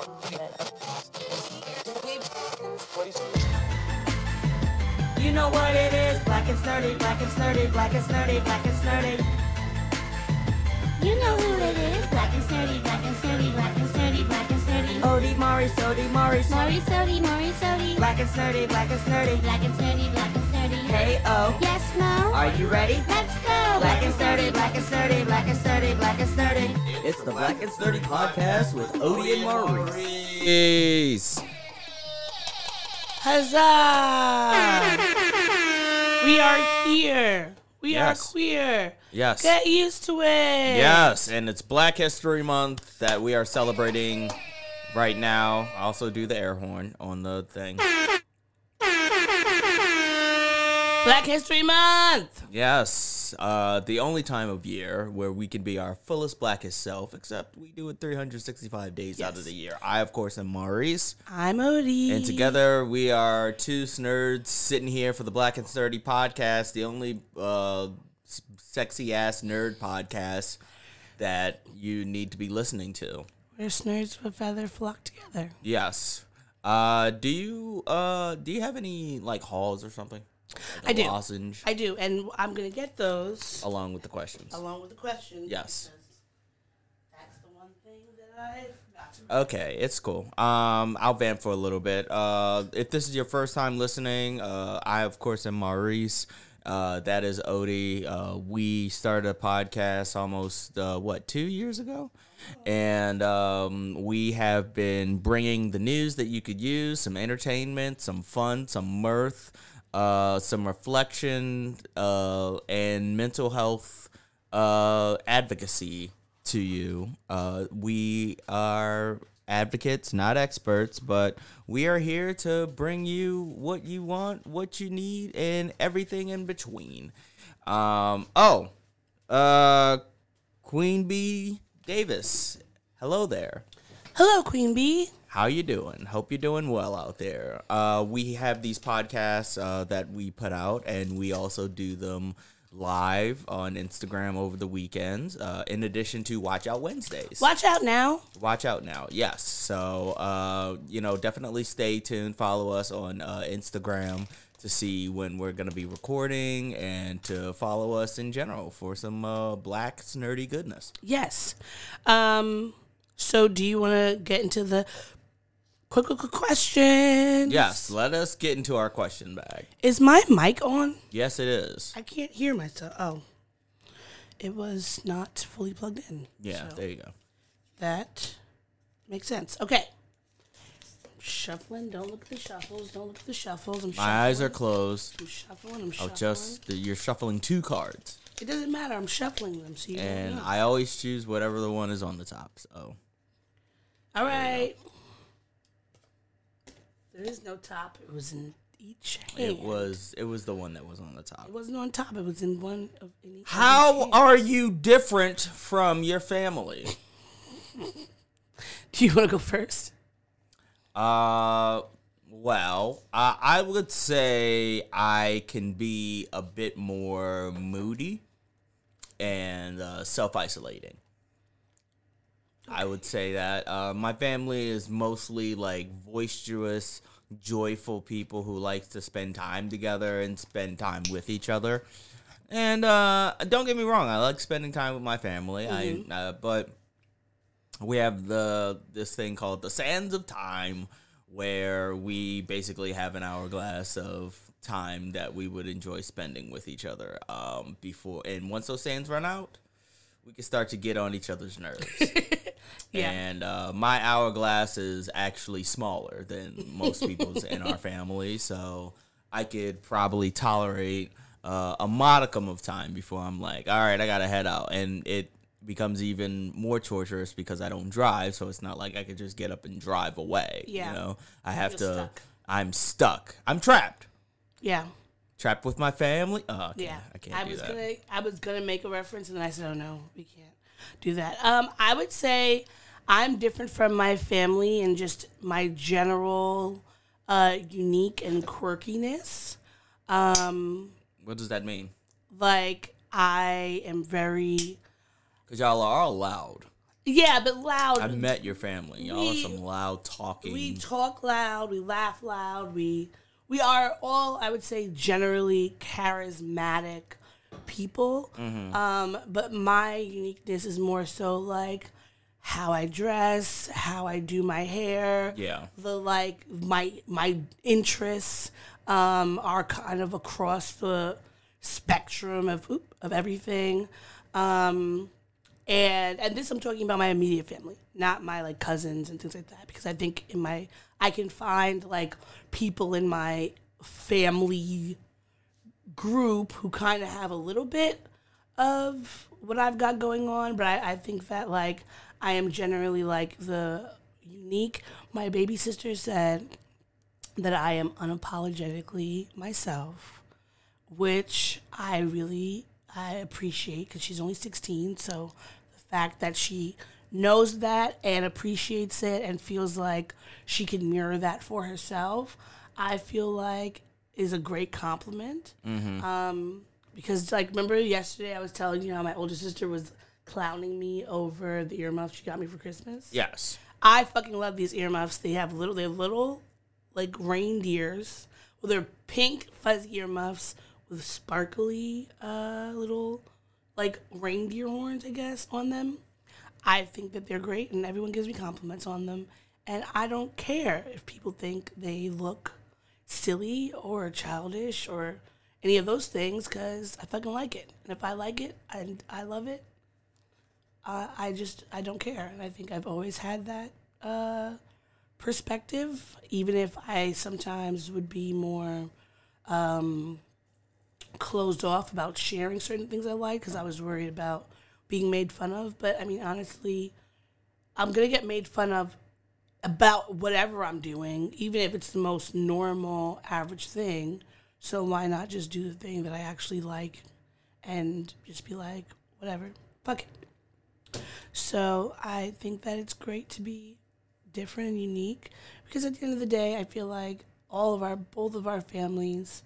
You know what it is, black and sturdy, black and sturdy, black and sturdy, black and sturdy. You know who it is. Black and sturdy, black and sturdy, black and sturdy, black and sturdy. Odie Mari, Sody Mari, Maury sturdy, Maury sturdy. black and sturdy, black and sturdy. Black and sturdy, black and sturdy. Hey oh, Yes, Mo? are you ready? Let's go. Black and sturdy, black and sturdy, black and sturdy, black and sturdy. It's the Black and Sturdy podcast with Odie and Maurice. Peace. Huzzah! we are here. We Yes. are queer. Yes. Get used to it. Yes, and it's Black History Month that we are celebrating right now. I also do the air horn on the thing. Black History Month. Yes, uh, the only time of year where we can be our fullest blackest self, except we do it 365 days out of the year. I, of course, am Maurice. I'm Odie. And together we are two nerds sitting here for the Black and Sturdy podcast, the only uh, sexy ass nerd podcast that you need to be listening to. we're nerds with feather flock together. Yes. Uh, do you uh do you have any like halls or something? I do. Lozenge I do, and I'm gonna get those along with the questions. along with the questions. Yes. because That's the one thing that I forgot to. Okay, it's cool. Um, I'll vamp for a little bit. Uh, if this is your first time listening, uh, I of course am Maurice. Uh, that is Odie. Uh, we started a podcast almost uh, what two years ago, and um, we have been bringing the news that you could use, some entertainment, some fun, some mirth, uh, some reflection, uh, and mental health uh, advocacy to you. Uh, we are advocates, not experts, but we are here to bring you what you want, what you need, and everything in between. Um, oh, uh, Queen Bee Davis, hello there. Hello, Queen Bee. How you doing? Hope you're doing well out there. Uh, we have these podcasts uh, that we put out, and we also do them live on Instagram over the weekends. Uh, in addition to Watch Out Wednesdays. Watch out now. Watch out now. Yes. So, uh, you know, definitely stay tuned. Follow us on uh, Instagram to see when we're going to be recording and to follow us in general for some uh, black nerdy goodness. Yes. Um. So, do you want to get into the quick, quick, quick question? Yes. Let us get into our question bag. Is my mic on? Yes, it is. I can't hear myself. Oh, it was not fully plugged in. Yeah, So there you go. that makes sense. Okay. Shuffling. Don't look at the shuffles. Don't look at the shuffles. I'm My eyes are closed. I'm shuffling. I'm shuffling. Oh, just you're shuffling two cards, It doesn't matter. I'm shuffling them. So you and. I always choose whatever the one is on the top. So All right. There is no top. It was in each hand. it was it was the one that was on the top. It wasn't on top. It was in one of any. How are you different from your family? Do you want to go first? Uh, well, uh, I would say I can be a bit more moody and uh, self isolating. I would say that uh, my family is mostly like boisterous, joyful people who likes to spend time together and spend time with each other. And uh, don't get me wrong, I like spending time with my family. I uh, but we have the this thing called the sands of time where we basically have an hourglass of time that we would enjoy spending with each other um before and once those sands run out we can start to get on each other's nerves Yeah. and uh, my hourglass is actually smaller than most people's in our family so i could probably tolerate uh, a modicum of time before i'm like all right i gotta head out and it becomes even more torturous because I don't drive, so it's not like I could just get up and drive away. Yeah. You know, I have You're to. stuck. I'm stuck. I'm trapped. Yeah. Trapped with my family. Oh, I Yeah. I can't do was gonna I was gonna make a reference and then I said, Oh no, we can't do that. Um, I would say I'm different from my family and just my general uh unique and quirkiness. Um, What does that mean? like I am very Because y'all are all loud. Yeah, but loud. I met your family. Y'all are some loud talking. we talk loud, we laugh loud, we we are all I would say generally charismatic people. Mm-hmm. Um, but my uniqueness is more so like how I dress, how I do my hair. Yeah. The like my my interests um, are kind of across the spectrum of of everything. Um, and and this I'm talking about my immediate family, not my like cousins and things like that, because I think in my I can find like people in my family group who kind of have a little bit of what I've got going on, but I, I think that like I am generally like the unique. My baby sister said that I am unapologetically myself, which I really I appreciate because she's only 16. So the fact that she knows that and appreciates it and feels like she can mirror that for herself, I feel like is a great compliment. Um, because like remember yesterday I was telling you how my older sister was clowning me over the earmuffs she got me for Christmas. yes. I fucking love these earmuffs. They have little, they're little, like reindeers. Well, they're pink fuzzy earmuffs with sparkly, uh, little, like reindeer horns, I guess, on them. I think that they're great, and everyone gives me compliments on them. And I don't care if people think they look silly or childish or any of those things, because I fucking like it. And if I like it and I love it, I just I don't care, and I think I've always had that uh, perspective, even if I sometimes would be more um, closed off about sharing certain things I like because I was worried about being made fun of. But I mean, honestly, I'm gonna get made fun of about whatever I'm doing, even if it's the most normal, average thing. So why not just do the thing that I actually like, and just be like, whatever, fuck it. So I think that it's great to be different and unique because at the end of the day, I feel like all of our both of our families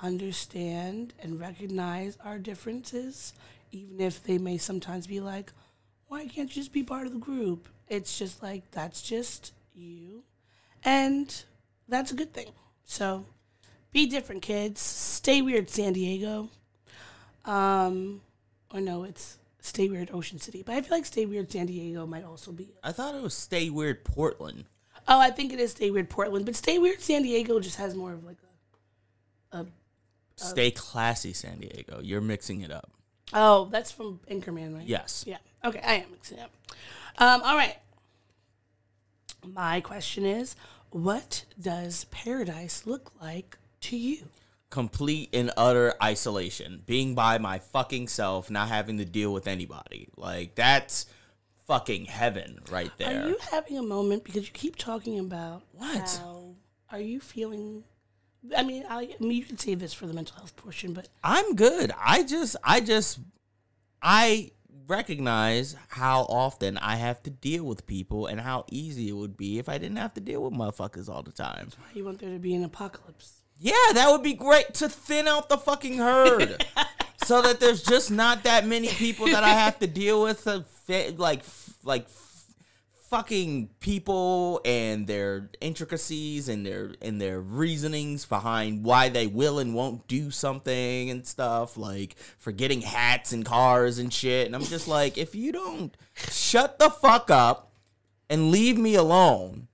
understand and recognize our differences, even if they may sometimes be like, "Why can't you just be part of the group?" It's just like that's just you, and that's a good thing. So be different, kids. Stay weird, San Diego. Um, or no, it's Stay Weird Ocean City. But I feel like Stay Weird San Diego might also be. I thought it was Stay Weird Portland. Oh, I think it is Stay Weird Portland, but Stay Weird San Diego just has more of like a. Stay Classy San Diego. You're mixing it up. Oh, that's from Anchorman, right? Yes. Yeah. Okay, I am mixing it up. Um, all right. My question is, what does paradise look like to you? Complete and utter isolation. Being by my fucking self, not having to deal with anybody. Like, that's fucking heaven right there. Are you having a moment because you keep talking about What? How are you feeling? I mean, I, I mean, you can save this for the mental health portion, but I'm good. I just, I just, I recognize how often I have to deal with people and how easy it would be if I didn't have to deal with motherfuckers all the time. you want there to be an apocalypse. Yeah, that would be great to thin out the fucking herd. so that there's just not that many people that I have to deal with like like fucking people and their intricacies and their and their reasonings behind why they will and won't do something and stuff like forgetting hats and cars and shit and I'm just like if you don't shut the fuck up and leave me alone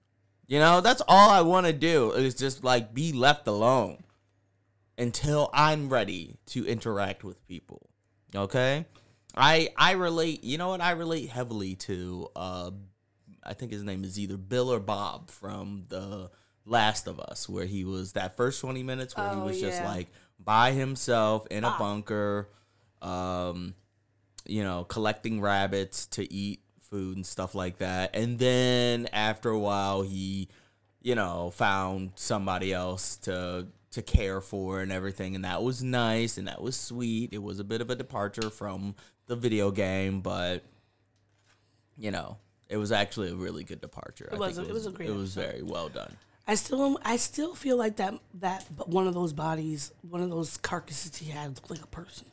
you know, that's all I want to do is just like be left alone until I'm ready to interact with people. Okay? I I relate, you know what? I relate heavily to uh I think his name is either Bill or Bob from The Last of Us where he was that first 20 minutes where he Oh, was just like by himself in a bunker um you know, collecting rabbits to eat food and stuff like that. And then after a while, he, you know, found somebody else to to care for and everything, and that was nice and that was sweet. It was a bit of a departure from the video game, but you know, it was actually a really good departure. I was think a- it was a great It was very well done. I still, I still feel like that that one of those bodies, one of those carcasses he had looked like a person.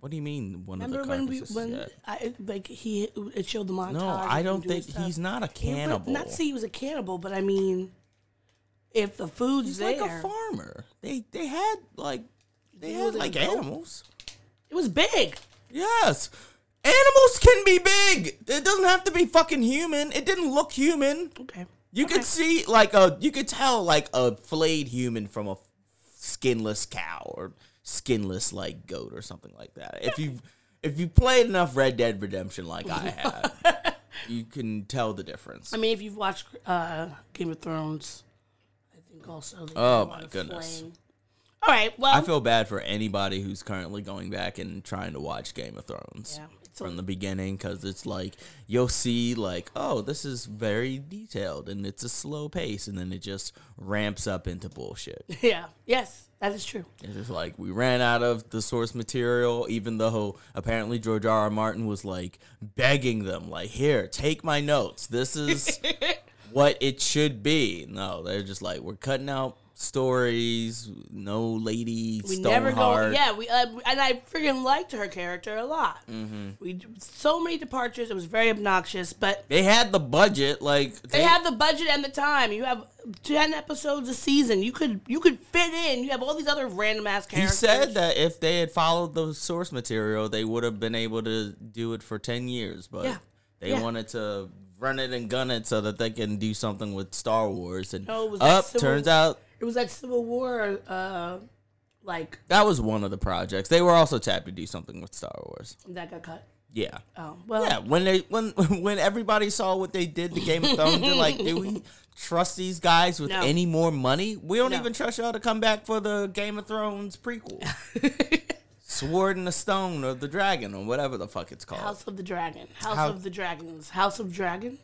What do you mean one Remember of the when we carcasses? when. I like he it showed the montage. No, I don't think he's not a cannibal. Not to say he was a cannibal, but I mean, if the food's He's there, like a farmer. They they had like they He had was like goat? animals. it was big. Yes. Animals can be big. It doesn't have to be fucking human. It didn't look human. Okay. You could see like a you could tell like a flayed human from a skinless cow or skinless like goat or something like that. If you if you played enough Red Dead Redemption like I have, you can tell the difference. I mean, if you've watched uh, Game of Thrones, I think also. Oh my goodness. flaying. All right. Well, I feel bad for anybody who's currently going back and trying to watch Game of Thrones Yeah, from the beginning because it's like you'll see like oh this is very detailed and it's a slow pace and then it just ramps up into bullshit. yeah. Yes, that is true. It's just like we ran out of the source material, even though apparently George R. R. Martin was like begging them, like, "Here, take my notes. This is what it should be." No, they're just like, "We're cutting out stories. No lady We never go. Stoneheart." Yeah, we uh, and I freaking liked her character a lot. Mm-hmm. We so many departures. It was very obnoxious, but They had the budget, like they have the budget and the time. You have ten episodes a season. You could you could fit in. You have all these other random ass characters. He said that if they had followed the source material, they would have been able to do it for ten years, but Yeah. they Yeah. wanted to run it and gun it so that they can do something with Star Wars. And No, it was like up turns out it was like Civil War. Uh, like that was one of the projects. They were also tapped to do something with Star Wars. that got cut. Yeah. Oh well. Yeah, when they when when everybody saw what they did to Game of Thrones, they're like, "Do we trust these guys with No. any more money? We don't No. even trust y'all to come back for the Game of Thrones prequel, Sword in the Stone or the Dragon or whatever the fuck it's called, House, House of the Dragon. House How- of the Dragons. House of Dragon.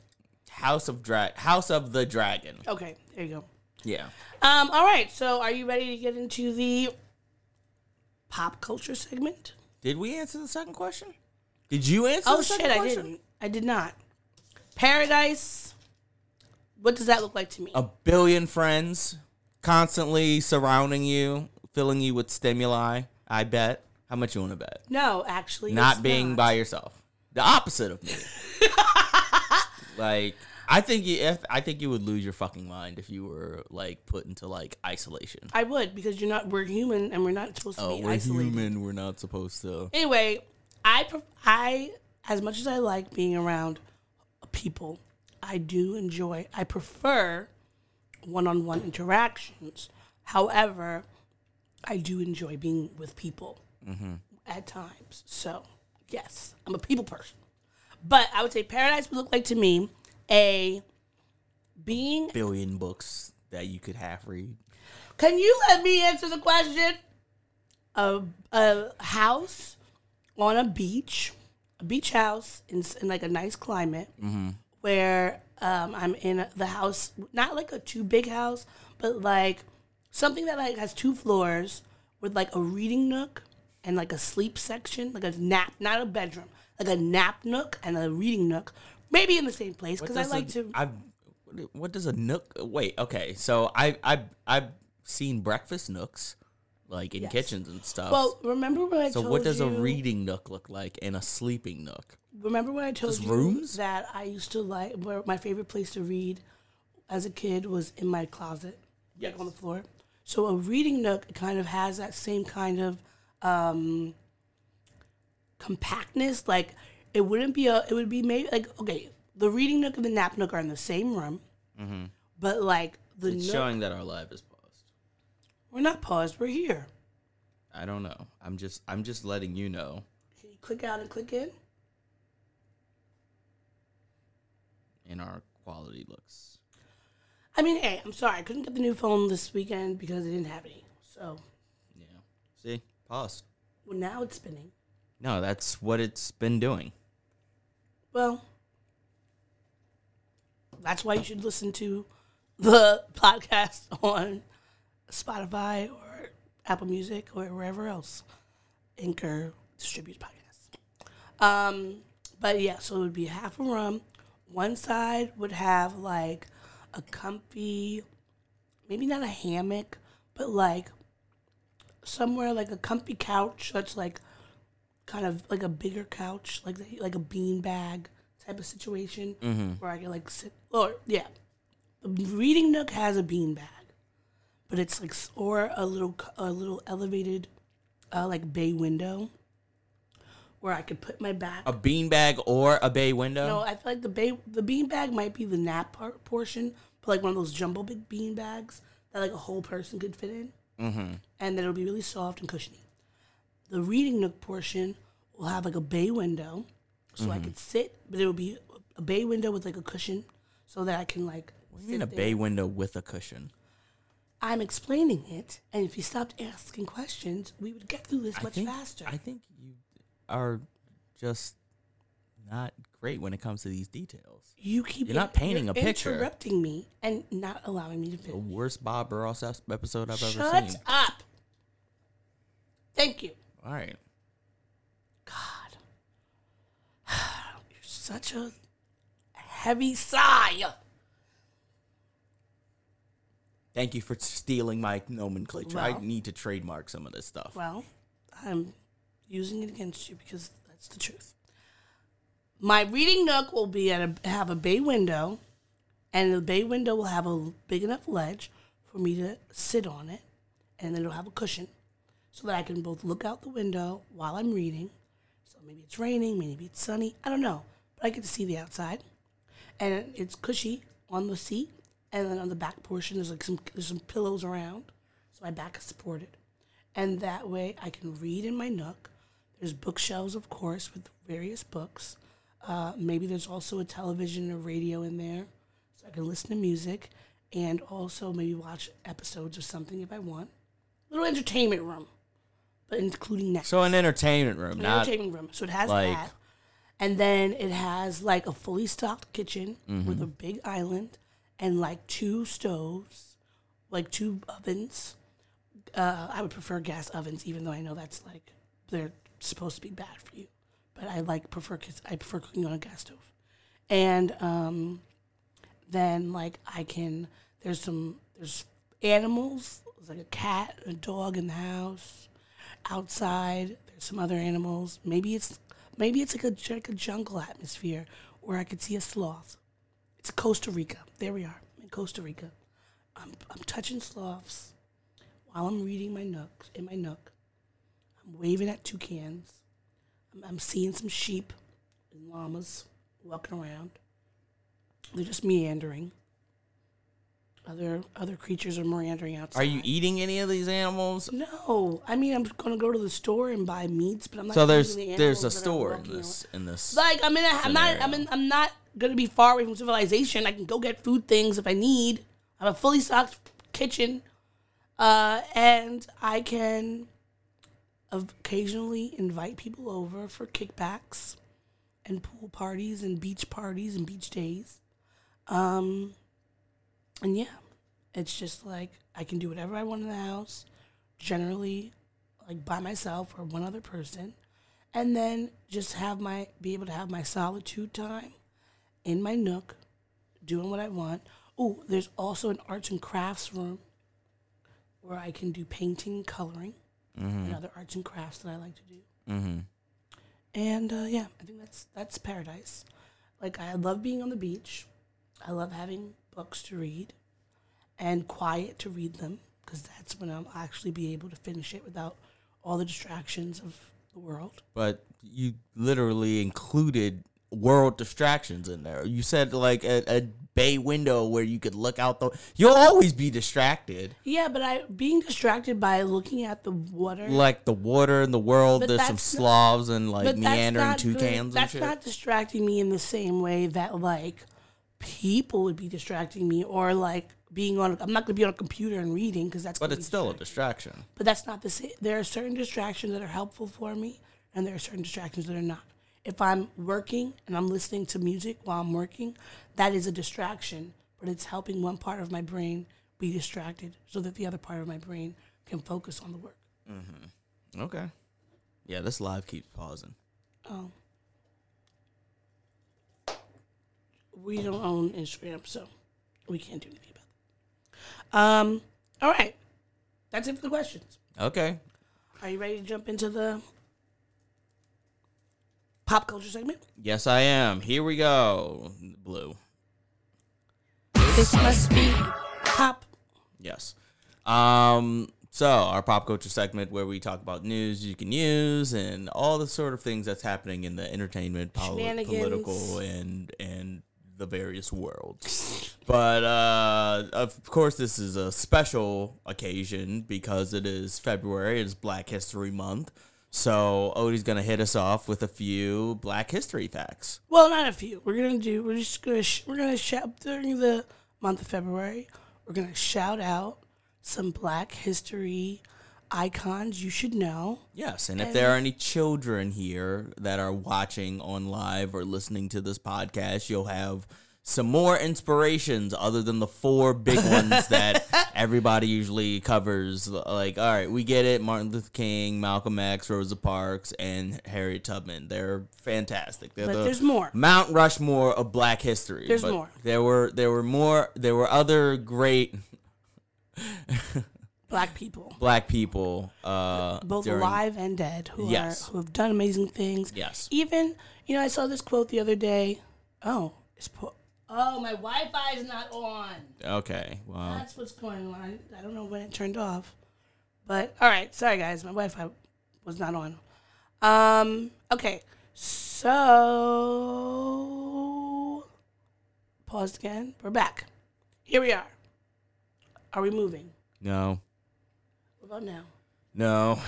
House of Drag House of the Dragon. Okay, there you go. Yeah, Um, all right, so are you ready to get into the pop culture segment? did we answer the second question? Did you answer? Oh shit, second I didn't. I did not. Paradise. What does that look like to me? A billion friends constantly surrounding you, filling you with stimuli. I bet. How much you want to bet? no, actually, not being not. by yourself. The opposite of me. like I think you if I think you would lose your fucking mind if you were like put into like isolation. I would because you're not. We're human and we're not supposed to Oh, be we're isolated. human. We're not supposed to. Anyway, I I as much as I like being around people, I do enjoy. I prefer one-on-one interactions. However, I do enjoy being with people mm-hmm. at times. So, yes, I'm a people person. But I would say paradise would look like to me a being. Billion books that you could half read. Can you let me answer the question? A a house on a beach, a beach house in, in like a nice climate, where um, I'm in the house, not like a too big house, but like something that like has two floors with like a reading nook and like a sleep section, like a nap, not a bedroom, like a nap nook and a reading nook, maybe in the same place because I like a- to. I've what does a nook? Wait, okay. So I I I've seen breakfast nooks like in Yes. kitchens and stuff. well, remember when I told you. so what does you, a reading nook look like and a sleeping nook? Remember when I told Just you rooms? that I used to like where my favorite place to read as a kid was in my closet, like on the floor. So a reading nook kind of has that same kind of um, compactness. Like it wouldn't be a. It would be maybe like okay, the reading nook and the nap nook are in the same room, but like the Mm-hmm. It's nook, showing that our live is paused. we're not paused. We're here. I don't know. I'm just I'm just letting you know. Can you click out and click in? And our quality looks. I mean, hey, I'm sorry, I couldn't get the new phone this weekend because I didn't have any. So Yeah. See? Paused. well, now it's spinning. No, that's what it's been doing. Well, that's why you should listen to the podcast on Spotify or Apple Music or wherever else Anchor distributes podcasts. Um, but yeah, so it would be half a room. One side would have like a comfy, maybe not a hammock, but like somewhere like a comfy couch that's like kind of like a bigger couch, like like a bean bag type of situation, where I can like sit. Or yeah, the reading nook has a bean bag, but it's like or a little a little elevated, uh, like bay window, where I could put my back. A bean bag or a bay window? No, I feel like the bay the bean bag might be the nap part portion, but like one of those jumbo big bean bags that like a whole person could fit in, mm-hmm. and that it'll be really soft and cushiony. The reading nook portion will have like a bay window, so I mm-hmm. could sit, but it will be a bay window with like a cushion, so that I can like. What do you mean a sit bay window with a cushion? I'm explaining it, and if you stopped asking questions, we would get through this I much think, faster. I think you are just not great when it comes to these details. you keep You're not painting you're a picture. interrupting me and not allowing me to finish. The worst Bob Ross episode I've ever seen. Shut up. Thank you. All right. God. You're such a heavy sigh. Thank you for stealing my nomenclature. I need to trademark some of this stuff. Well, I'm using it against you because that's the truth. My reading nook will be at a have a bay window, and the bay window will have a big enough ledge for me to sit on it, and then it'll have a cushion, so that I can both look out the window while I'm reading. So maybe it's raining, maybe it's sunny. I don't know, but I get to see the outside, and it's cushy on the seat, and then on the back portion there's like some there's some pillows around, so my back is supported and that way I can read in my nook. There's bookshelves, of course, with various books. Uh, maybe there's also a television or radio in there, so I can listen to music, and also maybe watch episodes or something if I want. Little entertainment room, but including Netflix. So an entertainment room, An not entertainment room. So it has like- that. And then it has like a fully stocked kitchen Mm-hmm. with a big island and like two stoves, like two ovens. Uh, I would prefer gas ovens, even though I know that's like they're supposed to be bad for you. But I like prefer I prefer cooking on a gas stove. And um, then like I can there's some there's animals. There's like a cat, a dog in the house outside. There's some other animals. Maybe it's maybe it's like a like a jungle atmosphere where I could see a sloth. It's Costa Rica. There we are in Costa Rica. I'm I'm touching sloths while I'm reading my nook in my nook. I'm waving at toucans. I'm, I'm seeing some sheep and llamas walking around. They're just meandering. Other other creatures are meandering outside. Are you eating any of these animals? No, I mean I'm gonna go to the store and buy meats, but I'm not. So there's the there's a animals that are store in this in this. Like I'm in a, I'm not, I'm in. I'm not gonna be far away from civilization. I can go get food things if I need. I have a fully stocked kitchen, uh, and I can occasionally invite people over for kickbacks, and pool parties and beach parties and beach days. Um, and yeah, it's just like I can do whatever I want in the house, generally like by myself or one other person, and then just have my be able to have my solitude time in my nook, doing what I want. Oh, there's also an arts and crafts room where I can do painting, coloring, and other arts and crafts that I like to do. mm-hmm. And uh, yeah, I think that's that's paradise. Like I love being on the beach. I love having books to read and quiet to read them because that's when I'll actually be able to finish it without all the distractions of the world. But you literally included world distractions in there. You said like a, a bay window where you could look out the. You'll always be distracted. Yeah, but I being distracted by looking at the water. Like the water in the world. But there's some Slavs and like meandering toucans and That's shit. not distracting me in the same way that like people would be distracting me, or like being on. I'm not gonna be on a computer and reading because that's. but it's still a distraction. But that's not the same. There are certain distractions that are helpful for me, and there are certain distractions that are not. If I'm working and I'm listening to music while I'm working, that is a distraction, but it's helping one part of my brain be distracted so that the other part of my brain can focus on the work. Mm-hmm. Okay. Yeah, this live keeps pausing. Oh. We don't own Instagram, so we can't do anything about that. Um, all right. That's it for the questions. Okay. Are you ready to jump into the pop culture segment. Yes, I am. Here we go. Blue. This must be pop. Yes. Um. So our pop culture segment where we talk about news you can use and all the sort of things that's happening in the entertainment, poli- political, and the various worlds. But uh, of course, this is a special occasion because it is February. It is Black History Month. So Odie's gonna hit us off with a few Black History facts. Well, not a few. We're gonna do. We're just gonna. Sh- we're gonna shout during the month of February. We're gonna shout out some Black history icons you should know. Yes, and if there are any children here that are watching on live or listening to this podcast, you'll have some more inspirations other than the four big ones that everybody usually covers. Like, all right, we get it Martin Luther King, Malcolm X, Rosa Parks, and Harriet Tubman. They're fantastic. They're But the there's more. Mount Rushmore of black history. There's But more. There were there were more there were other great Black people, black people uh both during- alive and dead, who Yes. are who have done amazing things. Yes. Even you know, I saw this quote the other day. Oh, it's po- oh my Wi-Fi is not on. Okay. Well, That's what's going on. I don't know when it turned off. But all right, sorry guys, my Wi-Fi was not on. Um, okay. So paused again. We're back. Here we are. Are we moving? no. About now? No.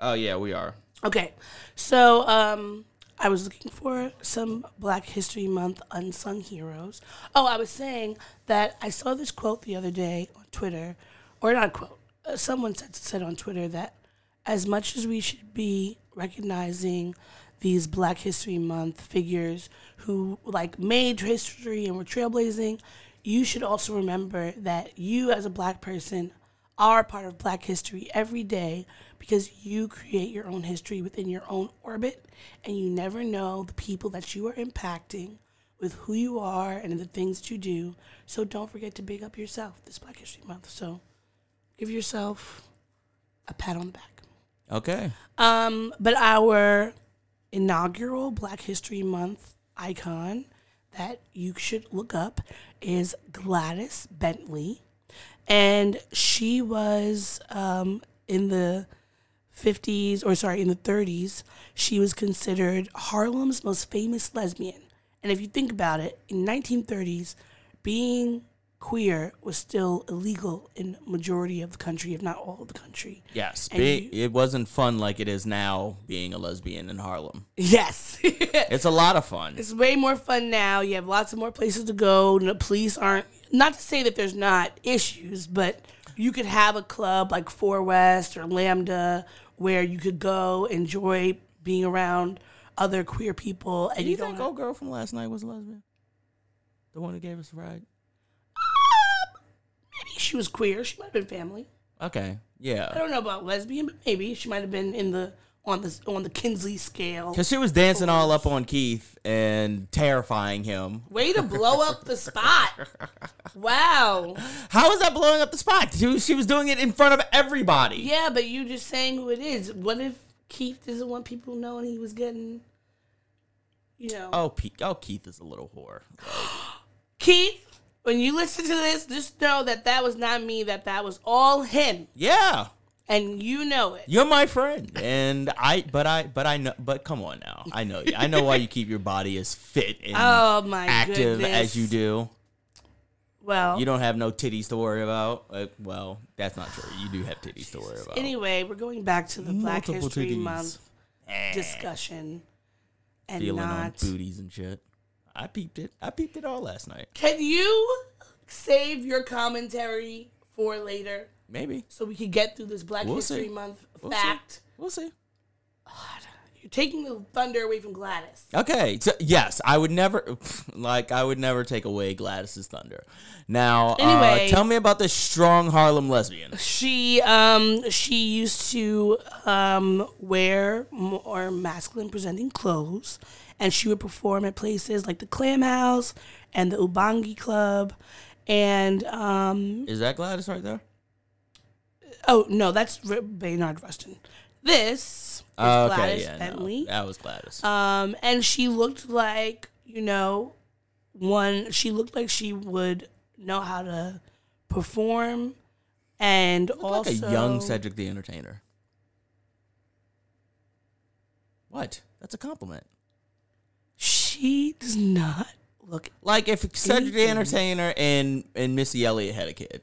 Oh yeah, we are. Okay. So um I was looking for some Black History Month unsung heroes. Oh, I was saying that I saw this quote the other day on Twitter, or not a quote. Uh, someone said said on Twitter that as much as we should be recognizing these Black History Month figures who like made history and were trailblazing, you should also remember that you as a black person are part of black history every day because you create your own history within your own orbit and you never know the people that you are impacting with who you are and the things that you do. So don't forget to big up yourself this Black History Month. So give yourself a pat on the back. Okay. Um, but our inaugural Black History Month icon that you should look up is Gladys Bentley. And she was um, in the 50s, or sorry, in the 30s, she was considered Harlem's most famous lesbian. And if you think about it, in 1930s, being queer was still illegal in majority of the country, if not all of the country. Yes. Be, you- it wasn't fun like it is now being a lesbian in Harlem. Yes. It's a lot of fun. It's way more fun now. You have lots of more places to go. and The police aren't. Not to say that there's not issues, but you could have a club like Four West or Lambda where you could go enjoy being around other queer people, and Do you, you don't. think old girl from last night was a lesbian? The one who gave us a ride? Maybe she was queer. She might have been family. Okay. Yeah. I don't know about lesbian, but maybe she might have been in the on the on the Kinsey scale. Because she was dancing all up on Keith and terrifying him. Way to blow up the spot! Wow. How was that blowing up the spot? She was, she was doing it in front of everybody. Yeah, but you just saying who it is. What if Keith doesn't want people knowing he was getting, you know? Oh, Pete, oh, Keith is a little whore. Keith, when you listen to this, just know that that was not me. That that was all him, Yeah. and you know it. You're my friend, and I. But I. But I know. But come on now. I know you. I know why you keep your body as fit and Oh my active goodness. as you do. Well, You don't have no titties to worry about. Uh, well, that's not true. You do have titties to worry about. anyway, we're going back to the Black Multiple History titties. Month Eh, discussion, and feeling on not. booties and shit. I peeped it. I peeped it all last night. Can you save your commentary for later Maybe so we can get through this Black We'll History see. Month We'll see. fact? we'll see. You're taking the thunder away from Gladys. Okay, so yes, I would never like I would never take away Gladys's thunder. Now, Anyway. uh, tell me about this strong Harlem lesbian. She um she used to um wear more masculine presenting clothes and she would perform at places like the Clam House and the Ubangi Club and um Is that Gladys right there? oh no that's R- Bayard Rustin. This is Okay, Gladys yeah, no, that was Gladys. Um, and she looked like, you know, one, she looked like she would know how to perform and also like a young Cedric the Entertainer. What? That's a compliment. She does not look Like if Cedric the Entertainer and and Missy Elliott had a kid.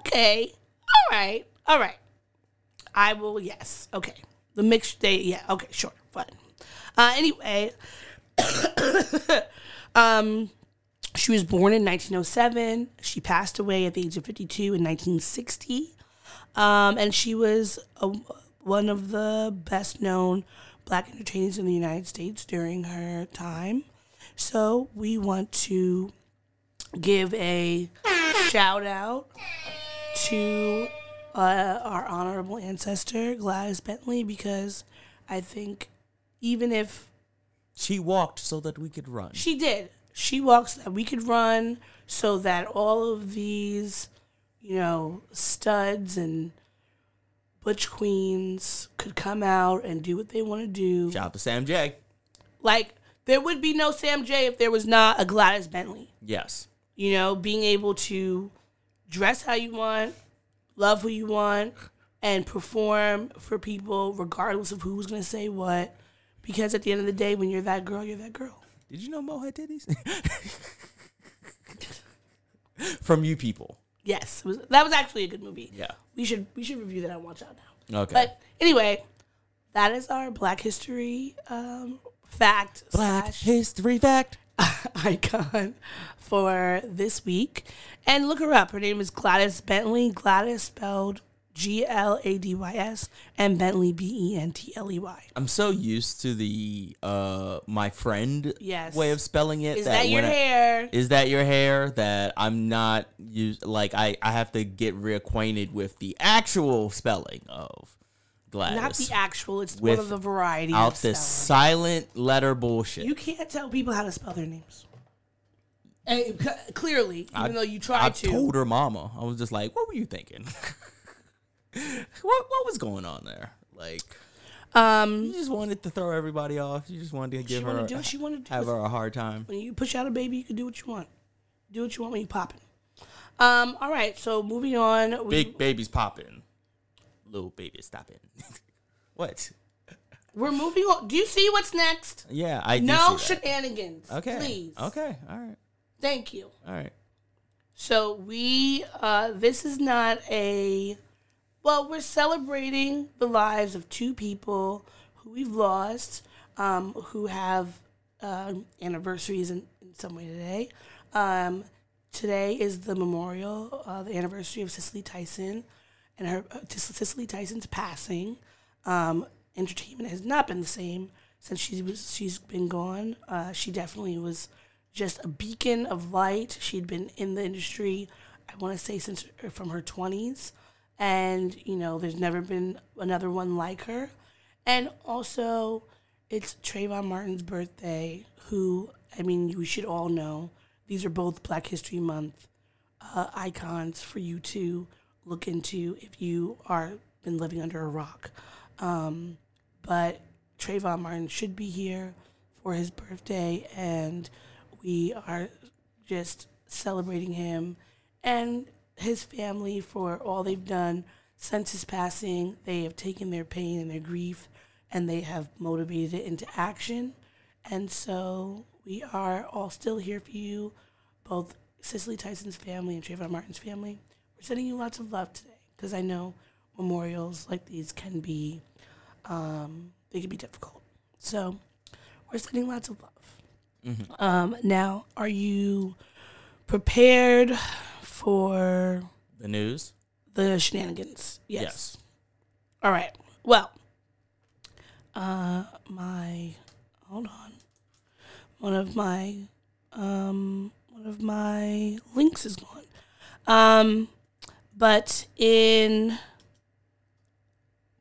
okay. All right. All right. I will, yes. Okay. The mixed day, yeah. Okay, sure. Fine. Uh, anyway, um, she was born in 1907. She passed away at the age of 52 in 1960. Um, and she was a, one of the best known black entertainers in the United States during her time. So we want to give a shout out to uh, our honorable ancestor, Gladys Bentley, because I think even if She walked so that we could run. she did, she walked so that we could run so that all of these, you know, studs and butch queens could come out and do what they want to do. Shout out to Sam Jay. Like, there would be no Sam Jay if there was not a Gladys Bentley. Yes. you know, being able to dress how you want, love who you want, and perform for people regardless of who's gonna say what. Because at the end of the day, when you're that girl, you're that girl. Did you know Mo had titties? From you people. Yes, it was, that was actually a good movie. Yeah. we should we should review that and watch out now. Okay. But anyway, that is our Black History um, fact Black slash history fact. icon for this week. And look her up. Her name is Gladys Bentley. Gladys spelled G L A D Y S and Bentley B E N T L E Y. I'm so used to the uh my friend Yes. way of spelling it. Is that your when I- hair? is that your hair? That I'm not used. Like I, I have to get reacquainted with the actual spelling of Gladys. Not the actual. It's With one of the variety out of this spelling. silent letter bullshit. You can't tell people how to spell their names. And c- clearly, even I- though you tried I to. told her mama. I was just like, "What were you thinking? what what was going on there? Like, um, you just wanted to throw everybody off. You just wanted to give she her wanted to do she wanted to have her a hard time. when you push out a baby, you can do what you want. Do what you want when you popping. Um, all right, so moving on. we- Big babies popping, little babies stopping. what? We're moving on. Do you see what's next? Yeah, I do No shenanigans. Okay. Please. Okay. All right. Thank you. All right. So we uh this is not a well, we're celebrating the lives of two people who we've lost, um, who have uh, anniversaries in, in some way today. Um, today is the memorial, uh, the anniversary of Cicely Tyson and her uh, Cicely Tyson's passing. Um, entertainment has not been the same since she was she's been gone. Uh, she definitely was just a beacon of light. She'd been in the industry, I want to say since uh, from her twenties, and you know, there's never been another one like her. And also, it's Trayvon Martin's birthday. Who I mean, we should all know. These are both Black History Month uh, icons for you to look into if you are been living under a rock. Um, but Trayvon Martin should be here for his birthday, and we are just celebrating him and his family for all they've done since his passing. They have taken their pain and their grief, and they have motivated it into action. And so we are all still here for you, both Cicely Tyson's family and Trayvon Martin's family. We're sending you lots of love today because I know memorials like these can be, um, they can be difficult. So we're sending lots of love. Um, now, are you prepared for The news. the shenanigans? Yes. All right. Well, uh, my hold on. One of my um, one of my links is gone. Um, but in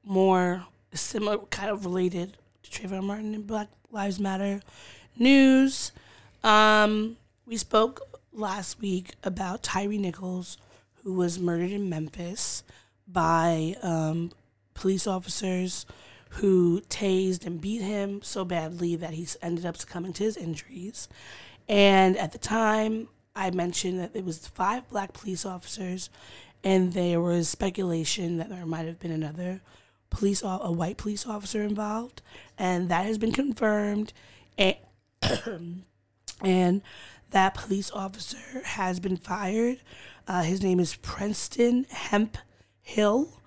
more similar, kind of related to Trayvon Martin and Black Lives Matter news, um, we spoke last week about Tyre Nichols, who was murdered in Memphis by um, police officers who tased and beat him so badly that he ended up succumbing to his injuries. And at the time, I mentioned that it was five black police officers, and there was speculation that there might have been another police, a white police officer involved, and that has been confirmed. And, and that police officer has been fired. Uh, his name is Princeton Hemp Hill.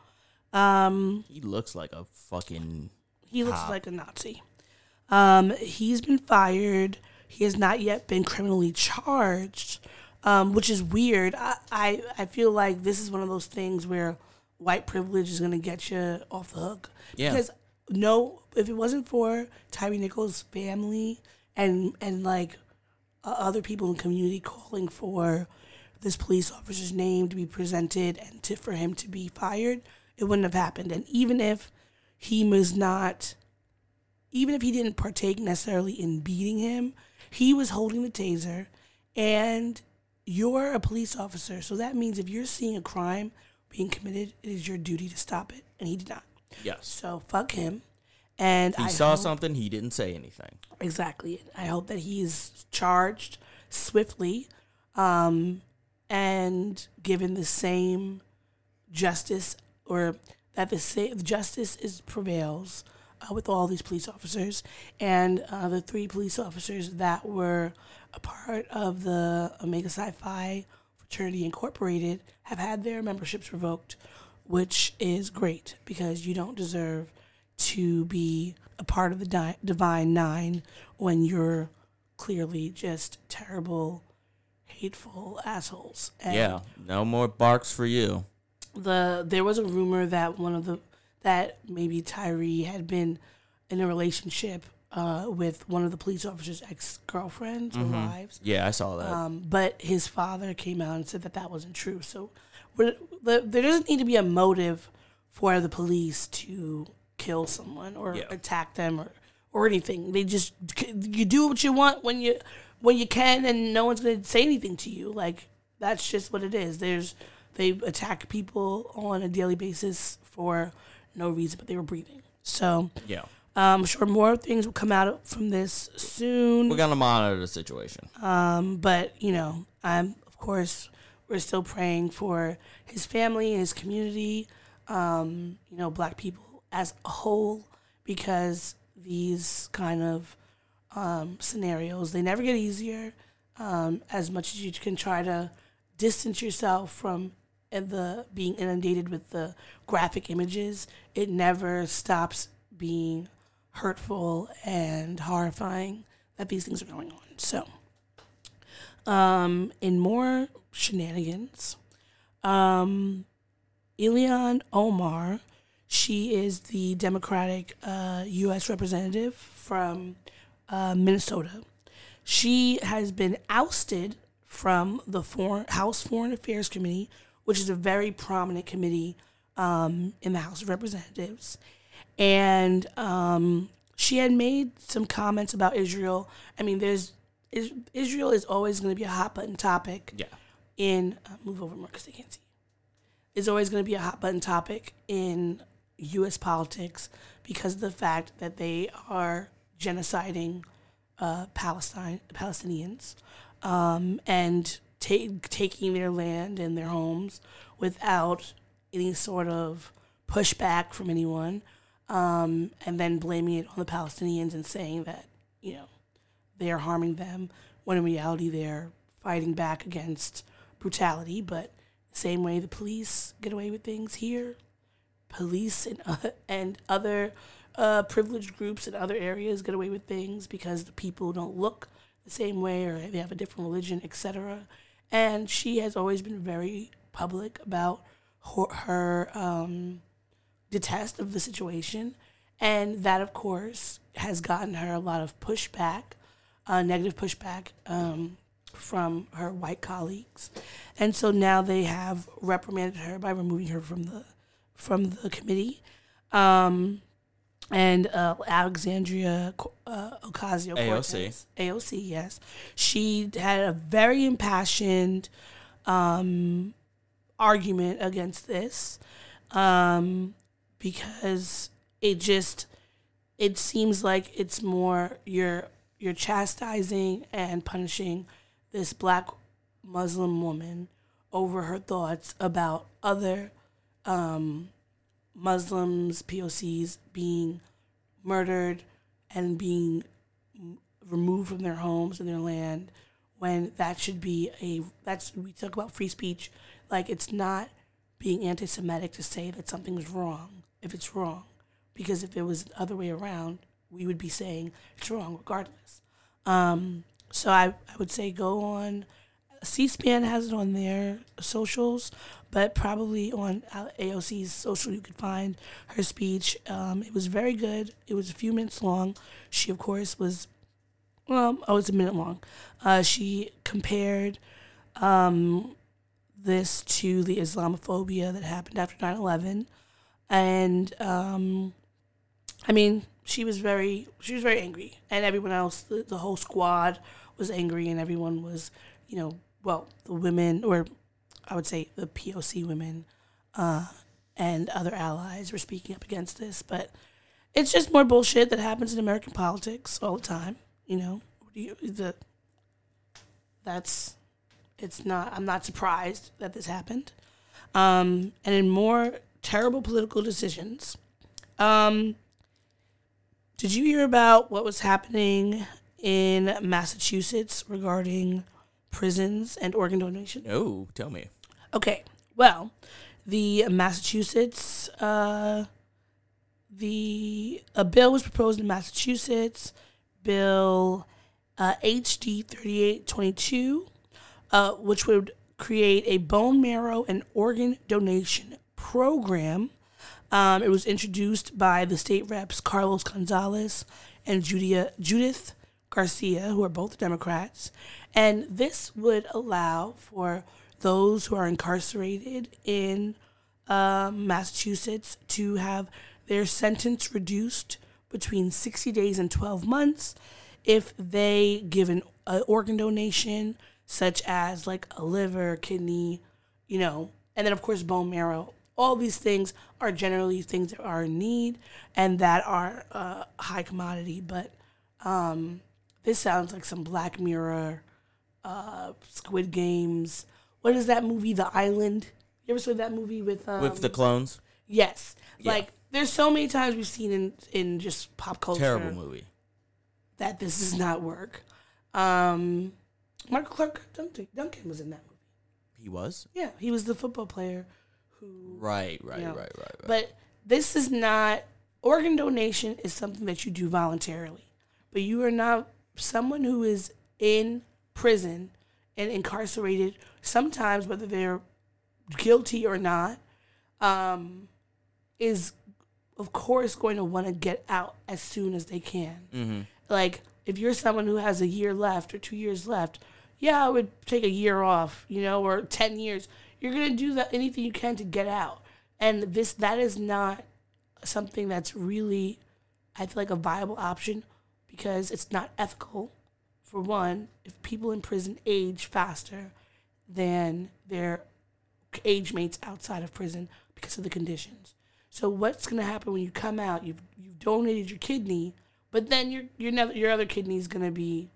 Um, He looks like a fucking. he looks Cop. like a Nazi. Um, he's been fired. He has not yet been criminally charged, um, which is weird. I, I I feel like this is one of those things where white privilege is gonna get you off the hook. Yeah. Because no, if it wasn't for Tyre Nichols' family and and like uh, other people in the community calling for this police officer's name to be presented and to for him to be fired, it wouldn't have happened. And even if he was not, even if he didn't partake necessarily in beating him, he was holding the taser, and you're a police officer, so that means if you're seeing a crime being committed, it is your duty to stop it, and he did not. Yes. So fuck him. And He I saw hope- something. He didn't say anything. Exactly. I hope that he is charged swiftly um, and given the same justice or that the same justice is prevails uh, with all these police officers and uh, the three police officers that were a part of the Omega Psi Phi Fraternity Incorporated have had their memberships revoked, which is great because you don't deserve to be a part of the di- Divine Nine when you're clearly just terrible, hateful assholes. And Yeah. No more barks for you. the there was a rumor that one of the that maybe Tyre had been in a relationship uh, with one of the police officers' ex girlfriends or wives. Yeah, I saw that. Um, but his father came out and said that that wasn't true. So the, there doesn't need to be a motive for the police to kill someone or Yeah. attack them or, or anything. They just you do what you want when you when you can, and no one's going to say anything to you. Like that's just what it is. There's they attack people on a daily basis for no reason, but they were breathing. So yeah. um, I'm sure more things will come out from this soon. We're gonna monitor the situation. Um, but you know, I'm of course we're still praying for his family, his community, um, you know, black people as a whole, because these kind of um, scenarios they never get easier. Um, as much as you can try to distance yourself from the being inundated with the graphic images, it never stops being hurtful and horrifying that these things are going on. So, um, in more shenanigans, um, Ilhan Omar, she is the Democratic uh, U.S. representative from uh, Minnesota. She has been ousted from the foreign, House Foreign Affairs Committee, which is a very prominent committee um, in the House of Representatives. And um, she had made some comments about Israel. I mean, there's is, Israel is always going to be a hot button topic Yeah. in uh, move over more because they can't see. Is always going to be a hot button topic in U.S. politics because of the fact that they are genociding uh, Palestine Palestinians um, and ta- taking their land and their homes without any sort of pushback from anyone, um, and then blaming it on the Palestinians and saying that you know they are harming them when in reality they're fighting back against brutality. But same way the police get away with things here, police and uh, and other uh, privileged groups in other areas get away with things because the people don't look the same way or they have a different religion, etc. And she has always been very public about her, her um, detest of the situation, and that of course has gotten her a lot of pushback, uh, negative pushback um, from her white colleagues, and so now they have reprimanded her by removing her from the from the committee. Um, and uh, Alexandria uh, Ocasio Cortez, AOC, yes, she had a very impassioned um, argument against this. um, because it just it seems like it's more you're you're chastising and punishing this black Muslim woman over her thoughts about other um, Muslims, POCs being murdered and being removed from their homes and their land when that should be a that's we talk about free speech like it's not being anti-semitic to say that something's wrong if it's wrong. Because if it was the other way around we would be saying it's wrong regardless. Um, so I, I would say go on c-span has it on their socials but probably on aoc's social you could find her speech um, it was very good it was a few minutes long she of course was um, oh, it's a minute long. Uh, she compared um, this to the Islamophobia that happened after 9 11. And um, I mean, she was very, she was very angry. And everyone else, the, the whole squad was angry, and everyone was, you know, well, the women, or I would say the POC women, uh, and other allies were speaking up against this. But it's just more bullshit that happens in American politics all the time. You know, the that's it's not. I'm not surprised that this happened. Um, and in more terrible political decisions, um, did you hear about what was happening in Massachusetts regarding prisons and organ donation? No, tell me. Okay, well, the Massachusetts, uh, the a bill was proposed in Massachusetts, Bill uh, HD thirty eight twenty two, uh, which would create a bone marrow and organ donation program. Um, it was introduced by the state reps Carlos Gonzalez and Judia, Judith Garcia, who are both Democrats. And this would allow for those who are incarcerated in um, Massachusetts to have their sentence reduced between 60 days and 12 months if they give an uh, organ donation, such as like a liver, kidney, you know, and then of course bone marrow. All these things are generally things that are in need and that are uh, high commodity. But um, this sounds like some Black Mirror, uh, Squid Games. What is that movie, The Island? You ever saw that movie with um, With the clones, Yes. Yeah. Like there's so many times we've seen in in just pop culture terrible movie. that this does not work. Um Michael Clarke Duncan, Duncan was in that movie. He was Yeah, he was the football player who right, right, Yeah. right, right, right. but this is not organ donation is something that you do voluntarily. But you are not someone who is in prison and incarcerated sometimes whether they're guilty or not um is of course going to want to get out as soon as they can. mm-hmm. Like if you're someone who has a year left or 2 years left, yeah, I would take a year off, you know, or 10 years. You're going to do that anything you can to get out. And this that is not something that's really I feel like a viable option because it's not ethical for one if people in prison age faster than their age mates outside of prison because of the conditions. So what's going to happen when you come out? You've you've donated your kidney, but then your your your other kidney is going to be,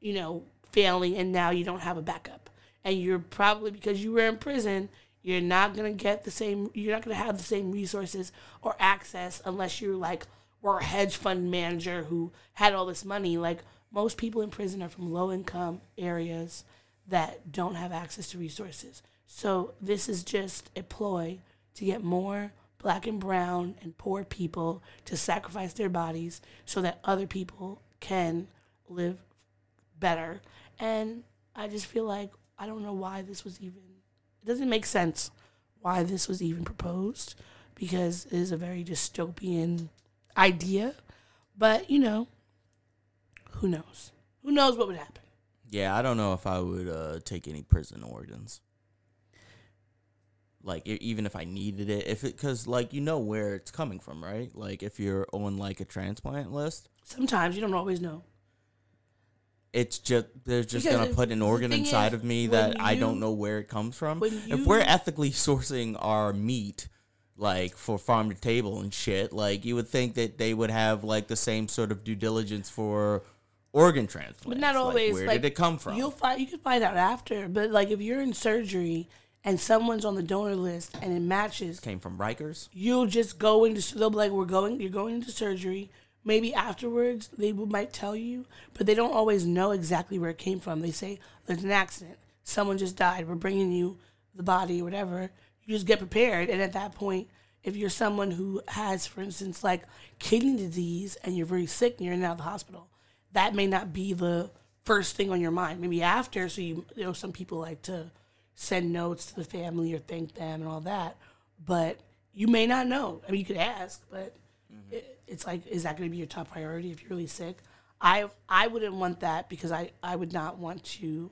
you know, failing, and now you don't have a backup, and you're probably because you were in prison, you're not going to get the same. You're not going to have the same resources or access unless you're like were a hedge fund manager who had all this money. Like most people in prison are from low income areas that don't have access to resources. So this is just a ploy to get more black and brown and poor people to sacrifice their bodies so that other people can live better. And I just feel like I don't know why this was even it doesn't make sense why this was even proposed because it is a very dystopian idea. But, you know, who knows? Who knows what would happen? Yeah, I don't know if I would uh, take any prison organs. Like even if I needed it, if it because like you know where it's coming from, right? Like if you're on like a transplant list, Sometimes you don't always know. it's just they're just Because gonna put an organ inside is, of me that I don't know where it comes from. when if we're ethically sourcing our meat, like for farm to table and shit. Like you would think that they would have like the same sort of due diligence for organ transplants. But not Like, always. where like, did it come from? You'll find you can find out after. But like if you're in surgery and someone's on the donor list and it matches, Came from Rikers. you'll just go into. They'll be like, "We're going. You're going into surgery." Maybe afterwards they will- might tell you, but they don't always know exactly where it came from. They say there's an accident. Someone just died. We're bringing you the body or whatever. You just get prepared, and at that point, if you're someone who has, for instance, like kidney disease and you're very sick and you're in and out of the hospital, that may not be the first thing on your mind. Maybe after, so you, you know, some people like to send notes to the family or thank them and all that, but you may not know. I mean, you could ask, but mm-hmm. it, it's like, is that going to be your top priority if you're really sick? I I wouldn't want that because I I would not want to.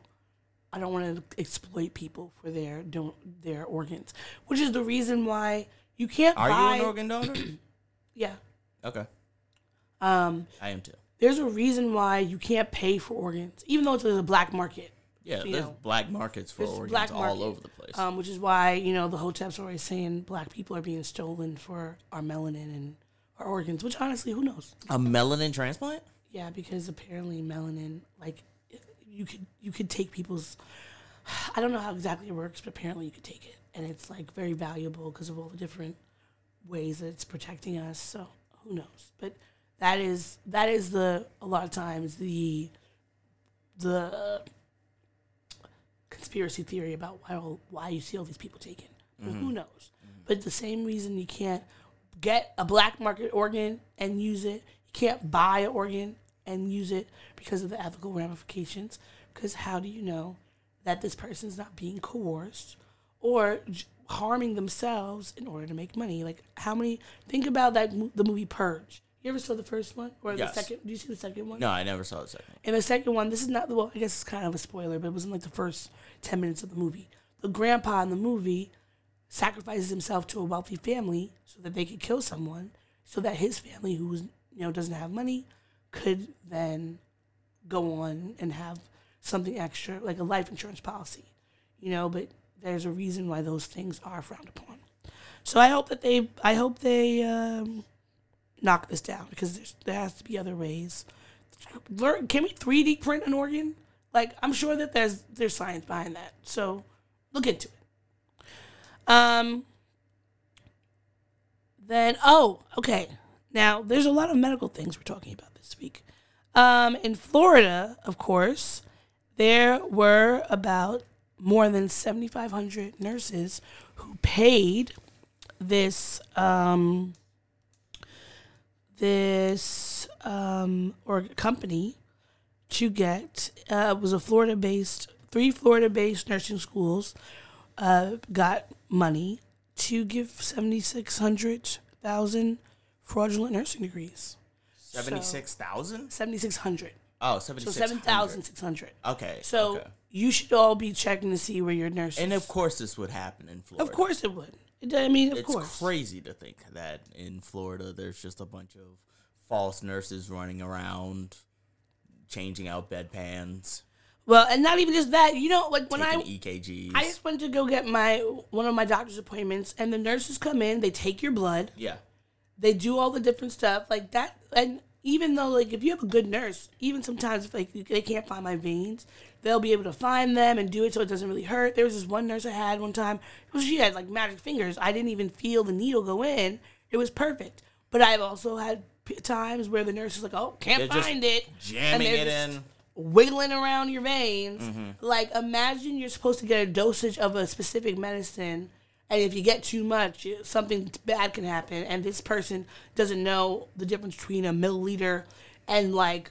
I don't want to exploit people for their don't their organs, which is the reason why you can't Are buy. you an organ donor? Yeah. okay, Um, I am too. there's a reason why you can't pay for organs, even though it's a black market. Yeah, there's know, black markets for there's organs black all market. over the place. Um, which is why you know the hotep's always saying black people are being stolen for our melanin and our organs. Which honestly, who knows? a melanin transplant? Yeah, because apparently melanin, like you could you could take people's. I don't know how exactly it works, but apparently you could take it, and it's like very valuable because of all the different ways that it's protecting us. So who knows? But that is that is the a lot of times the the conspiracy theory about why all- why you see all these people taken. But Who mm-hmm. knows? But the same reason you can't get a black market organ and use it, you can't buy an organ and use it because of the ethical ramifications. Because how do you know that this person's not being coerced or j- harming themselves in order to make money? Like how many? Think about that mo- the movie Purge. You ever saw the first one or Yes. the second? Did you see the second one? No, I never saw the second. one. In the second one, this is not the well. I guess it's kind of a spoiler, but it was in like the first ten minutes of the movie. The grandpa in the movie sacrifices himself to a wealthy family so that they could kill someone, so that his family, who was you know doesn't have money, could then go on and have something extra, like a life insurance policy. You know, but there's a reason why those things are frowned upon. So I hope that they, I hope they um, knock this down because there has to be other ways can we 3D print an organ? Like I'm sure that there's there's science behind that. So look into it. Um then oh, okay. Now there's a lot of medical things we're talking about week. Um in Florida, of course, there were about more than 7500 nurses who paid this um this um, or company to get uh, was a Florida based three Florida based nursing schools uh, got money to give seventy six hundred thousand fraudulent nursing degrees. Seventy-six thousand? Seventy six hundred. Oh, So seven thousand six hundred. Okay. So okay. you should all be checking to see where your nurses. and of course, this would happen in Florida. of course it would. I mean, of it's course. It's crazy to think that in Florida there's just a bunch of false nurses running around, changing out bedpans, Well, and not even just that. You know, like when taking I EKGs. I just went to go get my one of my doctor's appointments, and the nurses come in. They take your blood. yeah, They do all the different stuff like that. And even though, like, if you have a good nurse, even sometimes if like they can't find my veins, they'll be able to find them and do it so it doesn't really hurt. There was this one nurse I had one time. Well, she had like magic fingers. I didn't even feel the needle go in. It was perfect. But I've also had p- times where the nurse is like, "Oh, can't They're find it," jamming it in. wiggling around your veins. Mm-hmm. Like imagine you're supposed to get a dosage of a specific medicine, and if you get too much, something bad can happen. And this person doesn't know the difference between a milliliter and like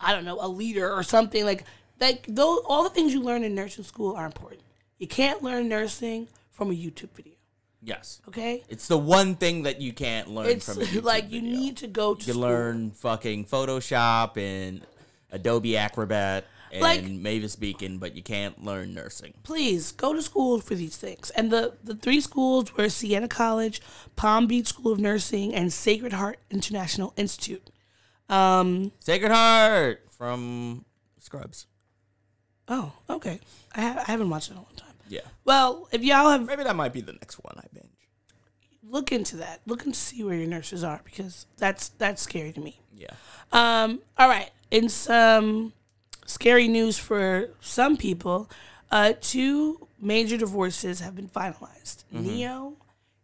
I don't know a liter or something. Like like those all the things you learn in nursing school are important. You can't learn nursing from a YouTube video. Yes, Okay, it's the one thing that you can't learn it's from a YouTube like you video. need to go to You learn fucking Photoshop and Adobe Acrobat and Like- Mavis Beacon, but you can't learn nursing. please go to school for these things. And the, the three schools were Siena College, Palm Beach School of Nursing, and Sacred Heart International Institute. Um, Sacred Heart from Scrubs. oh, okay. I, ha- I haven't watched it in a long time. Yeah, Well, if y'all have, maybe that might be the next one I binge. look into that. Look and see where your nurses are because that's that's scary to me. Yeah. Um, all right. In some scary news for some people, uh, two major divorces have been finalized. Ne-Yo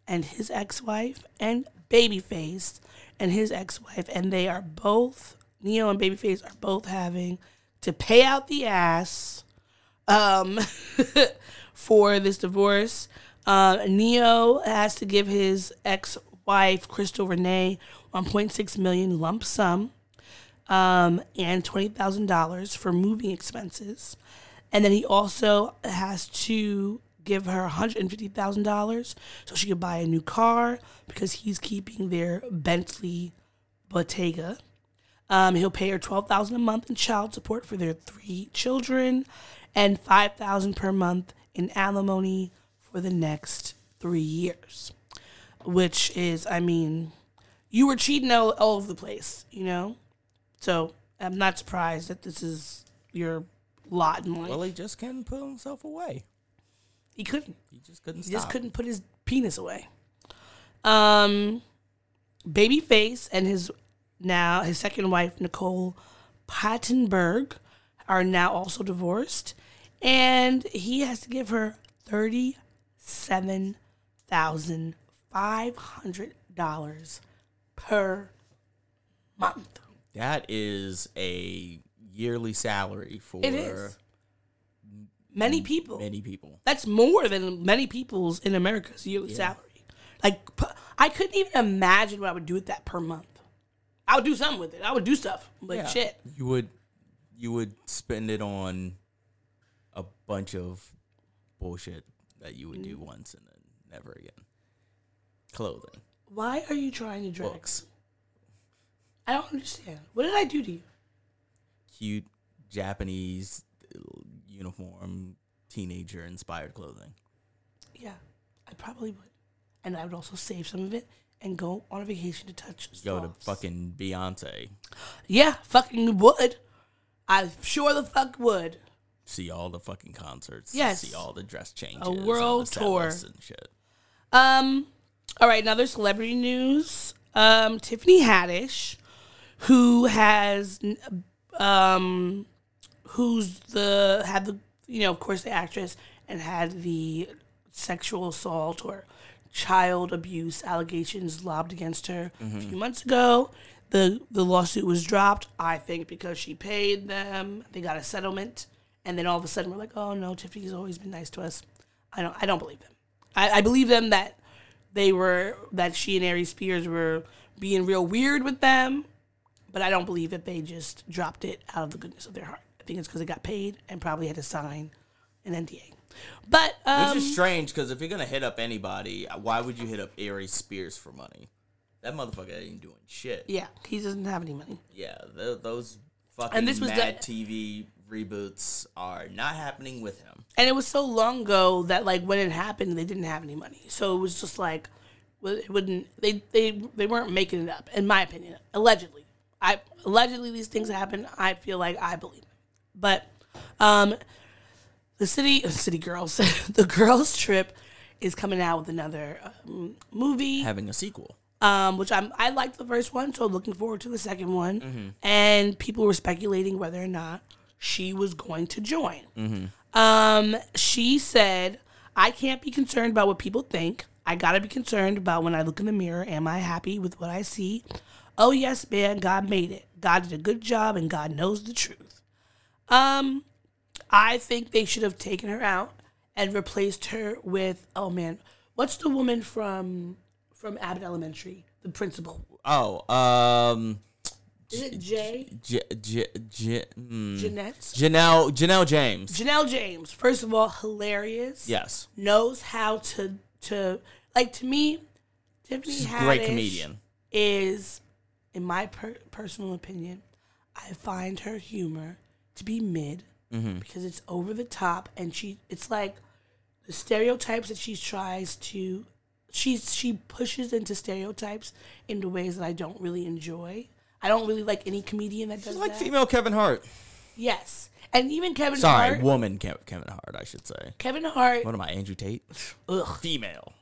and his ex-wife, and Babyface and his ex-wife, and they are both Ne-Yo and Babyface are both having to pay out the ass um, for this divorce. Uh, Ne-Yo has to give his ex-wife Crystal Renay 1.6 million lump sum um, and twenty thousand dollars for moving expenses, and then he also has to give her one hundred and fifty thousand dollars so she could buy a new car because he's keeping their Bentley Bentayga. Um, he'll pay her twelve thousand a month in child support for their three children, and five thousand per month in alimony for the next three years. Which is, I mean, you were cheating all, all over the place, you know. So I'm not surprised that this is your lot in life. Well, he just couldn't put himself away. he couldn't. He just couldn't He stop. just couldn't put his penis away. Um, Babyface and his now his second wife Nicole Pantenburg are now also divorced, and he has to give her thirty seven thousand five hundred dollars per month. That is a yearly salary for It is. Many people. many people. That's more than many people's in America's yearly salary. Like, I couldn't even imagine what I would do with that per month. I would do something with it. I would do stuff, but Yeah. shit. You would you would spend it on a bunch of bullshit that you would Mm. do once and then never again. Clothing, Why are you trying to drag? books, I don't understand. What did I do to you? cute Japanese uh, uniform, teenager inspired clothing. Yeah, I probably would, and I would also save some of it and go on a vacation to touch. Go to fucking Beyonce, Yeah, fucking would. I sure the fuck would. see all the fucking concerts, Yes. see all the dress changes, A world tour. and shit. Um, all right, another celebrity news. Um, Tiffany Haddish, who has, um, who's the had the you know of course the actress and had the sexual assault or child abuse allegations lobbed against her a few months ago. The the lawsuit was dropped, I think, because she paid them. They got a settlement, and then all of a sudden we're like, oh no, Tiffany's always been nice to us. I don't I don't believe them. I, I believe them that they were that she and Aries Spears were being real weird with them, but I don't believe that they just dropped it out of the goodness of their heart. I think it's because they got paid and probably had to sign an NDA. But um, Which is strange because if you're gonna hit up anybody, why would you hit up Aries Spears for money? That motherfucker ain't doing shit. yeah, he doesn't have any money. Yeah, th- those fucking And this was Mad the- TV reboots are not happening with him. And it was so long ago that like when it happened, they didn't have any money. So it was just like, it wouldn't. They they they weren't making it up, in my opinion. Allegedly, I allegedly these things happen. I feel like I believe. But um, the city city girls, the girls trip is coming out with another um, movie Having a sequel. um, which I'm I liked the first one, so I'm looking forward to the second one. And people were speculating whether or not she was going to join. Um, she said, "I can't be concerned about what people think. I gotta be concerned about when I look in the mirror. Am I happy with what I see? Oh yes, man, God made it. God did a good job, and God knows the truth. Um, I think they should have taken her out and replaced her with oh man, what's the woman from from Abbott Elementary, the principal? Oh, um, Is it Jay? J- J- J- hmm. Jeanette? Janelle Janelle James. Janelle James. First of all, hilarious. yes, Knows how to to like to me. Tiffany she's Haddish great comedian. is, in my per- personal opinion, I find her humor to be mid Mm-hmm. because it's over the top and she it's like the stereotypes that she tries to she's she pushes into stereotypes into ways that I don't really enjoy. I don't really like any comedian that does She's like that. female Kevin Hart. Yes, and even Kevin Sorry, Hart. woman Kev- Kevin Hart, I should say. Kevin Hart. What am I, Andrew Tate? Ugh. Female.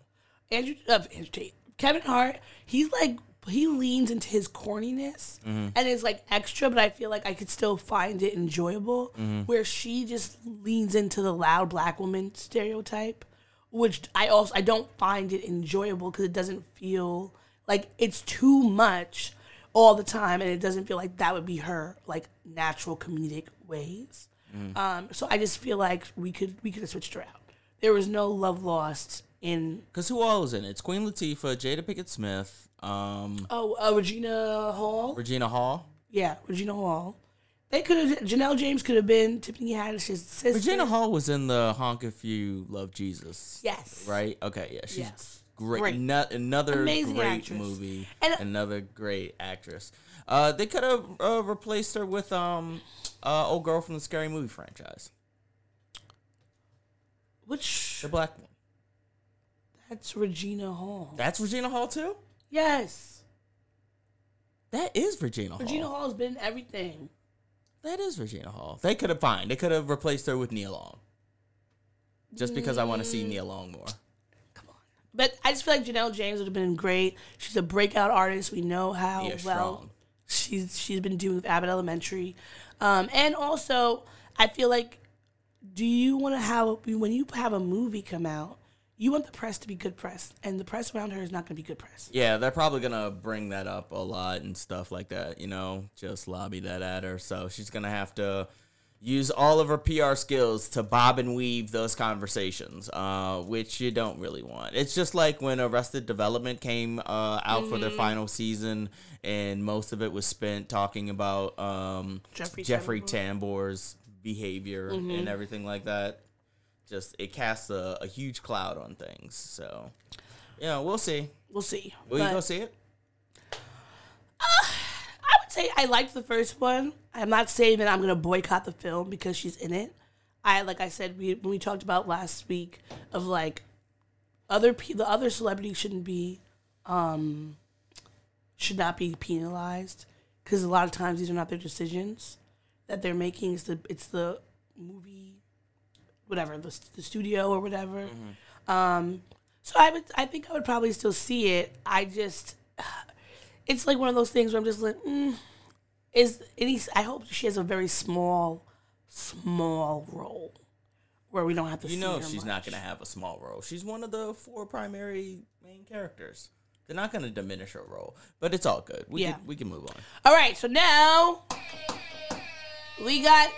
Andrew, uh, Andrew Tate. Kevin Hart, he's like he leans into his corniness Mm-hmm. and is like extra, but I feel like I could still find it enjoyable. Mm-hmm. Where she just leans into the loud black woman stereotype, which I also I don't find it enjoyable because it doesn't feel like it's too much all the time, and it doesn't feel like that would be her like natural comedic ways. Mm-hmm. Um, so I just feel like we could we could have switched her out. There was no love lost in Because who all is in it? It's Queen Latifah, Jada Pinkett Smith, um, oh uh, Regina Hall. Regina Hall. Yeah, Regina Hall. They could have Janelle James could have been Tiffany Haddish's sister. Regina Hall was in the Honk If You Love Jesus. Yes. Right? Okay, yeah. She's Yes. great. Great. No- another Amazing great actress. movie. And- another great actress. Uh, they could have uh, replaced her with um, uh, old girl from the Scary Movie franchise. Which The black one. That's Regina Hall. That's Regina Hall too? Yes. That is Regina Hall. Regina Hall's been everything. That is Regina Hall. They could have fine. They could have replaced her with Nia Long. Just because I want to Mm. see Nia Long more. Come on. But I just feel like Janelle James would have been great. She's a breakout artist. We know how well strong. she's she's been doing with Abbott Elementary, um, and also I feel like, do you want to have when you have a movie come out, you want the press to be good press, and the press around her is not going to be good press. Yeah, they're probably gonna bring that up a lot and stuff like that. You know, just lobby that at her. So she's gonna have to use all of her PR skills to bob and weave those conversations, uh, which you don't really want. It's just like when Arrested Development came uh, out for their Mm-hmm. final season, and most of it was spent talking about um, Jeffrey Jeffrey Tambor. Tambor's behavior and everything like that. Just it casts a, a huge cloud on things. So, yeah, we'll see. We'll see. Will you go see it? I would say I liked the first one. I'm not saying that I'm going to boycott the film because she's in it. I like I said we when we talked about last week of like other pe- the other celebrities shouldn't be um should not be penalized because a lot of times these are not their decisions that they're making. It's the it's the movie, whatever the, the studio or whatever. Um, so I would I think I would probably still see it. I just it's like one of those things where I'm just like, mm, is any? I hope she has a very small, small role where we don't have to. You know she's much. not going to have a small role. She's one of the four primary main characters. They're not going to diminish her role, but it's all good. We Yeah. can, we can move on. All right, so now we got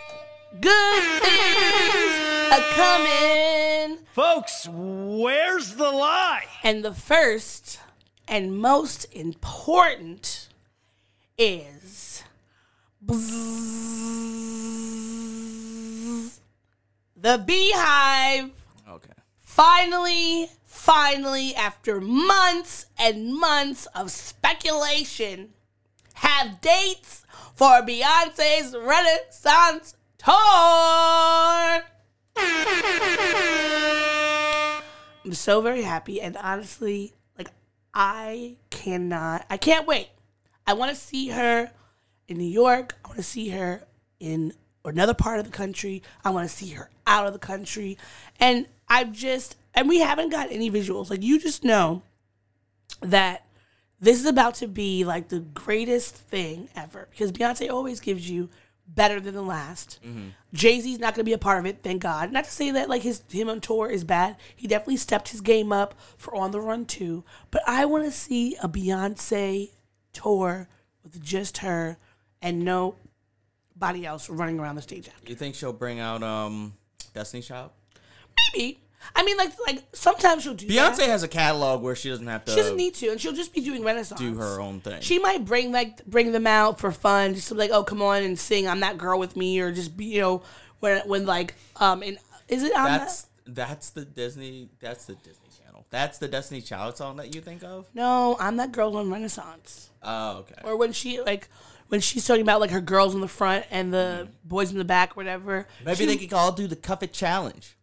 good things a coming, Folks, where's the lie? and the first and most important is bzzz, the beehive. Okay. finally, finally, after months and months of speculation, have dates for Beyonce's Renaissance tour. I'm so very happy, and honestly, like I cannot, I can't wait. I want to see her in New York. I want to see her in another part of the country. I want to see her out of the country, and I've just, and we haven't got any visuals. Like you just know that this is about to be like the greatest thing ever because Beyonce always gives you better than the last. Jay Z's not going to be a part of it, thank God. Not to say that like his him on tour is bad. He definitely stepped his game up for On the Run too. But I want to see a Beyonce tour with just her and nobody else running around the stage after. You think she'll bring out um Destiny Child? Maybe. I mean, like, like sometimes she'll do. Beyonce that. has a catalog where she doesn't have to She doesn't need to, and she'll just be doing Renaissance. do her own thing. She might bring like bring them out for fun, just to be like, oh, come on and sing "I'm That Girl with Me," or just be, you know, when when like um, and is it on that's that's the Disney. That's the Disney Channel. That's the Destiny Child song that you think of. No, I'm that girl on Renaissance. Oh, okay. Or when she like when she's talking about like her girls in the front and the boys in the back, whatever. Maybe she- they could all do the Cuff It challenge.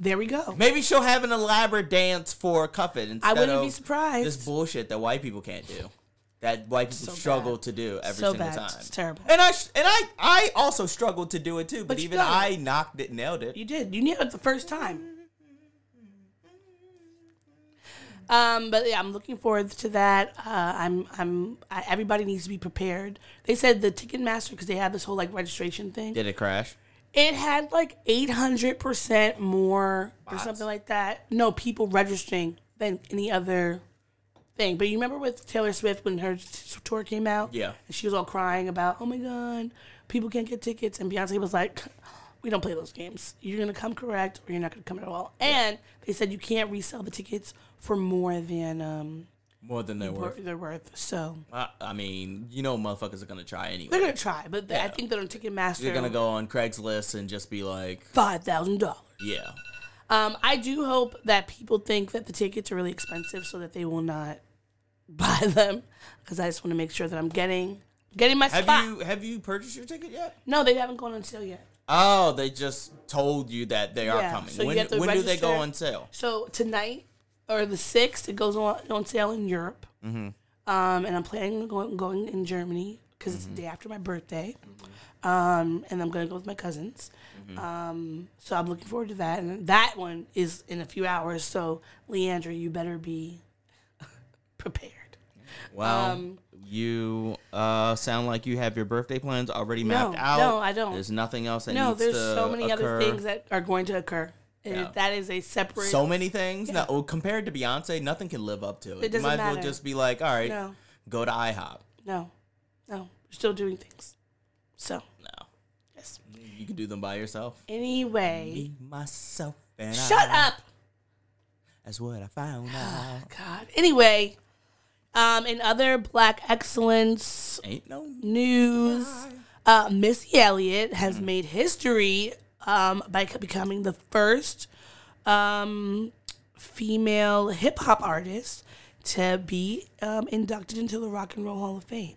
There we go. Maybe she'll have an elaborate dance for Cuff It instead I wouldn't be surprised. This bullshit that white people can't do. That white people So struggle bad. to do every So single bad. time. It's terrible. And I sh- and I I also struggled to do it too, but, But you even got I it. knocked it, nailed it. You did. You nailed it the first time. Um, but yeah, I'm looking forward to that. Uh, I'm, I'm. I, everybody needs to be prepared. They said the Ticketmaster because they have this whole like registration thing. Did it crash? It had like 800 percent more or something like that. No people registering than any other thing. But you remember with Taylor Swift when her tour came out? Yeah. And she was all crying about, oh my god, people can't get tickets, and Beyonce was like. We don't play those games. You're gonna come correct, or you're not gonna come at all. And they said you can't resell the tickets for more than um, More than they're worth. they're worth. So Uh, I mean, you know, motherfuckers are gonna try anyway. they're gonna try, but I Yeah. think that on Ticketmaster, You're gonna go on Craigslist and just be like, five thousand dollars. yeah. Um, I do hope that people think that the tickets are really expensive, so that they will not buy them. Because I just want to make sure that I'm getting getting my Have spot. you have you purchased your ticket yet? No, they haven't gone on sale yet. Oh, they just told you that they are coming. so when when do they go on sale? So tonight or the sixth, it goes on on sale in Europe. Mm-hmm. Um, and I'm planning on going, going in Germany because it's the day after my birthday. Mm-hmm. Um, and I'm gonna go with my cousins. Um, so I'm looking forward to that. And that one is in a few hours. So Leandra, you better be prepared. Well, Um, you uh, sound like you have your birthday plans already mapped No, out. no, I don't. There's nothing else that No, there's so many other things that are going to occur. Yeah. That is a separate. So many things. Yeah. No, well, compared to Beyonce, nothing can live up to it. It you might as well matter. just be like, all right, No, go to IHOP. no, no. We're still doing things. So No, yes. you can do them by yourself. Anyway, Me, myself, and shut I. up. That's what I found out. God. Anyway, um, in other Black excellence Ain't no news, uh, Missy Elliott has made history um, by becoming the first um, female hip hop artist to be um, inducted into the Rock and Roll Hall of Fame.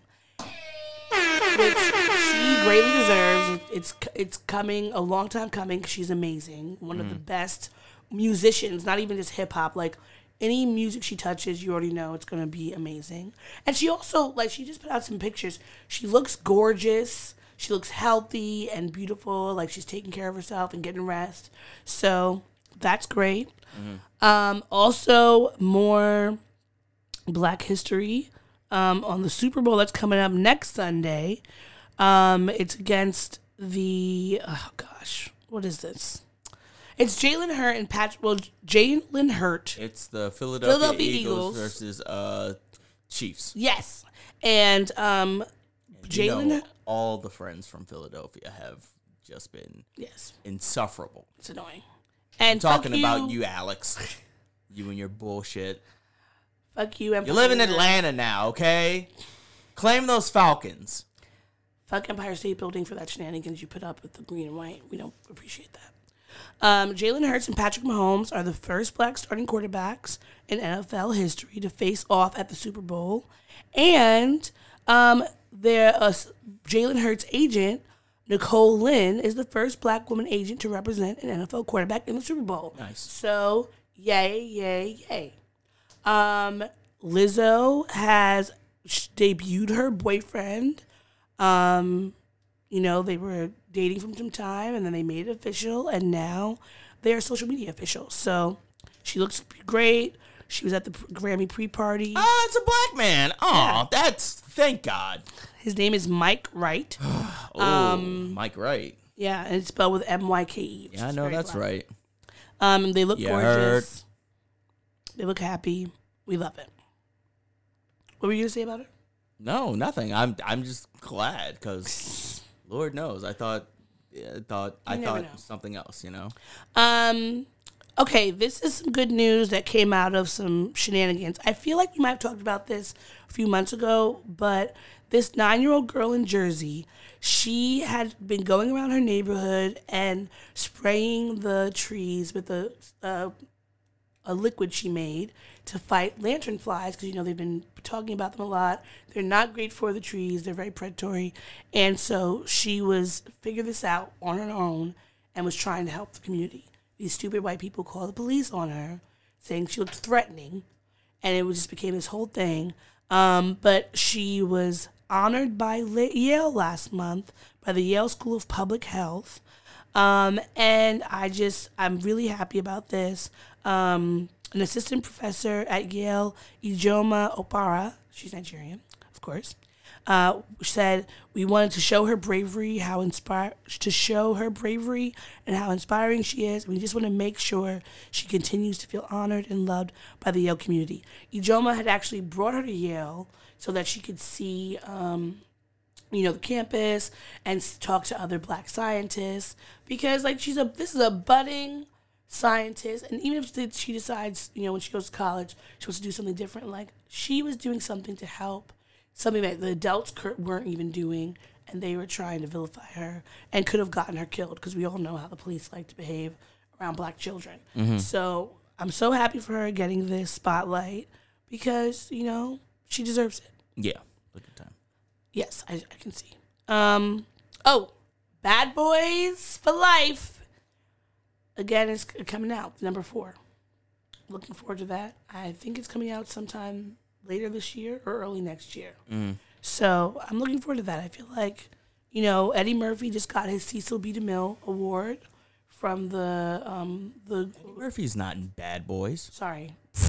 Which she greatly deserves. It's it's coming a long time coming. She's amazing. One of the best musicians. Not even just hip hop. Like any music she touches, you already know it's gonna be amazing. And she also like she just put out some pictures. She looks gorgeous. She looks healthy and beautiful. Like she's taking care of herself and getting rest. So that's great. Um, also, more Black History um, on the Super Bowl that's coming up next Sunday. Um, it's against the oh gosh, what is this? It's Jalen Hurt and Patrick. Well, Jalen Hurt, It's the Philadelphia, Philadelphia Eagles, Eagles. versus uh, Chiefs. yes, and um, You know, Jalen. All the friends from Philadelphia have just been Yes, insufferable. it's annoying. And Talking fuck about you, Alex. you and your bullshit. Fuck you. You live in Atlanta now, okay? Claim those Falcons. Fuck Empire State Building for that shenanigans you put up with the green and white. We don't appreciate that. Um, Jalen Hurts and Patrick Mahomes are the first black starting quarterbacks in NFL history to face off at the Super Bowl. And um, their uh, Jalen Hurts' agent, Nicole Lynn, is the first black woman agent to represent an NFL quarterback in the Super Bowl. Nice. So, yay, yay, yay. Um, Lizzo has debuted her boyfriend. Um, you know, they were dating from some time and then they made it official and now they are social media officials. So she looks great. She was at the Grammy pre party. Oh, it's a black man. Oh, that's thank God. His name is Mike Wright. Oh, Mike Wright. Yeah, and it's spelled with M Y K E. Yeah, I know that's black. right. Um, they look You gorgeous. They look happy. We love it. What were you gonna say about it? No, nothing. I'm I'm just glad because Lord knows I thought I thought I never thought know. something else. You know. Um, okay, this is some good news that came out of some shenanigans. I feel like we might have talked about this a few months ago, but this nine year old girl in Jersey, she had been going around her neighborhood and spraying the trees with a, uh, a liquid she made to fight lantern flies because you know they've been talking about them a lot. They're not great for the trees. They're very predatory, and so she was figured this out on her own and was trying to help the community. These stupid white people called the police on her, saying she looked threatening, and it just became this whole thing. Um, but she was honored by Yale last month by the Yale School of Public Health. Um, and I just, I'm really happy about this. Um, an assistant professor at Yale, Ijeoma Opara, she's Nigerian, of course, uh, said we wanted to show her bravery, how inspire to show her bravery and how inspiring she is. We just want to make sure she continues to feel honored and loved by the Yale community. Ijeoma had actually brought her to Yale so that she could see. Um, you know the campus and talk to other black scientists because like she's a this is a budding scientist and even if she decides you know when she goes to college she wants to do something different like she was doing something to help something that the adults weren't even doing and they were trying to vilify her and could have gotten her killed because we all know how the police like to behave around black children so i'm so happy for her getting this spotlight because you know she deserves it Yeah. Look at time. Yes, I, I can see. Um. Oh, Bad Boys for Life. Again, it's coming out number four. Looking forward to that. I think it's coming out sometime later this year or early next year. So I'm looking forward to that. I feel like, you know, Eddie Murphy just got his Cecil B. DeMille Award from the um the Murphy's not in Bad Boys. sorry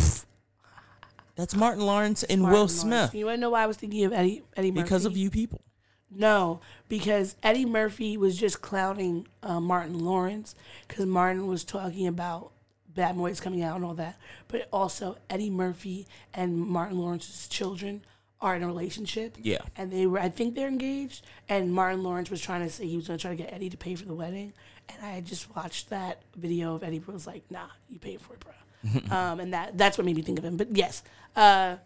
That's Martin Lawrence and Martin Will Lawrence. Smith You want to know why I was thinking of Eddie Eddie Murphy? because of you people. No, because Eddie Murphy was just clowning uh, Martin Lawrence because Martin was talking about Bad Boys coming out and all that. But also, Eddie Murphy and Martin Lawrence's children are in a relationship. Yeah. And they were, I think they're engaged. And Martin Lawrence was trying to say he was going to try to get Eddie to pay for the wedding. And I had just watched that video of Eddie was like, nah, you pay for it, bro. um, and that that's what made me think of him. But yes, uh,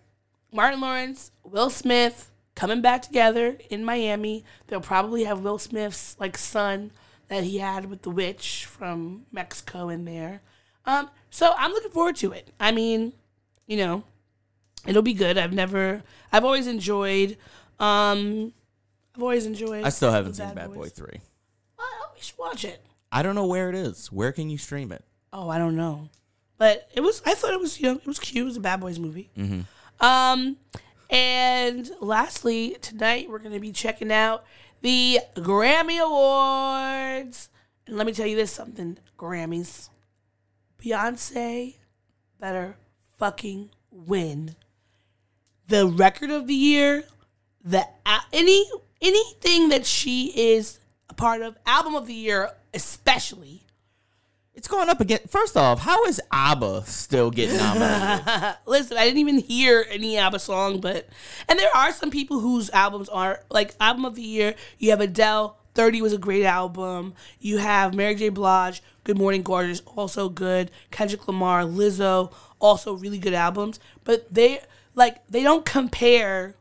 Martin Lawrence, Will Smith coming back together in Miami. They'll probably have Will Smith's like son that he had with the witch from Mexico in there. Um, so I'm looking forward to it. I mean, you know, it'll be good. I've never, I've always enjoyed, um, I've always enjoyed. I still haven't seen Bad Boy Boys. 3. Well, we should watch it. I don't know where it is. Where can you stream it? Oh, I don't know, but it was. I thought it was. You know, it was cute. It was a Bad Boys movie. Um, and lastly, tonight we're gonna be checking out the Grammy Awards. And let me tell you this: something Grammys. Beyonce better fucking win the record of the year, the any anything that she is a part of, album of the year especially. It's going up again. First off, how is ABBA still getting nominated? Listen, I didn't even hear any ABBA song, but and there are some people whose albums are like album of the year. You have Adele, Thirty was a great album. You have Mary J. Blige, Good Morning Gorgeous, also good. Kendrick Lamar, Lizzo, also really good albums. But they like they don't compare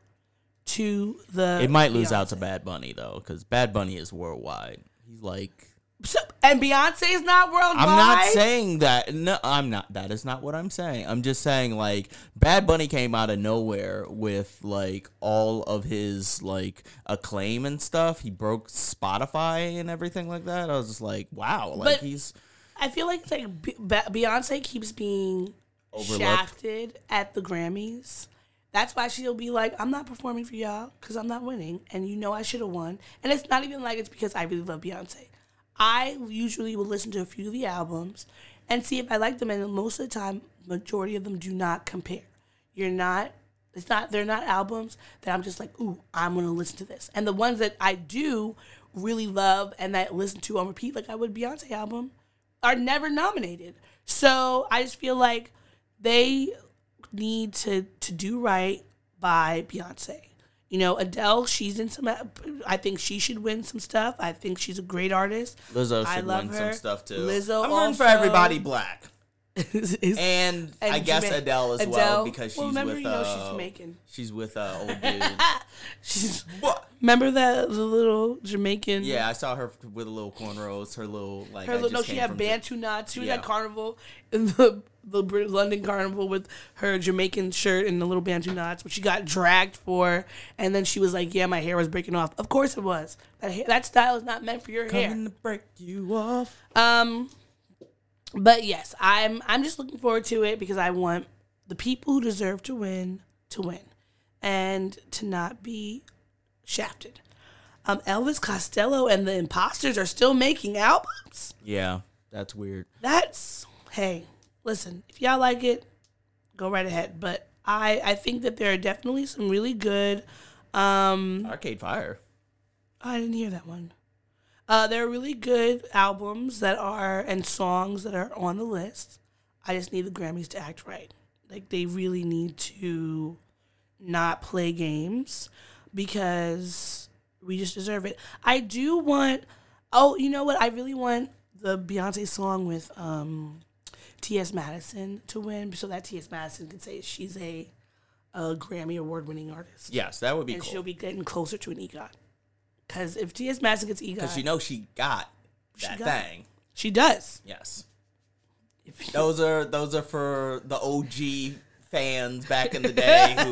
to the. it might lose out to Bad Bunny though, because Bad Bunny is worldwide. He's like, So, and Beyonce is not worldwide. I'm not saying that. No, I'm not. That is not what I'm saying. I'm just saying like Bad Bunny came out of nowhere with like all of his like acclaim and stuff. He broke Spotify and everything like that. I was just like, wow, like But- he's I feel like like Be- Be- Beyonce keeps being Overlooked. shafted at the Grammys. That's why she'll be like, "I'm not performing for y'all because I'm not winning, and you know I should have won." And it's not even like it's because I really love Beyonce. I usually will listen to a few of the albums and see if I like them, and most of the time, majority of them do not compare. You're not. It's not. They're not albums that I'm just like, "Ooh, I'm gonna listen to this." And the ones that I do really love and that I listen to on repeat, like I would Beyonce album, are never nominated. So I just feel like they need to to do right by Beyonce. You know, Adele, she's in some. I think she should win some stuff. I think she's a great artist. Lizzo I should love win her. some stuff too. Lizzo I'm rooting for everybody black. Is- is- And, I guess Jama- Adele as well because she's well, remember, with you know, uh, she's Jamaican. She's with uh, old dude. She's what? remember that the little Jamaican. Yeah, I saw her with a little cornrows. Her little like. Her I little, no, just she had Bantu knots. She was Yeah. at Carnival in the the London Carnival with her Jamaican shirt and the little Bantu knots, which she got dragged for. And then she was like, "Yeah, my hair was breaking off." Of course it was. That hair, that style is not meant for your hair. Coming to break you off. Um, but yes, I'm I'm just looking forward to it because I want the people who deserve to win to win, and to not be shafted. Um, Elvis Costello and the Imposters are still making albums. Yeah, that's weird. That's hey, listen, if y'all like it, go right ahead. But I I think that there are definitely some really good. Um, Arcade Fire. I didn't hear that one. Uh, there are really good albums that are and songs that are on the list. I just need the Grammys to act right. Like they really need to not play games because we just deserve it. I do want. Oh, you know what? I really want the Beyonce song with um, T.S. Madison to win, so that T.S. Madison can say she's a, a Grammy award winning artist, Yes, that would be and cool. she'll be getting closer to an EGOT. Because if T.S. Madison gets EGOT, Because you know she got that got it. thing. she does. Yes. Those are those are for the OG fans back in the day who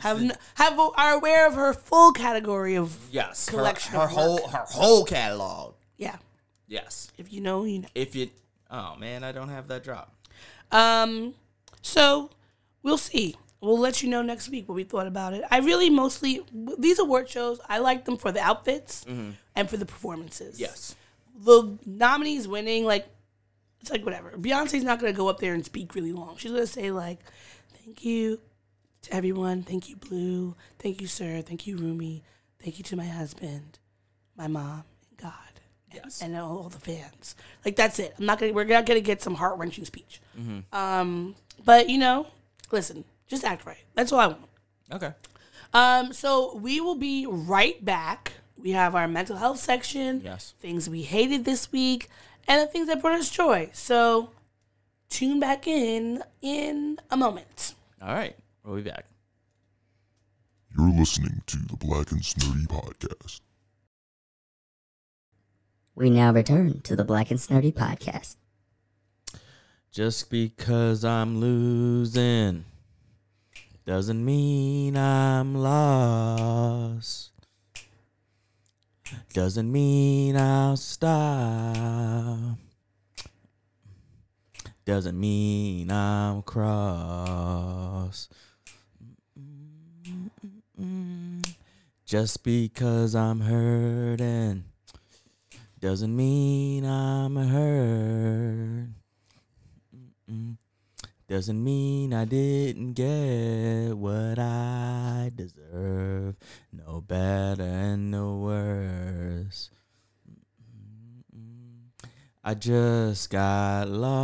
Have n- have are aware of her full category of yes, her, Collection her of whole her whole catalog. yeah. Yes. If you know, you know. If you Oh man, I don't have that drop. Um, so we'll see. We'll let you know next week what we thought about it. I really mostly these award shows. I like them for the outfits and for the performances. Yes. the nominees winning, like it's like whatever. Beyonce's not gonna go up there and speak really long. She's gonna say like, "Thank you to everyone. Thank you, Blue. Thank you, Sir. Thank you, Rumi. Thank you to my husband, my mom, and God, and, Yes. and all the fans. Like that's it. I'm not gonna. We're not gonna get some heart wrenching speech. Um, but you know, listen, just act right. That's all I want. Okay. Um, so we will be right back. We have our mental health section. Yes. Things we hated this week and the things that brought us joy. So tune back in in a moment. All right. We'll be back. You're listening to the Black and Snurdy Podcast. We now return to the Black and Snurdy podcast. Just because I'm losing doesn't mean I'm lost. Doesn't mean I'll stop. Doesn't mean I'm cross. Just because I'm hurting doesn't mean I'm hurt. Doesn't mean I didn't get what I deserve. No better and no worse. I just got lost.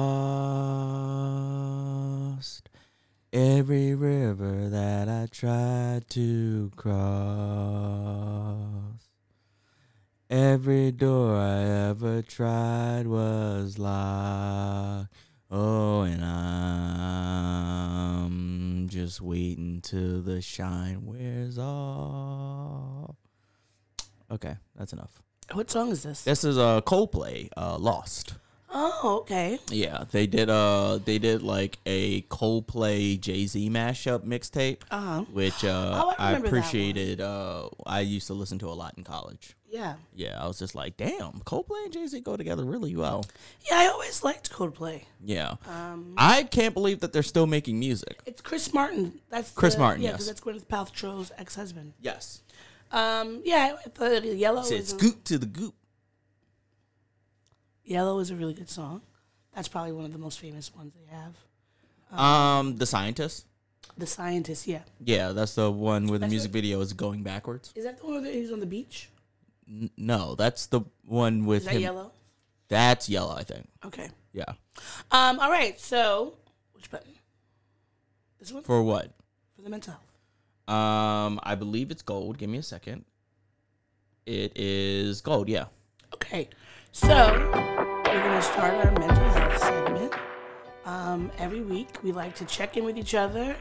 Every river that I tried to cross. Every door I ever tried was locked. Oh, and I'm just waiting till the shine wears off. Okay, that's enough. What song is this? This is a uh, Coldplay, uh, Lost. Oh, okay. Yeah, they did. Uh, they did like a Coldplay Jay Z mashup mixtape, Uh-huh. which uh, Oh, I I, remember that one. appreciated. Uh, I used to listen to a lot in college. Yeah. Yeah, I was just like, damn, Coldplay and Jay Z go together really well. Yeah, I always liked Coldplay. Yeah, Um, I can't believe that they're still making music. it's Chris Martin. That's Chris the- Martin, Yeah, yes. because that's Gwyneth Paltrow's ex-husband. Yes, Um, yeah, thought Yellow. said is a- to the goop. Yellow is a really good song. That's probably one of the most famous ones they have. Um, the scientist. The Scientist, yeah. Yeah, that's the one where the That's music it? video is going backwards. Is that the one where he's on the beach? N- no, that's the one with Is that him. Yellow? That's yellow, I think. Okay. Yeah. Um. All right. So, which button? This one for, what? For the mental health. Um, I believe it's gold. Give me a second. It is gold. Yeah. Okay. So we're gonna start our mental health segment. Um, every week we like to check in with each other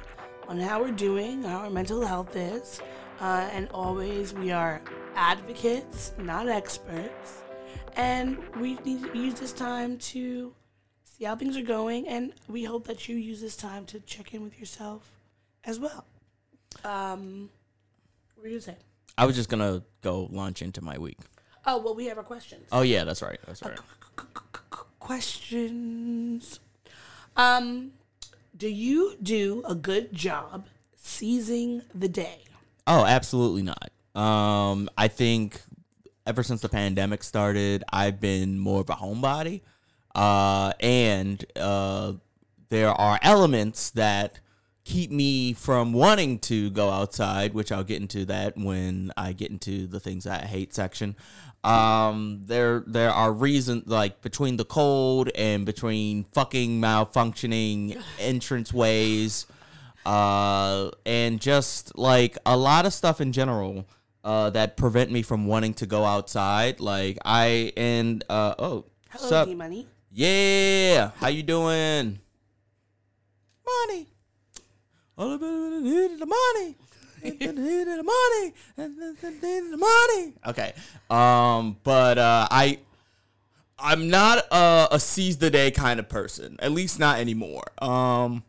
on how we're doing, how our mental health is, uh, and always we are advocates, not experts, and we need to use this time to see how things are going, and we hope that you use this time to check in with yourself as well. Um, what were you say? I was just gonna go launch into my week. Oh well, we have our questions. Oh yeah, that's right. That's right. questions. Um, do you do a good job seizing the day? Oh, absolutely not. Um, I think ever since the pandemic started, I've been more of a homebody. uh, and uh, there are elements that keep me from wanting to go outside, which I'll get into that when I get into the things I hate section. Um, there there are reasons like between the cold and between fucking malfunctioning entrance ways, uh, and just like a lot of stuff in general. Uh, that prevent me from wanting to go outside. Like I and uh oh, Hello? D Money. Yeah, how you doing? Money. All about the money. The money. The. Okay. Um, but uh, I, I'm not a, a seize the day kind of person. At least not anymore. Um,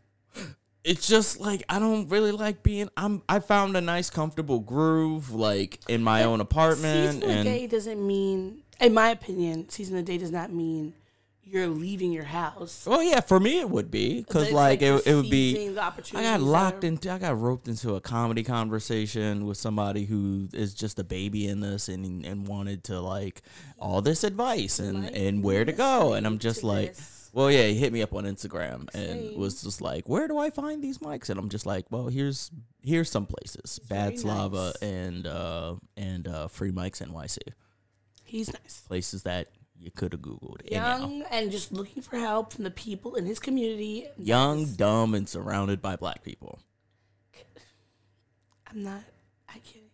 it's just like I don't really like being. I'm. I found a nice, comfortable groove, like in my own apartment, Season of and day doesn't mean, in my opinion, season of the day does not mean you're leaving your house. Well, yeah, for me it would be because it's like, it, it would be. I got locked are- into. I got roped into a comedy conversation with somebody who is just a baby in this and and wanted to like all this advice and Might and where to go and I'm just like. this. Well, yeah, he hit me up on Instagram and Same. was just like, "Where do I find these mics?" And I'm just like, "Well, here's here's some places: Bad very Slava nice. and uh and uh Free Mics NYC, He's nice. places that you could have googled. Anyhow. Young and just looking for help from the people in his community. young, dumb, and surrounded by black people. I'm not. I can't.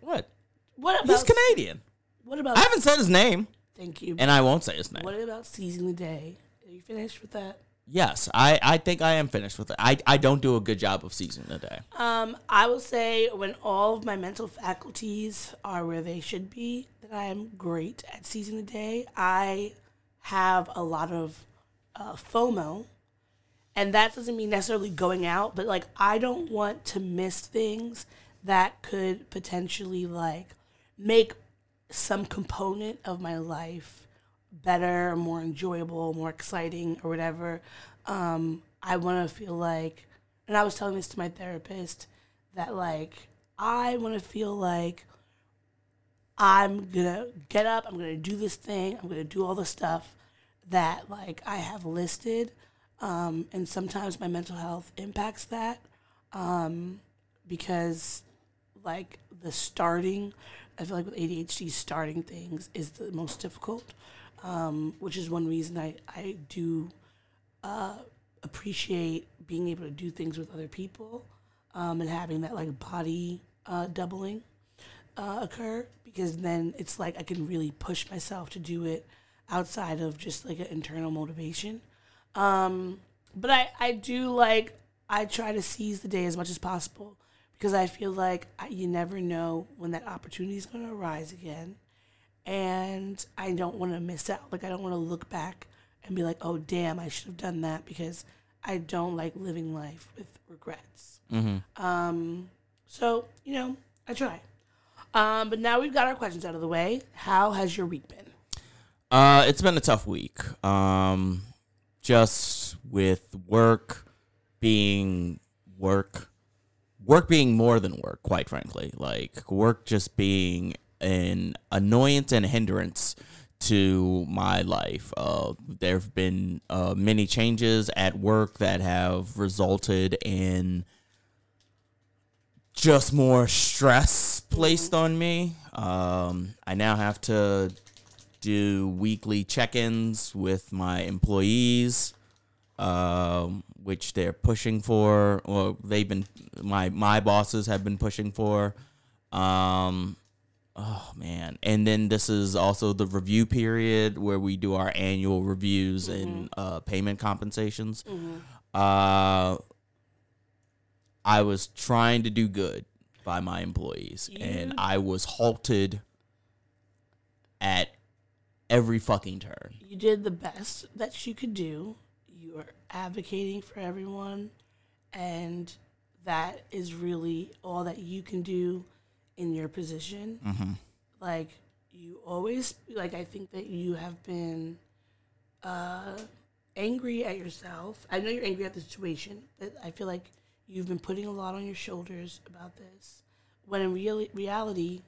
What? What about? He's Canadian. What about? I haven't said his name, Thank you. and I won't say his name. what about seizing the day? Are you finished with that? Yes, I, I think I am finished with it. I, I don't do a good job of seasoning the day. Um, I will say when all of my mental faculties are where they should be, that I am great at seizing the day. I have a lot of uh, FOMO, and that doesn't mean necessarily going out, but like I don't want to miss things that could potentially like make some component of my life better, more enjoyable, more exciting, or whatever. Um, I want to feel like, and I was telling this to my therapist that like I want to feel like I'm gonna get up, I'm gonna do this thing, I'm gonna do all the stuff that like I have listed, um, and sometimes my mental health impacts that um, because like the starting, I feel like with ADHD, starting things is the most difficult, um, which is one reason I I do uh, appreciate being able to do things with other people um, and having that like body uh, doubling uh, occur because then it's like I can really push myself to do it outside of just like an internal motivation. Um, but I, I do like, I try to seize the day as much as possible because I feel like I, you never know when that opportunity is going to arise again. And I don't want to miss out. Like, I don't want to look back and be like, oh, damn, I should have done that because I don't like living life with regrets. Um, so, you know, I try. Um, but now we've got our questions out of the way. How has your week been? Uh, it's been a tough week. Um, just with work being work, work being more than work, quite frankly. Like work just being an annoyance and hindrance to my life. Uh, there have been uh, many changes at work that have resulted in just more stress placed on me. Um, I now have to do weekly check-ins with my employees, um, which they're pushing for, or they've been my my bosses have been pushing for. Um, oh man, and then this is also the review period where we do our annual reviews and uh, payment compensations. Uh, I was trying to do good by my employees, and I was halted at every fucking turn. You did the best that you could do. You are advocating for everyone, and that is really all that you can do in your position. Mm-hmm. Like you always, like I think that you have been uh, angry at yourself. I know you're angry at the situation, but I feel like you've been putting a lot on your shoulders about this. When in real- reality,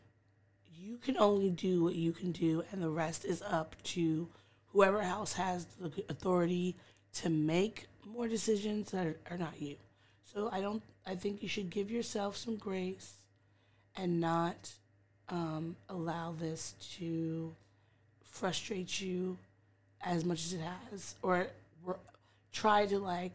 you can only do what you can do, and the rest is up to whoever else has the authority to make more decisions that are, are not you. So I don't. I think you should give yourself some grace and not um, allow this to frustrate you as much as it has, or, try to like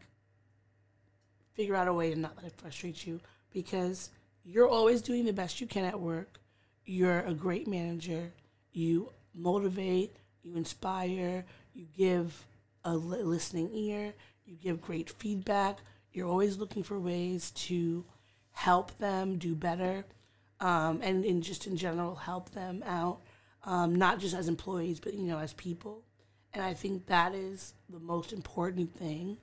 figure out a way to not let it frustrate you because you're always doing the best you can at work. You're a great manager. You motivate, you inspire, you give a listening ear, you give great feedback. You're always looking for ways to help them do better um, and, and just in general help them out, um, not just as employees, but you know, as people. And I think that is the most important thing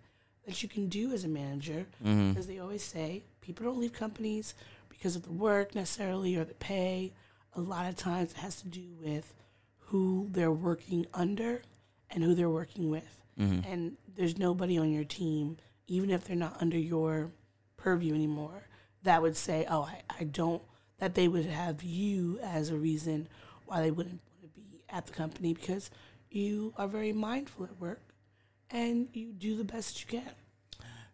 that you can do as a manager, because they always say people don't leave companies because of the work necessarily or the pay. A lot of times it has to do with who they're working under and who they're working with. And there's nobody on your team, even if they're not under your purview anymore, that would say, oh, I, I don't, that they would have you as a reason why they wouldn't want to be at the company because you are very mindful at work and you do the best you can.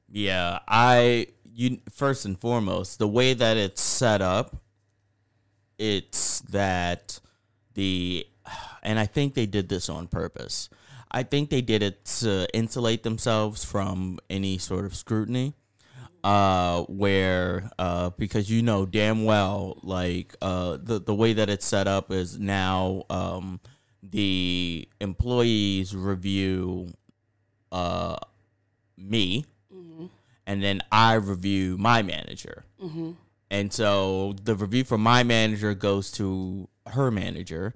Yeah, I you first and foremost, the way that it's set up, it's that the and I think they did this on purpose. I think they did it to insulate themselves from any sort of scrutiny. Uh, where uh, because you know damn well, like uh, the the way that it's set up is now um, the employees review uh, me, and then I review my manager. And so the review from my manager goes to her manager,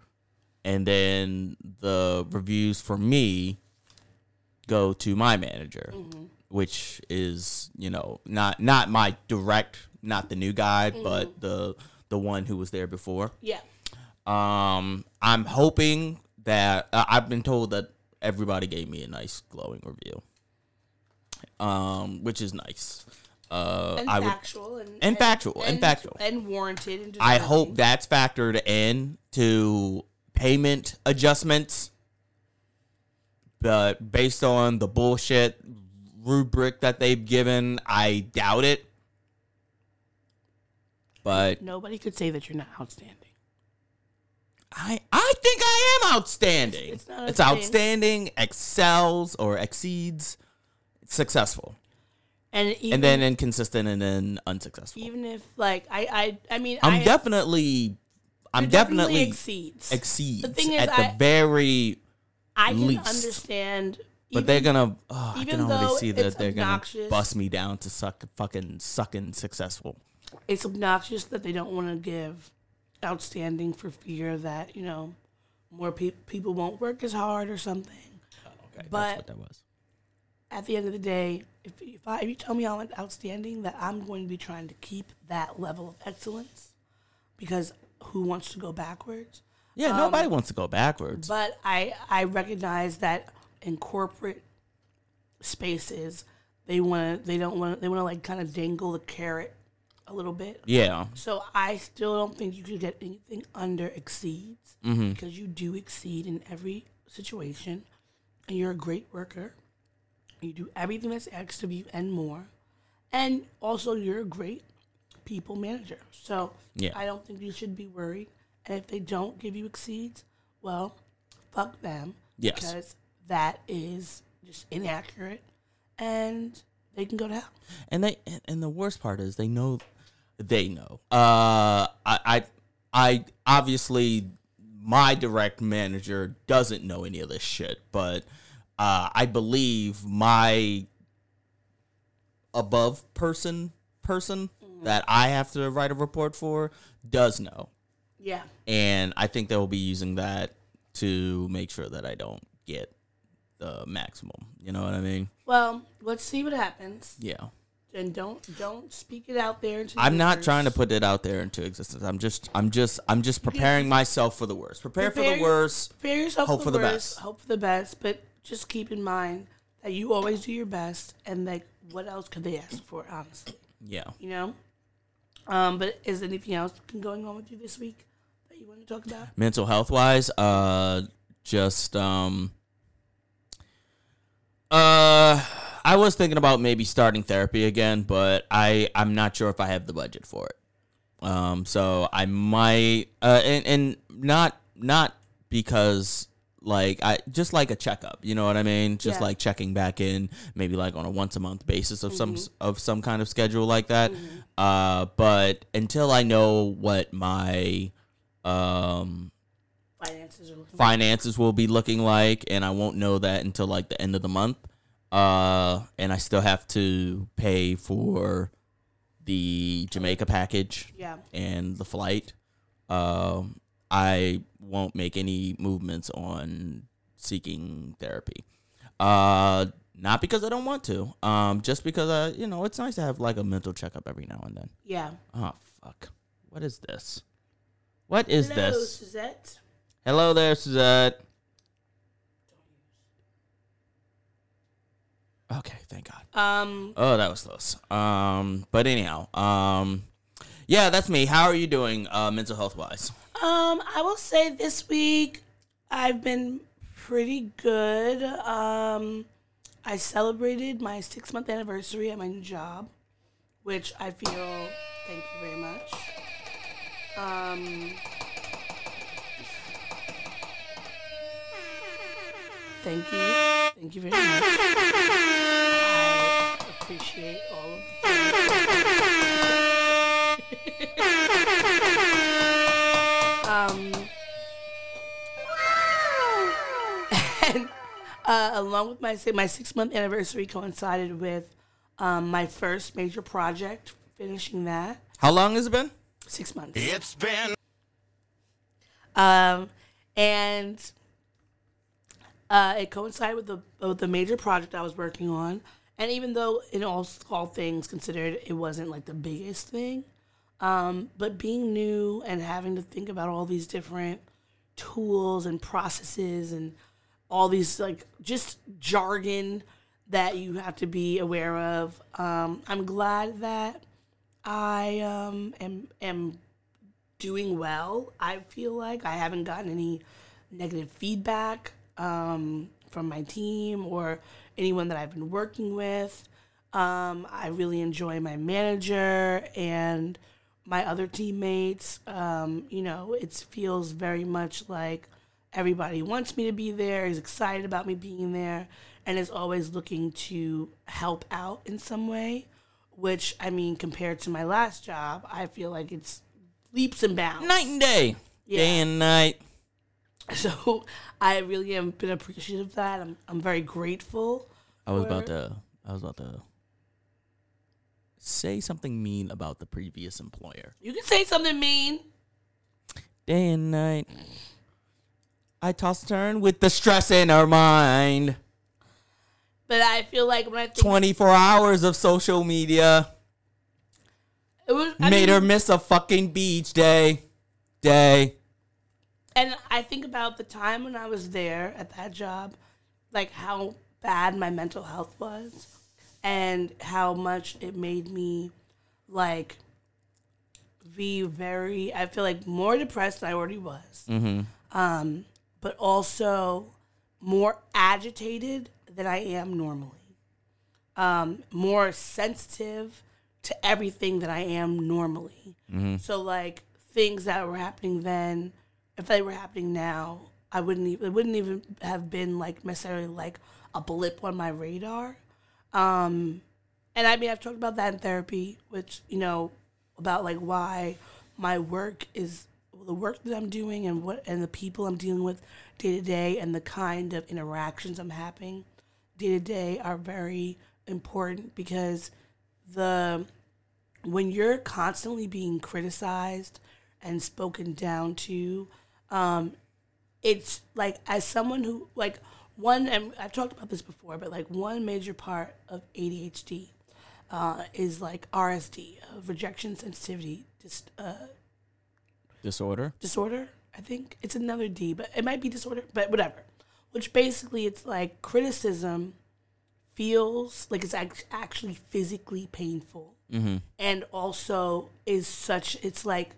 and then the reviews for me go to my manager, which is you know not not my direct, not the new guy, but the the one who was there before. Yeah. Um, I'm hoping that uh, I've been told that everybody gave me a nice glowing review. Um, which is nice. Uh, And I would. factual and, and factual, and factual. and warranted. And I hope that's factored in to payment adjustments. But based on the bullshit rubric that they've given, I doubt it. But nobody could say that you're not outstanding. I I think I am outstanding. It's- it's not It's outstanding. excels or exceeds, successful, And even, and then inconsistent and then unsuccessful. even if like I I I mean I'm I, definitely, I'm it definitely, exceeds exceeds The thing is, at I- the very. I can least. understand. But even- they're gonna. Oh, I even can already see that they're obnoxious- gonna bust me down to suck fucking sucking successful. it's obnoxious that they don't want to give outstanding for fear that you know more pe- people won't work as hard or something. Oh, okay, But- that's what that was. At the end of the day, if if, I, if you tell me I'm outstanding, that I'm going to be trying to keep that level of excellence, because who wants to go backwards? Yeah, nobody um, wants to go backwards. But I I recognize that in corporate spaces, they want to they don't want they want to like kind of dangle the carrot a little bit. yeah, So I still don't think you could get anything under exceeds Mm-hmm. because you do exceed in every situation, and you're a great worker. You do everything that's asked of you and more, and also you're a great people manager. So Yeah. I don't think you should be worried. And if they don't give you exceeds, well, fuck them. Yes. Because that is just inaccurate, and they can go to hell. and they and the worst part is they know, they know. Uh, I I, I obviously my direct manager doesn't know any of this shit, but uh, I believe my above person person that I have to write a report for does know. Yeah. and I think they'll be using that to make sure that I don't get the maximum. You know what I mean? Well, let's see what happens. Yeah. and don't don't speak it out there. The I'm not trying to put it out there into existence. I'm just I'm just I'm just preparing myself for the worst. Prepare for the worst. prepare yourself hope for the, for the worst, best. Hope for the best, but just keep in mind that you always do your best, and like, what else could they ask for? Honestly, Yeah. you know. Um, but is anything else been going on with you this week that you want to talk about? Mental health wise, uh just um was thinking about maybe starting therapy again, but I I'm not sure if I have the budget for it. Um, so I might, uh, and and not not because like I just like a checkup, you know what I mean? Just Yeah. like checking back in, maybe like on a once a month basis of some of some kind of schedule like that. Uh, but until I know what my um Finances are looking. finances will be looking like, and I won't know that until like the end of the month. Uh, and I still have to pay for the Jamaica package Yeah. and the flight. Um, I won't make any movements on seeking therapy. Uh, not because I don't want to. Um, just because I, you know, it's nice to have like a mental checkup every now and then. Yeah. Oh fuck! What is this? What is Hello, this? Suzette. Hello there, Suzette. Okay, thank God. Um, Oh, that was close. Um, but anyhow, um, yeah, that's me. How are you doing, uh, mental health wise? Um, I will say this week I've been pretty good. Um, I celebrated my six month anniversary at my new job, which I feel. Thank you very much. Um, thank you. Thank you very much. I appreciate all of the um, and uh, along with my si- my six month anniversary coincided with um, my first major project, finishing that How long has it been? six months. It's been Um, and uh, it coincided with the with the major project I was working on. And even though in all all things considered, it wasn't like the biggest thing, um, but being new and having to think about all these different tools and processes and all these like just jargon that you have to be aware of. Um, I'm glad that I um, am am doing well. I feel like I haven't gotten any negative feedback um, from my team or anyone that I've been working with. Um, I really enjoy my manager and my other teammates. Um, you know, it feels very much like everybody wants me to be there, is excited about me being there, and is always looking to help out in some way. Which I mean, compared to my last job, I feel like it's leaps and bounds. Night and day, Yeah. day and night. So I really am been appreciative of that. I'm I'm very grateful. I was about to. I was about to say something mean about the previous employer. You can say something mean. Day and night. I toss and turn with the stress in her mind. But I feel like when I think 24 hours of social media it was I made mean, her miss a fucking beach day. Day. And I think about the time when I was there at that job, like how bad my mental health was, and how much it made me like be very. I feel like more depressed than I already was. Um, but also more agitated than I am normally. Um, more sensitive to everything that I am normally. So like things that were happening then, if they were happening now, I wouldn't even it wouldn't even have been like necessarily like a blip on my radar. Um, and I mean I've talked about that in therapy, which you know about like why my work is the work that I'm doing and what and the people I'm dealing with day to day and the kind of interactions I'm having day to day are very important because the when you're constantly being criticized and spoken down to um it's like as someone who like one and I've talked about this before but like one major part of ADHD uh, is like RSD uh, rejection sensitivity just uh, Disorder. disorder. I think it's another D, but it might be disorder, but whatever. Which basically it's like criticism feels like it's act- actually physically painful. And also is such, it's like,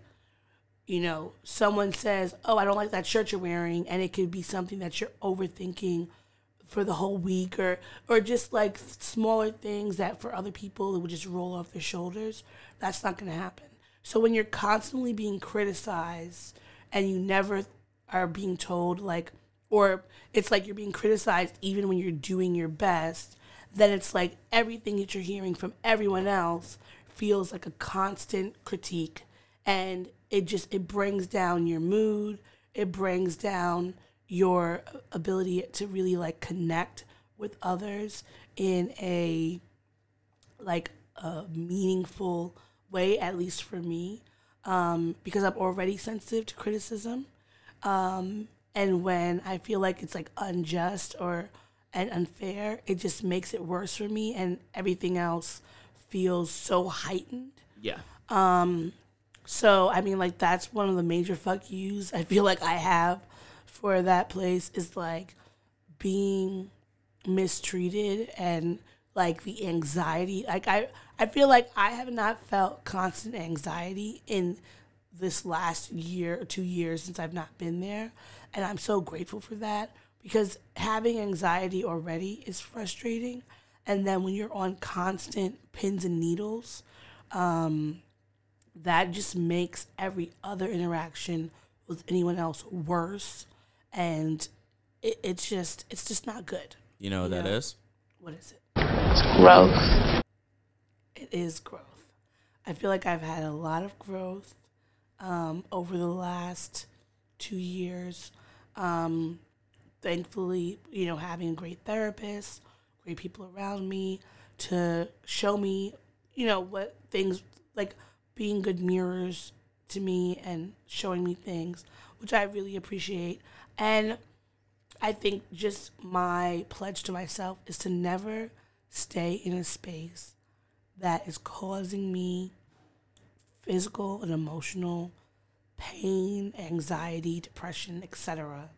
you know, someone says, Oh, I don't like that shirt you're wearing. And it could be something that you're overthinking for the whole week or or just like smaller things that for other people it would just roll off their shoulders that's not going to happen so when you're constantly being criticized and you never are being told like or it's like you're being criticized even when you're doing your best then it's like everything that you're hearing from everyone else feels like a constant critique and it just it brings down your mood. It brings down your ability to really like connect with others in a like a meaningful way at least for me. Um, because i'm already sensitive to criticism. Um, and when i feel like it's like unjust or and unfair it just makes it worse for me and everything else feels so heightened. Yeah. So I mean, like that's one of the major fuck yous I feel like I have for that place is like being mistreated and like the anxiety. Like I, I feel like I have not felt constant anxiety in this last year or two years since I've not been there, and I'm so grateful for that because having anxiety already is frustrating, and then when you're on constant pins and needles um, that just makes every other interaction with anyone else worse and it, it's just it's just not good You know what that Yeah. is? what is it it's growth. it is growth i feel like i've had a lot of growth um, over the last two years um, thankfully you know having a great therapist great people around me to show me you know what things like being good mirrors to me and showing me things which i really appreciate and i think just my pledge to myself is to never stay in a space that is causing me physical and emotional pain, anxiety, depression, etc.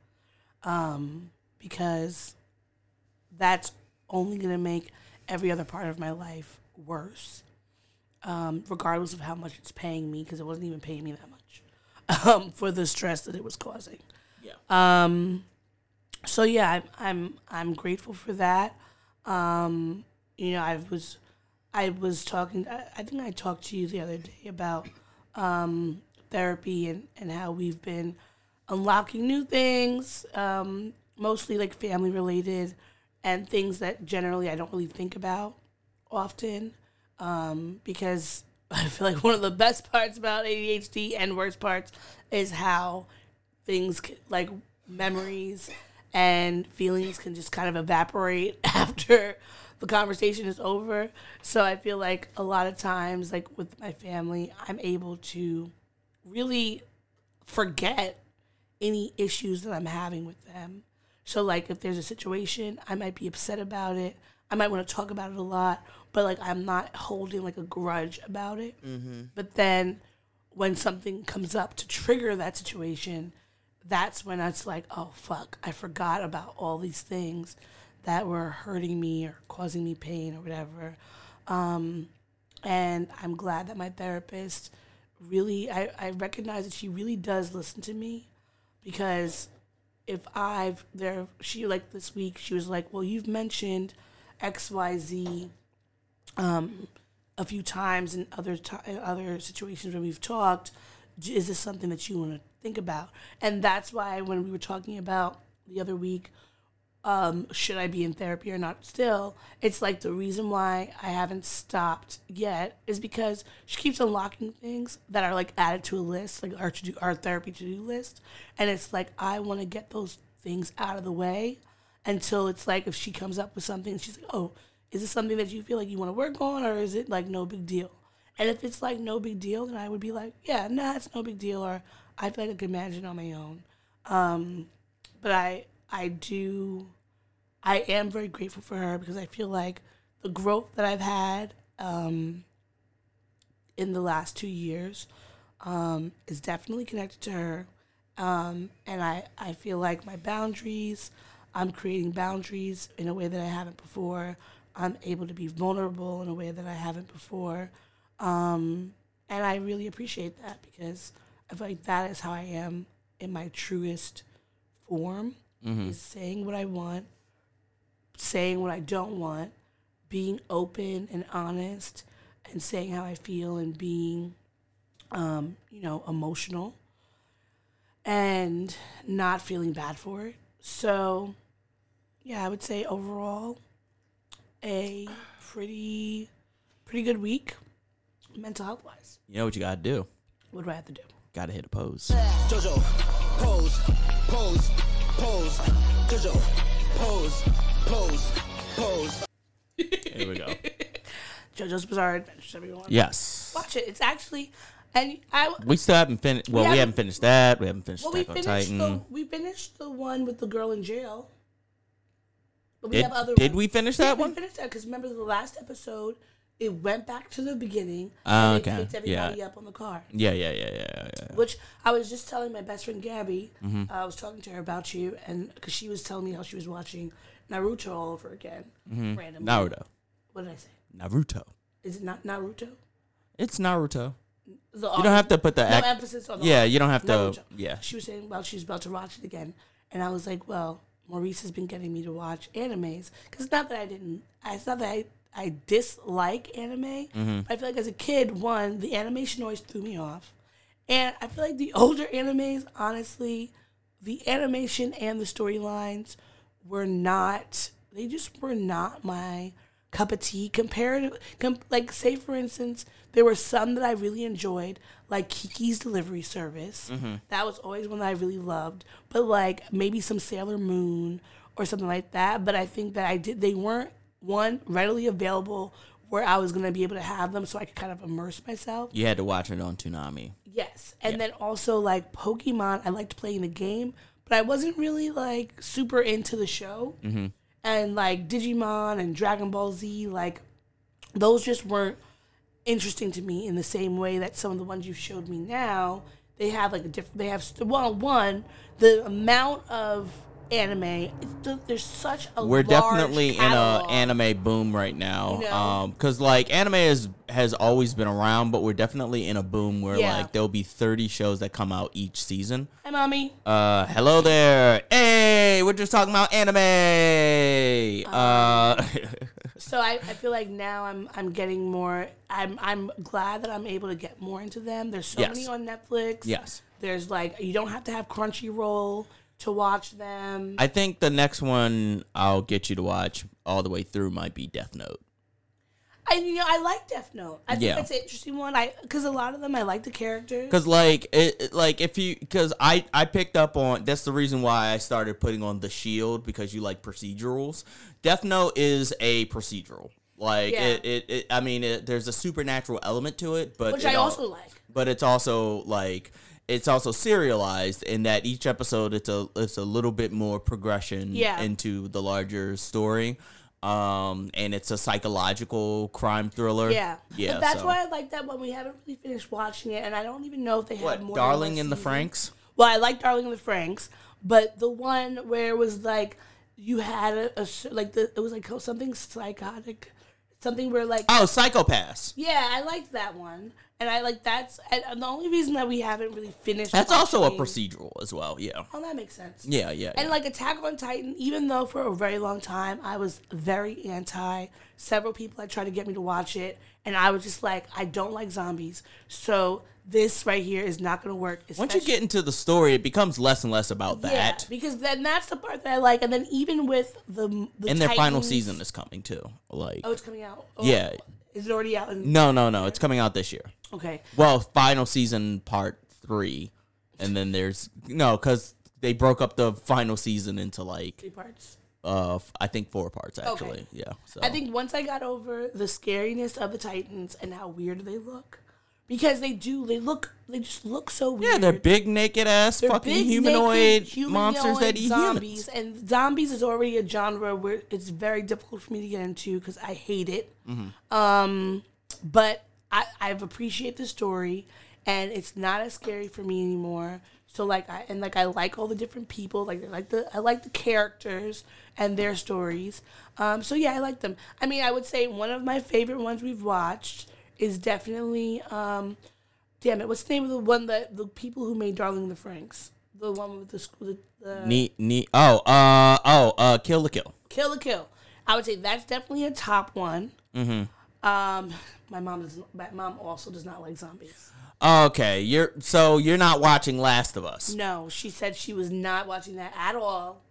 Um, because that's only going to make every other part of my life worse, um, regardless of how much it's paying me, because it wasn't even paying me that much um, for the stress that it was causing. Yeah. Um, so yeah, I'm I'm I'm grateful for that. Um, you know, I was I was talking. I, I think I talked to you the other day about um, therapy and and how we've been unlocking new things, um, mostly like family related, and things that generally I don't really think about often um, because I feel like one of the best parts about ADHD and worst parts is how things like memories and feelings can just kind of evaporate after the conversation is over. So I feel like a lot of times, like with my family, I'm able to really forget any issues that I'm having with them. So like if there's a situation, I might be upset about it. I might want to talk about it a lot, but like I'm not holding like a grudge about it. But then when something comes up to trigger that situation, that's when it's like, oh fuck, I forgot about all these things that were hurting me or causing me pain or whatever. Um, and I'm glad that my therapist really, I, I recognize that she really does listen to me because if I've there, she like this week, she was like, well, you've mentioned X, Y, Z um, a few times in other other situations when we've talked. Is this something that you want to think about? And that's why when we were talking about the other week, um, should I be in therapy or not? Still, it's like the reason why I haven't stopped yet is because she keeps unlocking things that are like added to a list, like our to do our therapy to do list, and it's like I want to get those things out of the way until it's like if she comes up with something, she's like, oh, is this something that you feel like you want to work on, or is it like no big deal? And if it's like no big deal, then I would be like, yeah, nah, it's no big deal, or I feel like I can manage it on my own. Um, but I I do I am very grateful for her because I feel like the growth that I've had um, in the last two years um, is definitely connected to her. Um, and I, I feel like my boundaries, I'm creating boundaries in a way that I haven't before. I'm able to be vulnerable in a way that I haven't before. Um, and I really appreciate that because I feel like that is how I am in my truest form is saying what I want, saying what I don't want, being open and honest, and saying how I feel, and being, um, you know, emotional, and not feeling bad for it. So, yeah, I would say overall, a pretty, pretty good week, mental health wise. You know what you gotta do? What do I have to do? Gotta hit a pose. Jojo, pose, pose, pose. Jojo, pose, pose, pose. Here we go. JoJo's Bizarre Adventures, everyone. Yes. Watch it. It's actually, and I We still haven't finished. Well, we haven't- haven't finished that. We haven't finished well, we Attack on finished Titan. the we finished the one with the girl in jail. But we Did, have other. did ones. we finish Yeah, that we one? finished that because remember the last episode, it went back to the beginning. Ah, and it okay. picked Yeah. everybody up on the car. Yeah, yeah, yeah, yeah, yeah. Which I was just telling my best friend Gabby. Mm-hmm. uh, I was talking to her about you, and because she was telling me how she was watching Naruto all over again, randomly. Mm-hmm. Naruto. What did I say? Naruto. Is it not Naruto? It's Naruto. The, You don't have to put the no emphasis on the Yeah, you don't have to. Naruto. Yeah. She was saying well, she's about to watch it again, and I was like, well, Maurice has been getting me to watch animes because it's not that I didn't. It's not that I I dislike anime. Mm-hmm. I feel like as a kid, one the animation always threw me off, and I feel like the older animes, honestly, the animation and the storylines were not. They just were not my cup of tea compared com- like say for instance there were some that i really enjoyed like kiki's delivery service. That was always one that i really loved. But like maybe some sailor moon or something like that. But i think that i did they weren't one readily available where i was going to be able to have them so i could kind of immerse myself. You had to watch it on Toonami. Yes, and then also like Pokemon, I liked playing the game, but I wasn't really like super into the show. Mm-hmm. And like Digimon and Dragon Ball Z, like those just weren't interesting to me in the same way that some of the ones you've showed me now. They have like a different. They have well, one the amount of anime. There's such a We're definitely in a anime boom right now. You know? Um, cause like anime is has always been around, but we're definitely in a boom where Yeah. like there'll be 30 shows that come out each season. Hi, mommy. Uh, hello there. Hey, we're just talking about anime. Uh, So I, I feel like now I'm I'm getting more. I'm I'm glad that I'm able to get more into them. There's so Yes. many on Netflix. yes. There's like you don't have to have Crunchyroll to watch them. I think the next one I'll get you to watch all the way through might be Death Note. I you know I like Death Note. I think Yeah. that's an interesting one. I because a lot of them I like the characters. Cause like it, like if you, cause I I picked up on that's the reason why I started putting on the Shield because you like procedurals. Death Note is a procedural. Like Yeah. it, it, it, I mean, it, there's a supernatural element to it, but which I al- also like. but it's also like it's also serialized in that each episode it's a it's a little bit more progression Yeah. into the larger story. Um, and it's a psychological crime thriller. Yeah, yeah. But that's so. why I like that one. We haven't really finished watching it, and I don't even know if they have What, more. Darling in the. Franxx? Well, I like Darling in the Franxx, but the one where it was like you had a, a like the it was like something psychotic, something where like Oh, Psycho-Pass. yeah, I liked that one, and I like that's and the only reason that we haven't really finished. That's also a procedural as well. Yeah. Oh, that makes sense. Yeah, yeah. And yeah. like Attack on Titan, even though for a very long time I was very anti, several people had tried to get me to watch it, and I was just like, I don't like zombies, so this right here is not going to work. Once you get into the story, it becomes less and less about yeah, that. because then that's the part that I like, and then even with the, the and their final season is coming too. Like, oh, it's coming out. Oh, Yeah. is it already out? In, no, no, no, it's coming out this year. Okay, Well, final season part three, and then there's no because they broke up the final season into like three parts. uh I think four parts actually. Yeah. So I think once I got over the scariness of the Titans and how weird they look, because they do, they look, they just look so weird. yeah, they're big naked ass They're fucking humanoid, naked, monsters that eat zombies, humans. and zombies is already a genre where it's very difficult for me to get into because I hate it. Mm-hmm. Um, but I I've appreciate the story, and it's not as scary for me anymore. So like I and like I like all the different people, like I like the I like the characters and their stories. Um, so yeah, I like them. I mean, I would say one of my favorite ones we've watched is definitely um, damn it, what's the name of the one that the people who made Darling the Franxx, the one with the school, the, Neat, neat. Oh, uh, oh, uh, Kill la Kill. Kill la Kill. I would say that's definitely a top one. Mm-hmm. Um, my mom does. My mom also does not like zombies. Okay, you're so you're not watching Last of Us. No, she said she was not watching that at all,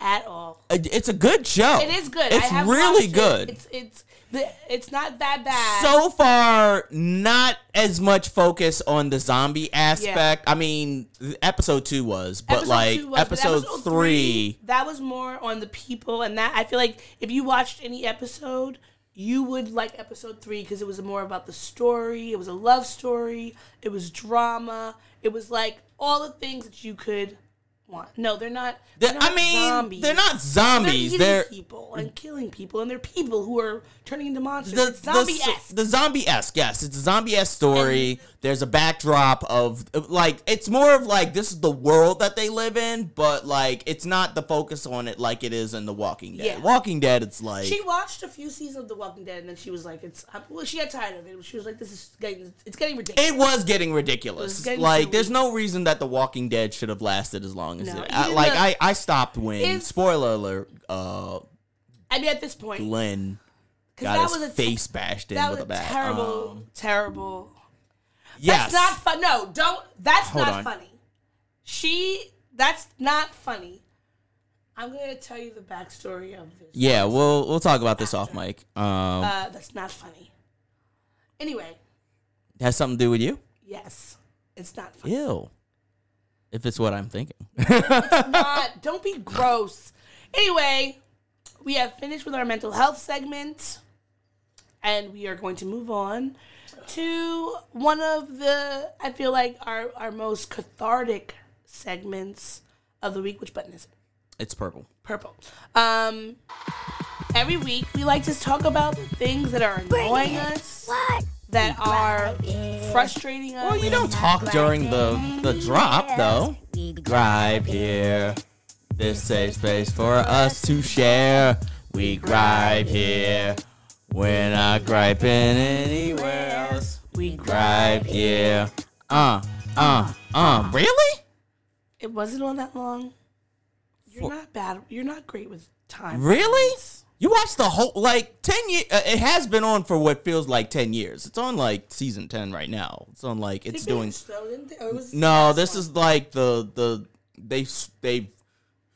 at all. It's a good show. It is good. It's I have really watched it. good. It's it's the, it's not that bad. so far not as much focus on the zombie aspect. I mean, episode 2 was, but Episode like two was, but episode, 3 that was more on the people, and that I feel like if you watched any episode, you would like episode three because it was more about the story. It was a love story. It was drama. It was like all the things that you could want. No, they're not. They're- They're not I mean, zombies. they're not zombies. They're They're people and killing people, and they're people who are turning into monsters. the zombie esque. the, zombie esque. Yes, it's a zombie esque story. There's a backdrop of like it's more of like this is the world that they live in, but like it's not the focus on it like it is in The Walking Dead. Yeah. Walking Dead, it's like She watched a few seasons of The Walking Dead, and then she was like, "It's uh, well." She got tired of it. She was like, "This is getting, it's getting ridiculous." it was getting ridiculous. was getting like, there's no reason that The Walking Dead should have lasted as long as No, it. I, like, I, I stopped when It's- spoiler alert. Uh, I mean, at this point, Glenn got that his was a face bashed in that with was a bat. terrible, Um, terrible. yes, That's not fun. No, don't. That's Hold not on. funny. She. That's not funny. I'm gonna tell you the backstory of this. yeah. We'll we'll talk about this off mic. Um, Uh, that's not funny. Anyway, has something to do with you? yes, it's not funny. Ew. If it's what I'm thinking. not. Don't be gross. Anyway, we have finished with our mental health segment, and we are going to move on to one of the I feel like our our most cathartic segments of the week. Which button is it? it's purple. Purple. Um, every week we like to talk about the things that are annoying us, What? That are frustrating us. Well, you don't talk during the the drop though. We gripe here. This safe space for us to share. We gripe here. We're not griping anywhere else. We gripe here. Uh, uh, uh. Really? It wasn't all that long. You're not bad. You're not great with time. Really? You watched the whole like ten years. Uh, it has been on for what feels like ten years. It's on like season ten right now. It's on like it's doing. though, didn't they? Or it No, this one? is like the the they they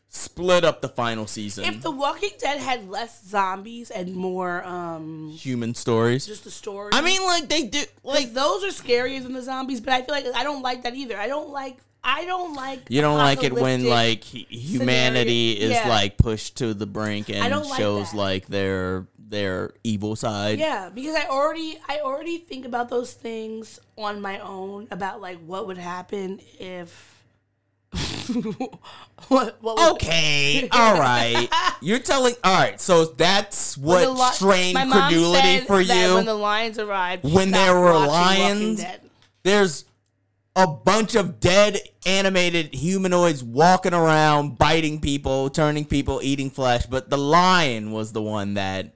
split up the final season. If The Walking Dead had less zombies and more um Human stories. just the story. I mean, like they do like those are scarier than the zombies, but I feel like I don't like that either. I don't like I don't like you don't like it when like humanity scenario. is Yeah. like pushed to the brink and like shows that. like their their evil side. Yeah, because I already I already think about those things on my own about like what would happen if what, what Okay, all right. You're telling. All right, so that's what li- strained credulity for you. when the lions arrived. When there were lions? There's a bunch of dead animated humanoids walking around, biting people, turning people, eating flesh. But the lion was the one that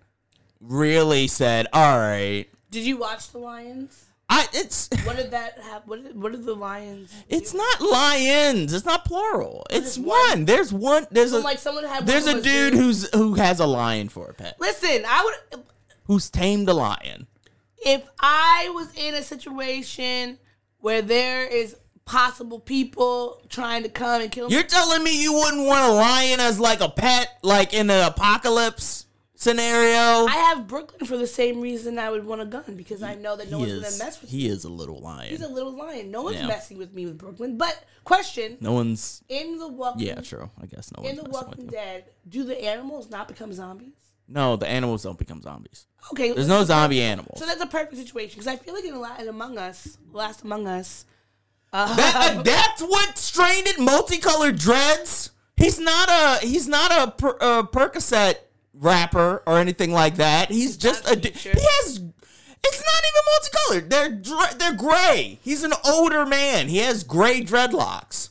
really said, "All right, Did you watch the lions? I it's." What did that have? What did, what did the lions? It's not lions. It's not plural. It's one? one. There's one. There's a like someone had. there's a dude doing- who's who has a lion for a pet. Listen, I would. Who's tamed a lion. if I was in a situation where there is possible people trying to come and kill me, You're telling me you wouldn't want a lion as like a pet, like in an apocalypse scenario? I have Brooklyn for the same reason I would want a gun because I know that no he one's is. gonna mess with He me. is a little lion. He's a little lion. No one's Yeah. messing with me with Brooklyn. But question: no one's. in the Walking, Yeah, true. I guess no in the Walking. Dead, do the animals not become zombies? No, the animals don't become zombies. Okay, There's no zombie animals. So that's a perfect situation because I feel like in, a lot, in Among Us, Last Among Us, That, uh, that's what strained it. Multicolored dreads. He's not a. He's not a, per, a Percocet rapper or anything like that. He's just not a. a d- feature. He has. It's not even multicolored. They're they're gray. He's an older man. He has gray dreadlocks.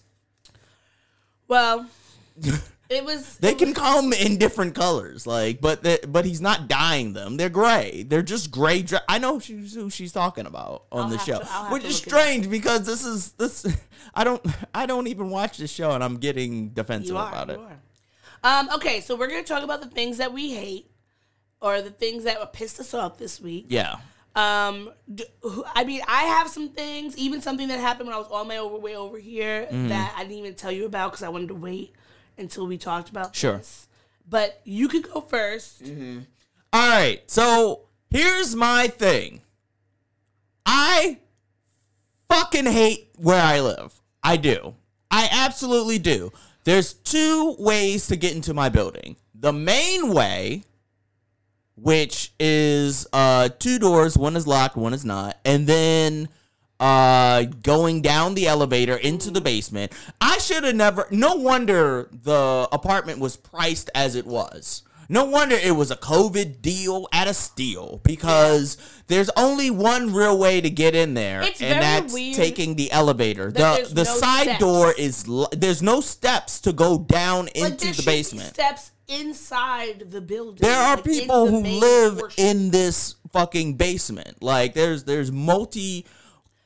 well, it was. They can come in different colors, like, but the, but he's not dyeing them. They're gray. They're just gray. Dre- I know she's, who she's talking about on I'll the show, to- which is look it up. strange because this is this. I don't I don't even watch the show, and I'm getting defensive are. about it. Um, okay, so we're gonna talk about the things that we hate. or the things that pissed us off this week. Yeah. Um, d- who- I mean, I have some things, even something that happened when I was on my over way over here Mm-hmm. that I didn't even tell you about because I wanted to wait until we talked about Sure. this. But you could go 1st All right. So here's my thing. I fucking hate where I live. I do. I absolutely do. There's two ways to get into my building. The main way, which is uh two doors, one is locked, one is not, and then uh going down the elevator into the basement. I should have never no wonder the apartment was priced as it was. No wonder it was a COVID deal at a steal because there's only one real way to get in there, It's and that's taking the elevator. The the no side steps. door is there's no steps to go down Like, into the basement. steps inside the building. There are like, people the who live portion. in this fucking basement. Like there's there's multi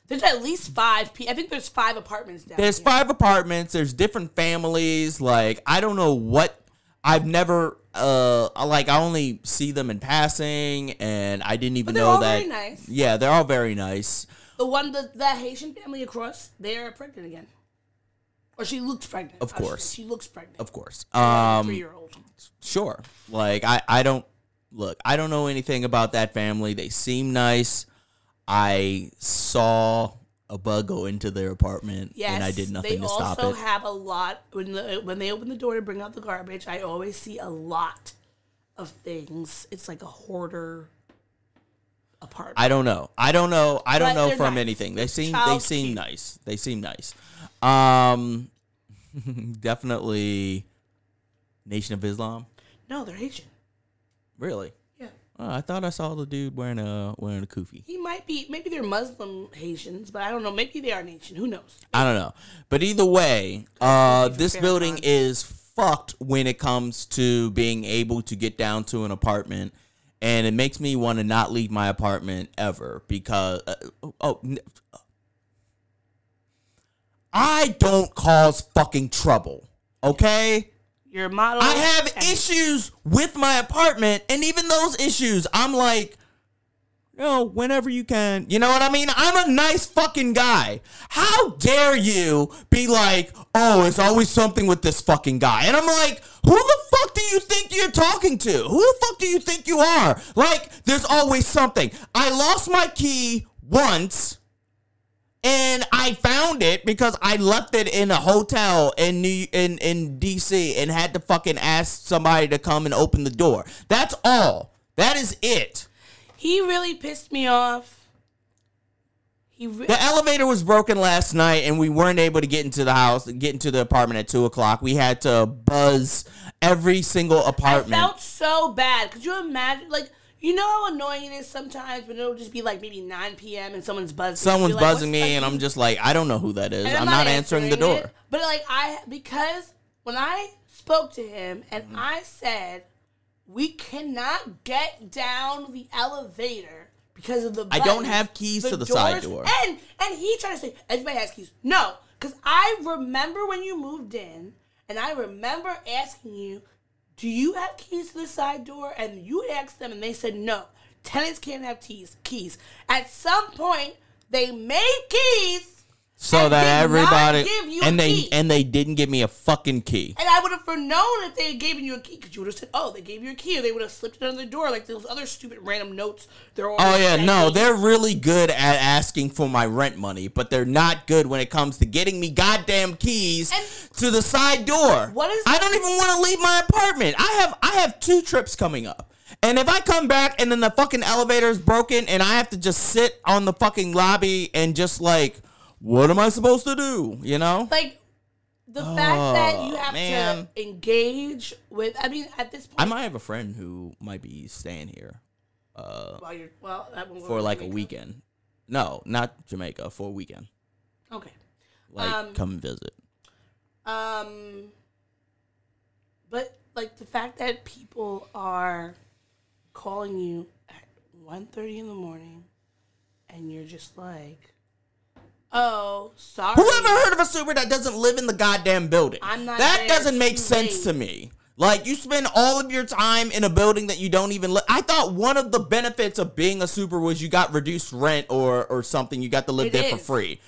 There's at least five. Pe- I think there's five apartments down there's here. five apartments, there's different families. Like I don't know what I've never uh like I only see them in passing and I didn't even they're know all that very nice. Yeah, they're all very nice. The one, the, the Haitian family across, they're pregnant again. Or she looks pregnant. Of course. say. She looks pregnant. Of course. Three Um year old. sure. Like I I don't look, I don't know anything about that family. They seem nice. I saw a bug go into their apartment Yes, and I did nothing to stop it. They also have a lot when the, when they open the door to bring out the garbage. I always see a lot of things. It's like a hoarder apartment. I don't know. I don't know. I don't But know from nice. anything. They seem they seem cute. nice. They seem nice. Um definitely Nation of Islam. no, they're Asian. Really? Oh, I thought I saw the dude wearing a wearing a kufi. he might be. Maybe they're Muslim Haitians, but I don't know. Maybe they are Haitian. Who knows? I don't know. But either way, uh this building is fucked when it comes to being able to get down to an apartment. And it makes me want to not leave my apartment ever because uh, oh n- I don't cause fucking trouble. Okay? You're model. I have and- issues with my apartment, and even those issues, I'm like, no, whenever you can. You know what I mean? I'm a nice fucking guy. How dare you be like, oh, it's always something with this fucking guy? And I'm like, who the fuck do you think you're talking to? Who the fuck do you think you are? Like, there's always something. I lost my key once. And I found it because I left it in a hotel in New in in DC and had to fucking ask somebody to come and open the door. That's all. That is it. He really pissed me off. He re- The elevator was broken last night, and we weren't able to get into the house, get into the apartment at two o'clock. We had to buzz every single apartment. I felt so bad. Could you imagine? Like, you know how annoying it is sometimes when it'll just be like maybe 9 p.m. and someone's buzzing. Someone's like, buzzing me, up?" and I'm just like, I don't know who that is. And I'm, not answering, the door. it. But like I because when I spoke to him and Mm-hmm. I said we cannot get down the elevator because of the I don't have keys to the side door. And and he tried to say everybody has keys. No, because I remember when you moved in, and I remember asking you, "Do you have keys to the side door?" And you asked them, and they said no. Tenants can't have keys. Keys. At some point, they made keys. So and that everybody give you a and they key. and they didn't give me a fucking key. And I would have known if they had given you a key, because you would have said, "Oh, they gave you a key," or they would have slipped it under the door like those other stupid random notes. They're Oh yeah, no, they're really good at asking for my rent money, but they're not good when it comes to getting me goddamn keys And- to the side door. What is- I don't even want to leave my apartment. I have I have two trips coming up. And if I come back and then the fucking elevator is broken and I have to just sit on the fucking lobby and just like what am I supposed to do? You know? like the fact that you Oh, have man. to engage with. I mean, at this point, I might have a friend who might be staying here While you're well, for like a weekend. No, not Jamaica, for a weekend. Okay. Like Um, come visit. Um, but like the fact that people are calling you at 1.30 in the morning, and you're just like, "Oh, sorry." Whoever heard of a super that doesn't live in the goddamn building? I'm not That doesn't make sense to me. Like you spend all of your time in a building that you don't even live. I thought one of the benefits of being a super was you got reduced rent or or something. You got to live It there for free.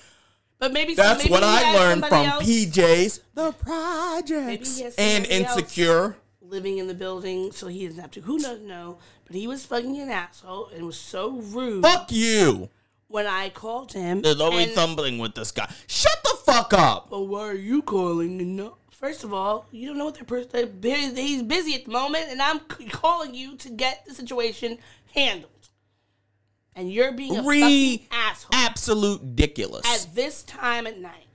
But maybe That's maybe what I learned from else PJs, the projects, and insecure. living in the building, so he doesn't have to. Who knows? No. But he was fucking an asshole and was so rude Fuck you. When I called him. There's always something with this guy. Shut the fuck up. Well, why are you calling? And no, first of all, you don't know what their person. He's busy at the moment, and I'm calling you to get the situation handled. And you're being a Re fucking asshole absolute ridiculous. at this time at night.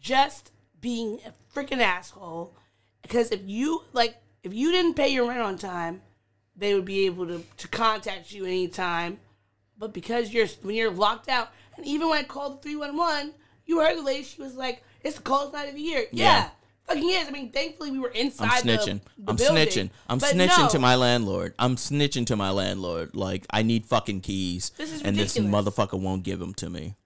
Just being a freaking asshole. Because if you like, if you didn't pay your rent on time, they would be able to to contact you anytime. But because you're when you're locked out, and even when I called three one one, you heard the lady. She was like, "It's the coldest night of the year." Yeah, Yeah. fucking is. I mean, thankfully we were inside. I'm inside. the- snitching. the I'm building. snitching. I'm But snitching no. to my landlord. I'm snitching to my landlord. Like I need fucking keys, This is and this motherfucker won't give them to me.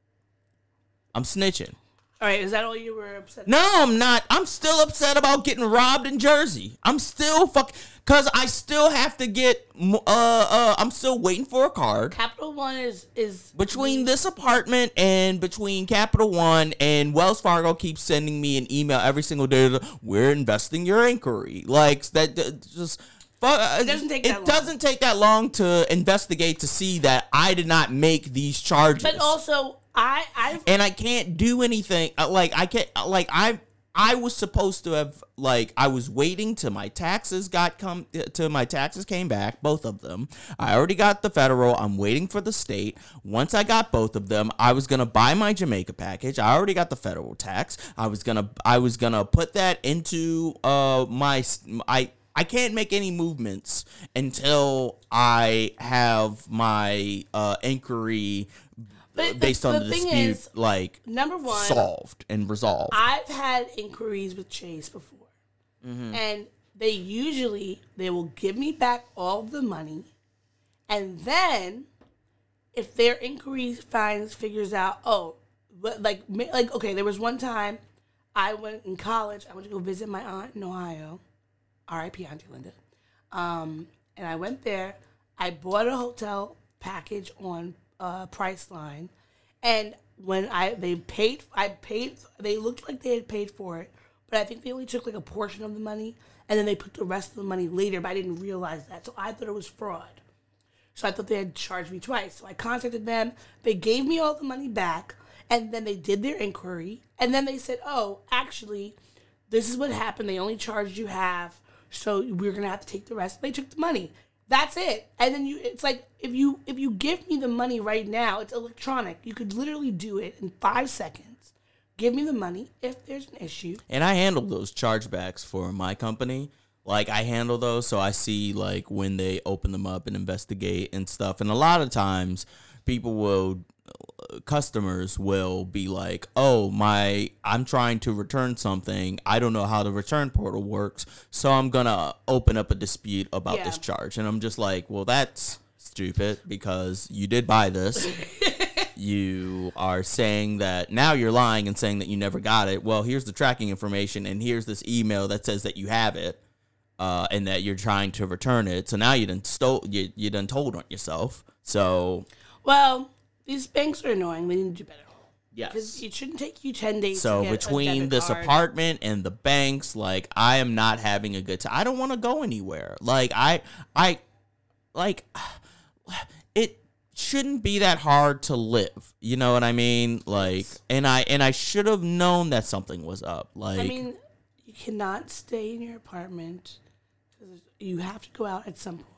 I'm snitching. All right, is that all you were upset? No, I'm not. I'm still upset about getting robbed in Jersey. I'm still fuck cuz I still have to get uh uh I'm still waiting for a card. Capital One is is Between this apartment and between Capital One and Wells Fargo keeps sending me an email every single day. We're investing your inquiry. Like that that just fuck, It doesn't take it long. doesn't take that long to investigate to see that I did not make these charges. But also, I I and I can't do anything. uh, Like I can't. uh, Like I. I was supposed to have like I was waiting till my taxes got come uh, till my taxes came back, both of them. I already got the federal. I'm waiting for the state. Once I got both of them, I was gonna buy my Jamaica package. I already got the federal tax. I was gonna I was gonna put that into uh my I. I can't make any movements until I have my uh, inquiry But the- based on the the, dispute is, like number one, solved and resolved. I've had inquiries with Chase before, Mm-hmm. and they usually they will give me back all the money, and then if their inquiry finds figures out, oh, but like like okay, there was one time I went in college. I went to go visit my aunt in Ohio, R.I.P. Auntie Linda, um, and I went there. I bought a hotel package on uh, Priceline, and when I they paid, I paid. They looked like they had paid for it, but I think they only took like a portion of the money, and then they put the rest of the money later. But I didn't realize that, so I thought it was fraud. So I thought they had charged me twice. So I contacted them. They gave me all the money back, and then they did their inquiry, and then they said, "Oh, actually, this is what happened. They only charged you half, so we're gonna have to take the rest." They took the money. That's it. And then you, it's like if you if you give me the money right now, it's electronic. You could literally do it in five seconds. Give me the money if there's an issue. and I handle those chargebacks for my company. Like I handle those, so I see like when they open them up and investigate and stuff. And a lot of times, people will, customers will be like, "Oh, my, I'm trying to return something. I don't know how the return portal works, so I'm gonna open up a dispute about Yeah. this charge." And I'm just like, "Well, that's stupid because you did buy this." you are saying that now you're lying and saying that you never got it. Well, here's the tracking information, and here's this email that says that you have it, uh, and that you're trying to return it. So now you done stole, you you done told on yourself. So Well, these banks are annoying. They need to do better. yes. Because it shouldn't take you ten days. So to get a between this card. apartment and the banks, like I am not having a good time. I don't want to go anywhere. Like I, I, like it shouldn't be that hard to live. You know what I mean? Like, and I and I should have known that something was up. Like, I mean, you cannot stay in your apartment because you have to go out at some point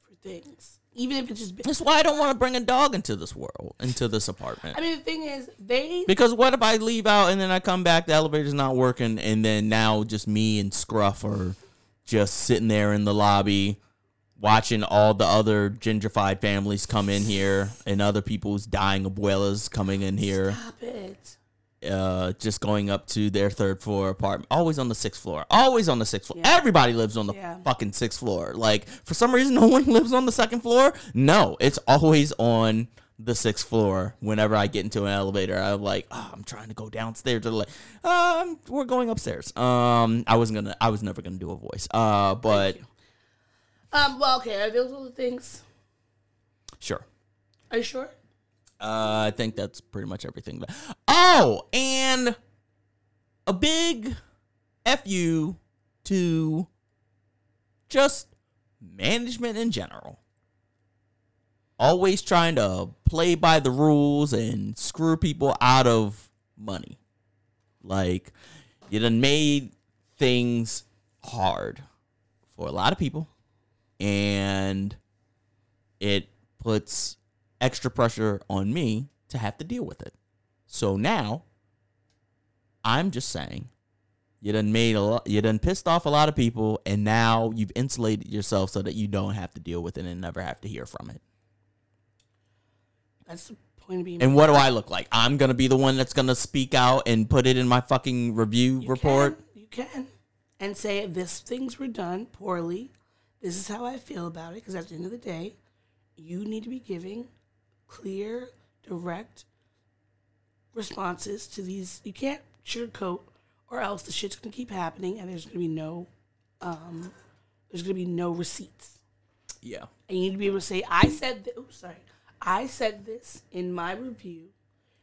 for things, even if it's just. that's why I don't want to bring a dog into this world, into this apartment. I mean, the thing is, they Because what if I leave out and then I come back, the elevator's not working, and then now just me and Scruff are just sitting there in the lobby watching all the other gentrified families come in here and other people's dying abuelas coming in here, stop it. Uh, just going up to their third floor apartment. Always on the sixth floor. Always on the sixth floor. Everybody lives on the Yeah. fucking sixth floor. Like, for some reason, no one lives on the second floor. No, it's always on the sixth floor whenever I get into an elevator. I'm like, oh, I'm trying to go downstairs. They're like, um, we're going upstairs. Um, I wasn't gonna, I was never gonna do a voice. Uh, but Um. Well, okay. Are those all the things? sure. Are you sure? Uh, I think that's pretty much everything. Oh, and a big f you to just management in general. Always trying to play by the rules and screw people out of money. Like you done made things hard for a lot of people, and it puts extra pressure on me to have to deal with it. So now, I'm just saying, you done made a lot, you done pissed off a lot of people, and now you've insulated yourself so that you don't have to deal with it and never have to hear from it. That's the point of being. And what do I look like? I'm gonna be the one that's gonna speak out and put it in my fucking review You report. Can, you can, and say this things were done poorly. This is how I feel about it. Because at the end of the day, you need to be giving clear, direct responses to these. You can't sugarcoat, or else the shit's gonna keep happening, and there's gonna be no, um, there's gonna be no receipts. Yeah. And you need to be able to say, I said, th- oops, sorry, I said this in my review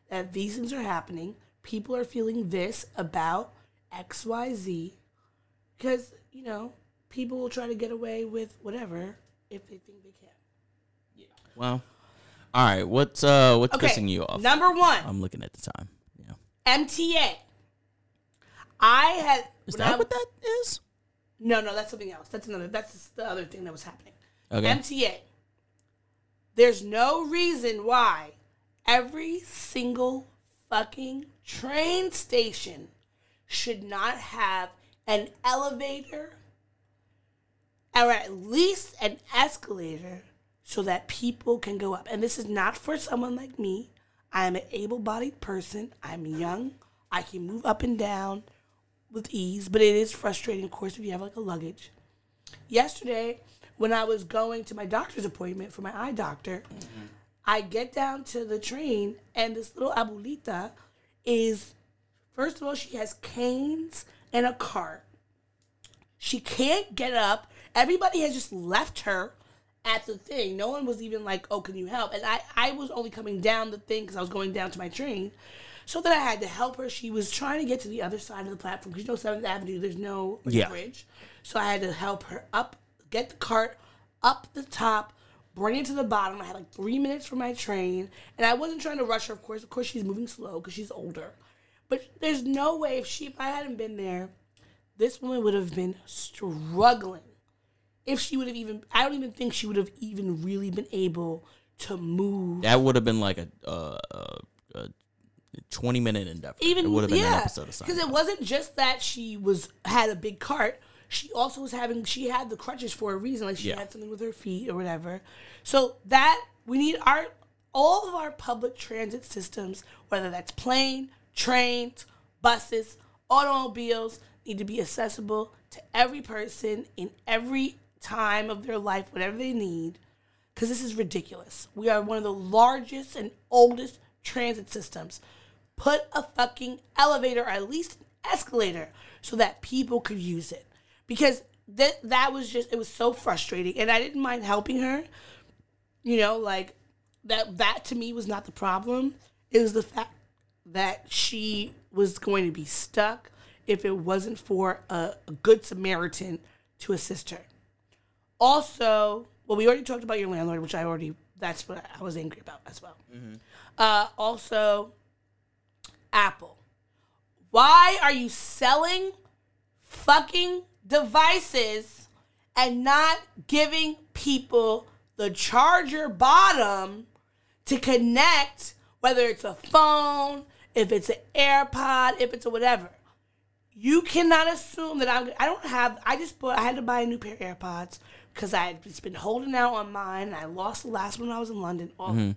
that these things are happening. People are feeling this about X, Y, Z, because you know people will try to get away with whatever if they think they can. Yeah. Well, all right. What's uh what's Okay, pissing you off? number one, I'm looking at the time. Yeah. MTA. I had Is that I- what that is? No, no, that's something else. That's another. That's the other thing that was happening. Okay. MTA. There's no reason why every single fucking train station should not have an elevator or at least an escalator so that people can go up. And this is not for someone like me. I am an able bodied person. I'm young. I can move up and down with ease, but it is frustrating, of course, if you have like a luggage. Yesterday, when I was going to my doctor's appointment for my eye doctor, mm-hmm. I get down to the train and this little abuelita is, first of all, she has canes and a cart. She can't get up. Everybody has just left her at the thing. No one was even like, "Oh, can you help?" And I, I was only coming down the thing because I was going down to my train. So that I had to help her. She was trying to get to the other side of the platform because you know Seventh Avenue, there's no like, Yeah. bridge. So I had to help her up, get the cart up the top, bring it to the bottom. I had like three minutes for my train, and I wasn't trying to rush her. Of course, of course, she's moving slow because she's older. But there's no way if she, if I hadn't been there, this woman would have been struggling. If she would have even, I don't even think she would have even really been able to move. That would have been like a uh, uh, 20 minute endeavor. even it would have been yeah, an episode of because it wasn't just that she was had a big cart. She also was having she had the crutches for a reason, like she Yeah. had something with her feet or whatever. So that we need our all of our public transit systems, whether that's plane, trains, buses, automobiles, need to be accessible to every person in every time of their life, whatever they need because this is ridiculous. We are one of the largest and oldest transit systems. Put a fucking elevator or at least an escalator so that people could use it. Because that that was just it was so frustrating and I didn't mind helping her. You know, like that that to me was not the problem. It was the fact that she was going to be stuck if it wasn't for a, a good Samaritan to assist her. Also, well, we already talked about your landlord, which I already, that's what I was angry about as well. Uh, also, Apple. Why are you selling fucking devices and not giving people the charger bottom to connect, whether it's a phone, if it's an AirPod, if it's a whatever? you cannot assume that I'm. I don't have. I just bought. I had to buy a new pair of AirPods because I had just been holding out on mine. I lost the last one when I was in London. All,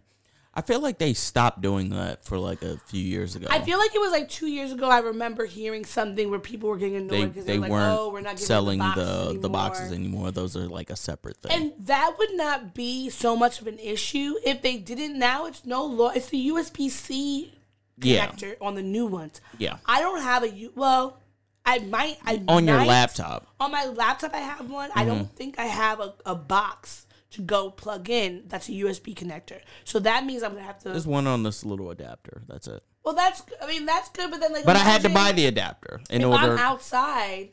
I feel like they stopped doing that for like a few years ago. I feel like it was like two years ago. I remember hearing something where people were getting annoyed because they they, were weren't "Oh, we're not selling the boxes the anymore. the boxes anymore. Those are like a separate thing. And that would not be so much of an issue if they didn't. Now it's no law. It's the USB C Yeah. connector on the new ones. Yeah. I don't have a U. Well, I might. I On your laptop. On my laptop, I have one. I Mm-hmm. don't think I have a, a box to go plug in. That's a USB connector. So that means I'm gonna have to. There's one on this little adapter. That's it. well, that's. I mean, that's good. But then, like, But I had to buy the adapter in if order. I'm outside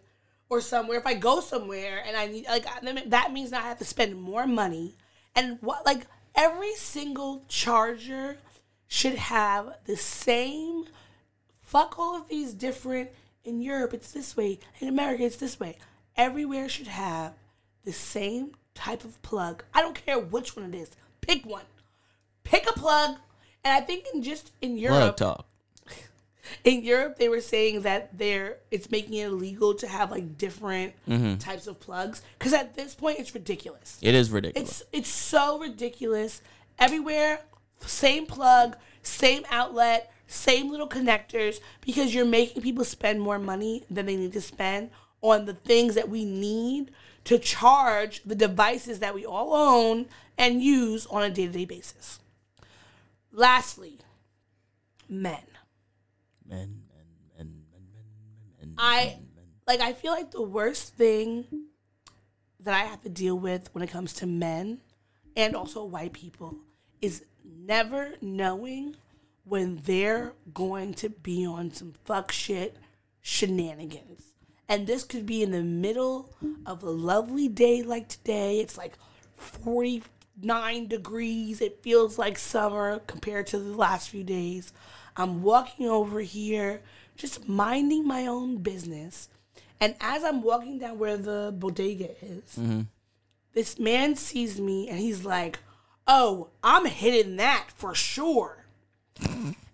or somewhere, if I go somewhere and I need like that means now I have to spend more money. And what like every single charger should have the same. Fuck all of these different. In Europe, it's this way. In America, it's this way. Everywhere should have the same type of plug. I don't care which one it is. Pick one. Pick a plug. And I think in just in Europe, talk. in Europe they were saying that they're it's making it illegal to have like different mm-hmm. types of plugs because at this point it's ridiculous. It is ridiculous. It's it's so ridiculous. Everywhere, same plug, same outlet, same little connectors because you're making people spend more money than they need to spend on the things that we need to charge the devices that we all own and use on a day-to-day basis. Lastly, men. men, men, men, men, men, men, I like I feel like the worst thing that I have to deal with when it comes to men and also white people is never knowing when they're going to be on some fuck shit shenanigans. And this could be in the middle of a lovely day like today. It's like 49 degrees. It feels like summer compared to the last few days. I'm walking over here, just minding my own business. And as I'm walking down where the bodega is, mm-hmm. this man sees me and he's like, "Oh, I'm hitting that for sure."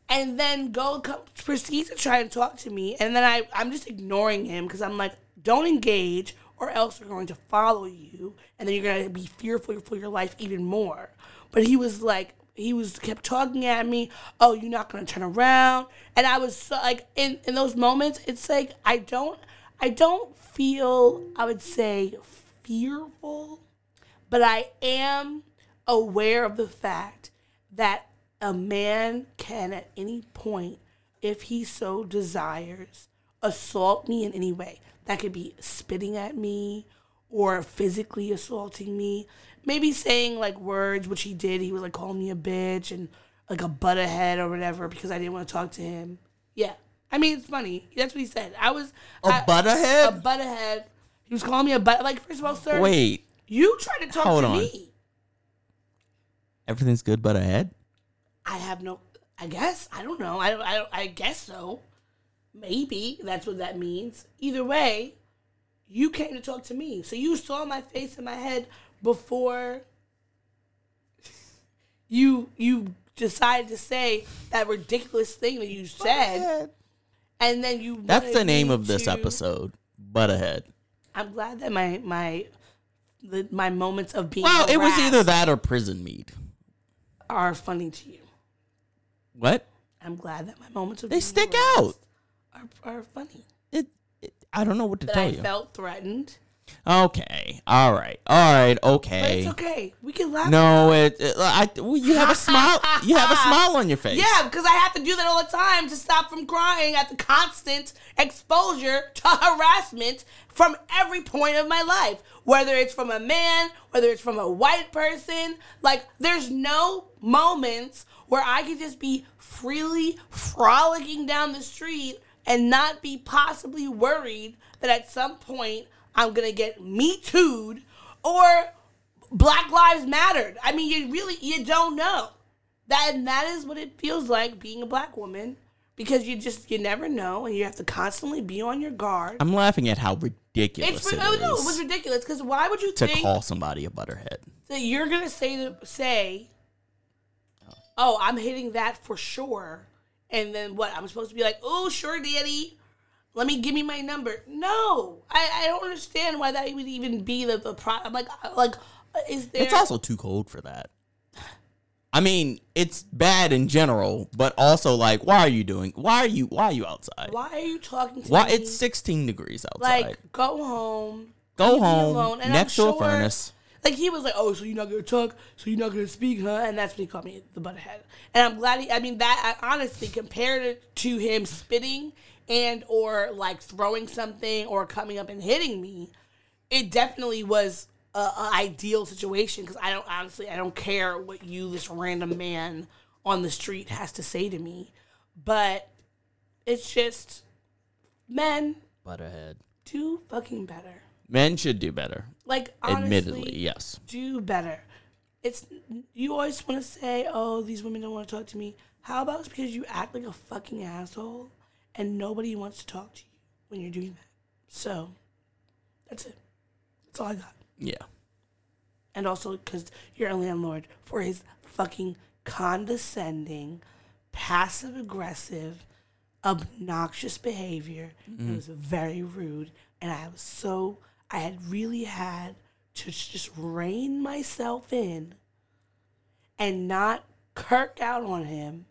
And then go come, to try and talk to me, and then I I'm just ignoring him because I'm like, "Don't engage, or else they're going to follow you, and then you're gonna be fearful for your life even more." But he was like, he was kept talking at me. Oh, you're not gonna turn around, and I was so, like, in in those moments, it's like I don't I don't feel I would say fearful but I am aware of the fact that a man can at any point, if he so desires, assault me in any way. That could be spitting at me or physically assaulting me. Maybe saying like words, which he did. He was like calling me a bitch and like a butterhead or whatever because I didn't want to talk to him. Yeah. I mean, it's funny. That's what he said. I was A I- butterhead? A butterhead. He was calling me a butt. Like, first of all, sir, Wait, you tried to talk Hold to on. me. everything's good but ahead. I have no. I guess I don't know. I I, I guess so. Maybe that's what that means. Either way, you came to talk to me, so you saw my face in my head before you you decided to say that ridiculous thing that you said, and then you. That's the name of this to- episode. Butt ahead. I'm glad that my my the, my moments of being Well, it was either that or prison meat. are funny to you. What? I'm glad that my moments of They stick out. are, are funny. It, it. I don't know what to That tell I you. I felt threatened, Okay. All right. All right. but Okay. it's okay. We can laugh. No, it. it I. well, You have a smile. You have a smile on your face. Yeah, because I have to do that all the time to stop from crying at the constant exposure to harassment from every point of my life. Whether it's from a man, whether it's from a white person, like there's no moments where I could just be freely frolicking down the street and not be possibly worried that at some point I'm gonna get me too'd or Black Lives Mattered. I mean, you really you don't know. That and that is what it feels like being a black woman because you just you never know and you have to constantly be on your guard. I'm laughing at how ridiculous It's it oh, no, it was ridiculous because why would you to think call somebody a butterhead. that you're gonna say say, "Oh, I'm hitting that for sure," and then what? I'm supposed to be like, "Oh, sure, daddy." Let me give me my number. No, I, I don't understand why that would even be the, the pro. I'm like, uh, like, uh, is there? It's also too cold for that. I mean, it's bad in general, but also like, why are you doing? Why are you? Why are you outside? Why are you talking to Why me? it's 16 degrees outside. like go home. Go home alone. And next to a furnace. Like he was like, "Oh, so you're not gonna talk? So you're not gonna speak, huh?" And that's when he called me the butthead. And I'm glad he. I mean, that I honestly compared it to him spitting and or like throwing something or coming up and hitting me. It definitely was a, a ideal situation because I don't honestly I don't care what you this random man on the street has to say to me, but it's just men Butterhead. do fucking better. Men should do better. Like honestly, Admittedly, yes. do better. It's you always want to say, "Oh, these women don't want to talk to me." How about it's because you act like a fucking asshole and nobody wants to talk to you when you're doing that. So that's it. That's all I got. Yeah. And also because your landlord for his fucking condescending, passive aggressive, obnoxious behavior. It mm-hmm. was very rude, and I was so I had really had to just rein myself in and not kirk out on him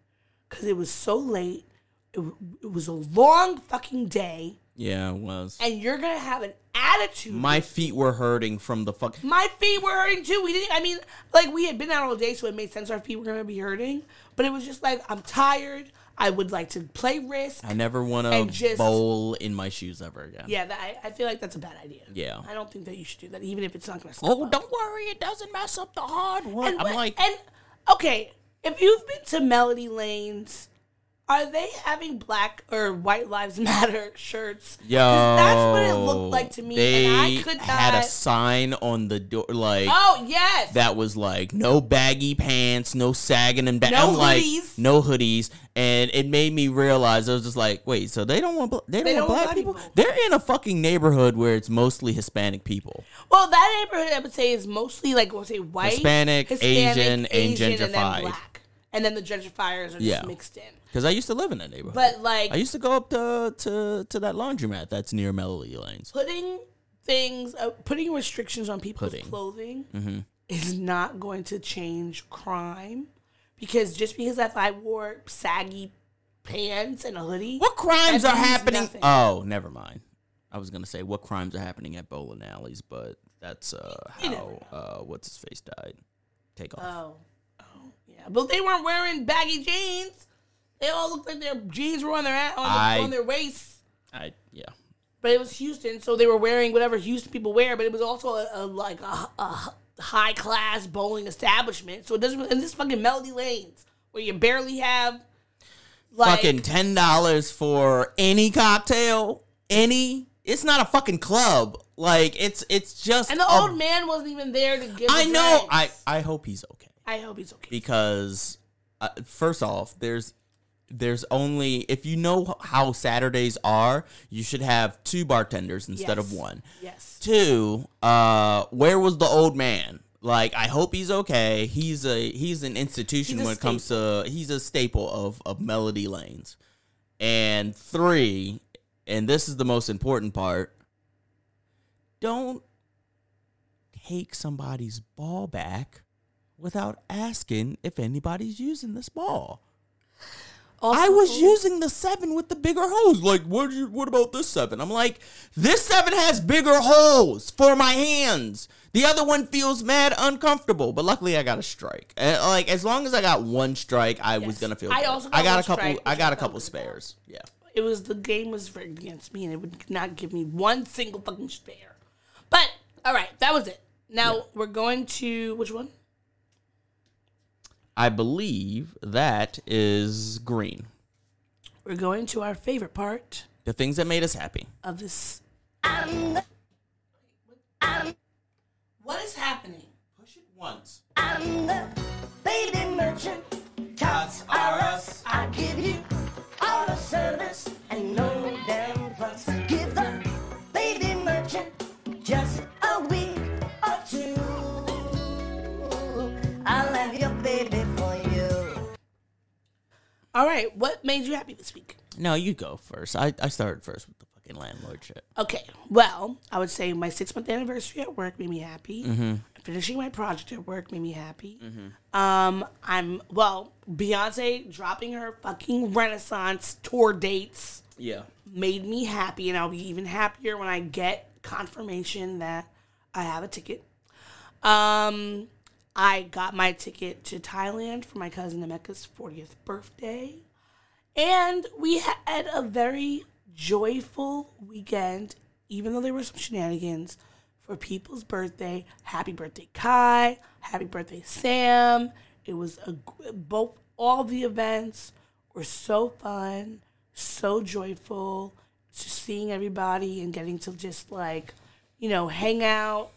because it was so late. It, it was a long fucking day, Yeah, it was. and you're gonna have an attitude. My feet were hurting from the fuck. My feet were hurting too. We didn't. I mean, like we had been out all day, so it made sense our feet were gonna be hurting. But it was just like I'm tired. I would like to play Risk. I never want And to just- bowl in my shoes ever again. Yeah, that, I, I feel like that's a bad idea. Yeah. I don't think that you should do that, even if it's not gonna. Oh, don't worry, it doesn't mess up the hardwood. And I'm what- like, and okay, if you've been to Melody Lanes, are they having black or white lives matter shirts? yo, that's what it looked like to me, They and I could not. had a sign on the door, like oh yes, that was like no baggy pants, no sagging and back. No I'm like, hoodies. no hoodies, and it made me realize I was just like, wait, so they don't want bl- they don't, want black people? They're in a fucking neighborhood where it's mostly Hispanic people. Well, that neighborhood I would say is mostly like we'll say white, Hispanic, Asian, and and then gentrified. black, and then the gentrifiers are just Yeah. mixed in. Because I used to live in that neighborhood. But like I used to go up to to to that laundromat that's near Melody Lanes. putting things, uh, putting restrictions on people's Pudding. clothing hmm is not going to change crime, because just because if I wore saggy pants and a hoodie, What crimes are happening? nothing. Oh, never mind. I was gonna say what crimes are happening at bowling alleys, but that's uh, how uh, what's his face died. Take off. Oh. But they weren't wearing baggy jeans. They all looked like their jeans were on their on, I- on their waists. I yeah. But it was Houston, so they were wearing whatever Houston people wear. But it was also a, a like a, a high class bowling establishment. So it doesn't. And this fucking Melody Lanes, where you barely have like fucking ten dollars for any cocktail, any. It's not a fucking club. Like it's it's just. and the a- old man wasn't even there to give. I know. I. I hope he's okay I hope he's okay. because uh, first off, there's there's only if you know how Saturdays are, you should have two bartenders instead of one. Yes. Two, uh, where was the old man? Like, I hope he's okay. He's a he's an institution He's when it comes to he's a staple of of Melody Lanes. And three, and this is the most important part. Don't take somebody's ball back without asking if anybody's using this ball. I was using the seven with the bigger holes. Like, what? You, what about this seven? I'm like, this seven has bigger holes for my hands. The other one feels mad uncomfortable, but luckily I got a strike. And, like, as long as I got one strike, I was gonna feel. I good. also I got got a couple. strike, I got a couple spares. Yeah. it was the game was rigged against me, and it would not give me one single fucking spare. But all right, that was it. Now we're going to which one? I believe that is green. We're going to our favorite part The things that made us happy. of this. What is happening? Push it once. I'm the Baby merchant, tots are us. I give you all the service and no damn All right, what made you happy this week? No, you go first. I, I started first with the fucking landlord shit. Okay, well, I would say my six month anniversary at work made me happy. Mm-hmm. Finishing my project at work made me happy. Um, I'm well, Beyonce dropping her fucking Renaissance tour dates Yeah. made me happy, and I'll be even happier when I get confirmation that I have a ticket. Um, I got my ticket to Thailand for my cousin Emeka's 40th birthday. And we had a very joyful weekend, even though there were some shenanigans for people's birthday. Happy birthday, Kai. Happy birthday, Sam. It was a both all the events were so fun, so joyful. Just seeing everybody and getting to just like, you know, hang out,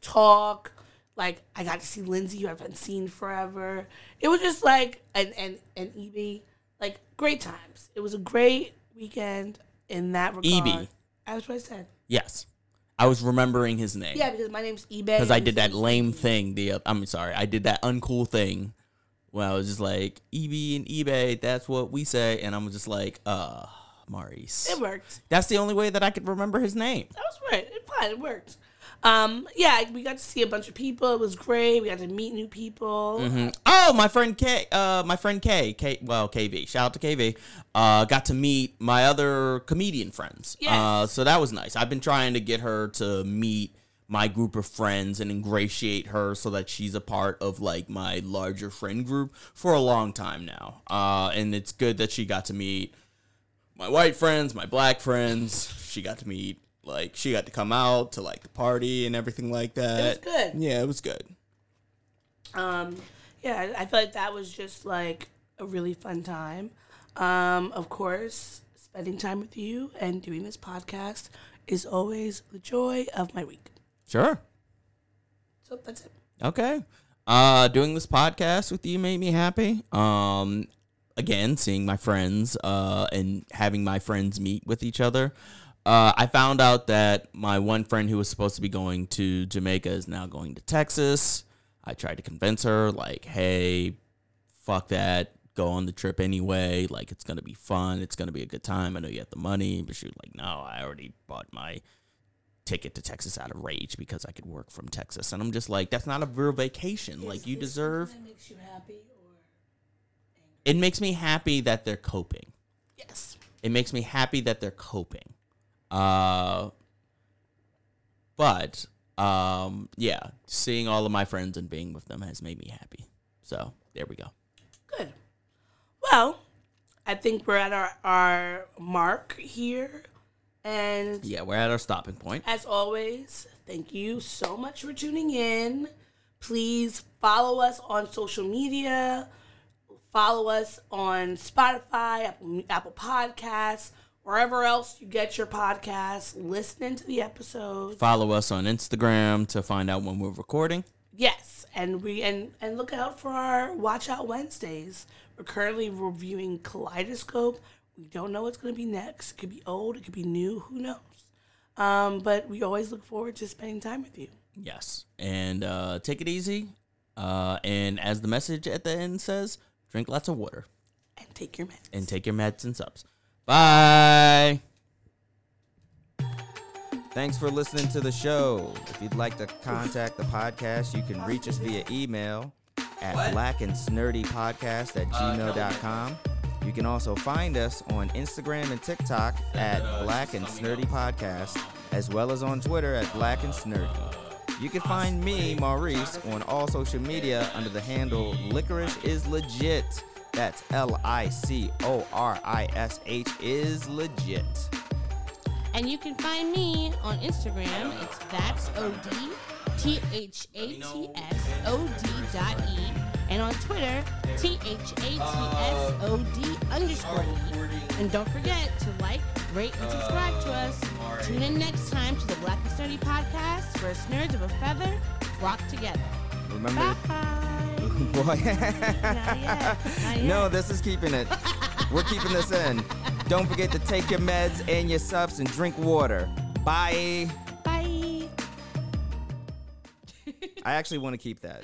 talk. Like I got to see Lindsay, who I haven't seen forever. It was just like and and and EB, like great times. It was a great weekend in that regard. EB. That's what I said. Yes. I was remembering his name. Yeah, because my name's eBay. Because I did that lame thing. The uh, I'm sorry, I did that uncool thing. When I was just like EB and eBay, that's what we say, and I'm just like, uh, Maurice. It worked. That's the only way that I could remember his name. That was right. It fine. It worked. Um, yeah, we got to see a bunch of people. It was great. We got to meet new people. Mhm. Oh, my friend K, uh, my friend K, K, well, KV, shout out to KV, uh, got to meet my other comedian friends. Yes. Uh, so that was nice. I've been trying to get her to meet my group of friends and ingratiate her so that she's a part of like my larger friend group for a long time now. Uh, and it's good that she got to meet my white friends, my black friends. She got to meet like she got to come out to like the party and everything like that. It was good. Yeah, it was good. Um, yeah, I- I feel like that was just like a really fun time. Um, of course, spending time with you and doing this podcast is always the joy of my week. Sure. So that's it. Okay. Uh doing this podcast with you made me happy. Um again, seeing my friends uh and having my friends meet with each other. Uh I found out that my one friend who was supposed to be going to Jamaica is now going to Texas. I tried to convince her like, "Hey, fuck that. Go on the trip anyway. Like it's going to be fun. It's going to be a good time. I know you have the money." But she was like, "No, I already bought my ticket to Texas out of rage because I could work from Texas. And I'm just like, that's not a real vacation. like you deserve. Makes you happy, or It makes me happy that they're coping. yes, It makes me happy that they're coping. Uh, but um, yeah, seeing all of my friends and being with them has made me happy. So there we go. good. Well, I think we're at our our mark here, and Yeah, we're at our stopping point. As always, thank you so much for tuning in. Please follow us on social media. Follow us on Spotify, Apple, Apple Podcasts, wherever else you get your podcasts. Listening to the episodes. Follow us on Instagram to find out when we're recording. Yes, and we and and look out for our Watch Out Wednesdays. We're currently reviewing Kaleidoscope. We don't know what's going to be next. It could be old. It could be new. Who knows? Um, but we always look forward to spending time with you. Yes. And uh, take it easy. Uh, and as the message at the end says, drink lots of water And take your meds. and take your meds and subs. Bye. Thanks for listening to the show. If you'd like to contact the podcast, you can reach us via email at blackandsnerdypodcast at gmail.com. You can also find us on Instagram and TikTok at Black and Snerdy Podcast, as well as on Twitter at Black and Snerdy. You can find me, Maurice, on all social media under the handle Licorish is Legit. That's L I C O R I S H is legit. And you can find me on Instagram. It's that's OD, T H A T S O D dot E. And on Twitter, T H A T S O D underscore E. And don't forget to like, rate, and subscribe to us. Tune in next time to the Black and Snerdy podcast where nerds of a feather flock together. Remember? Bye. Boy. Not yet. Not No, this is keeping it. We're keeping this in. Don't forget to take your meds and your subs and drink water. Bye. Bye. I actually want to keep that.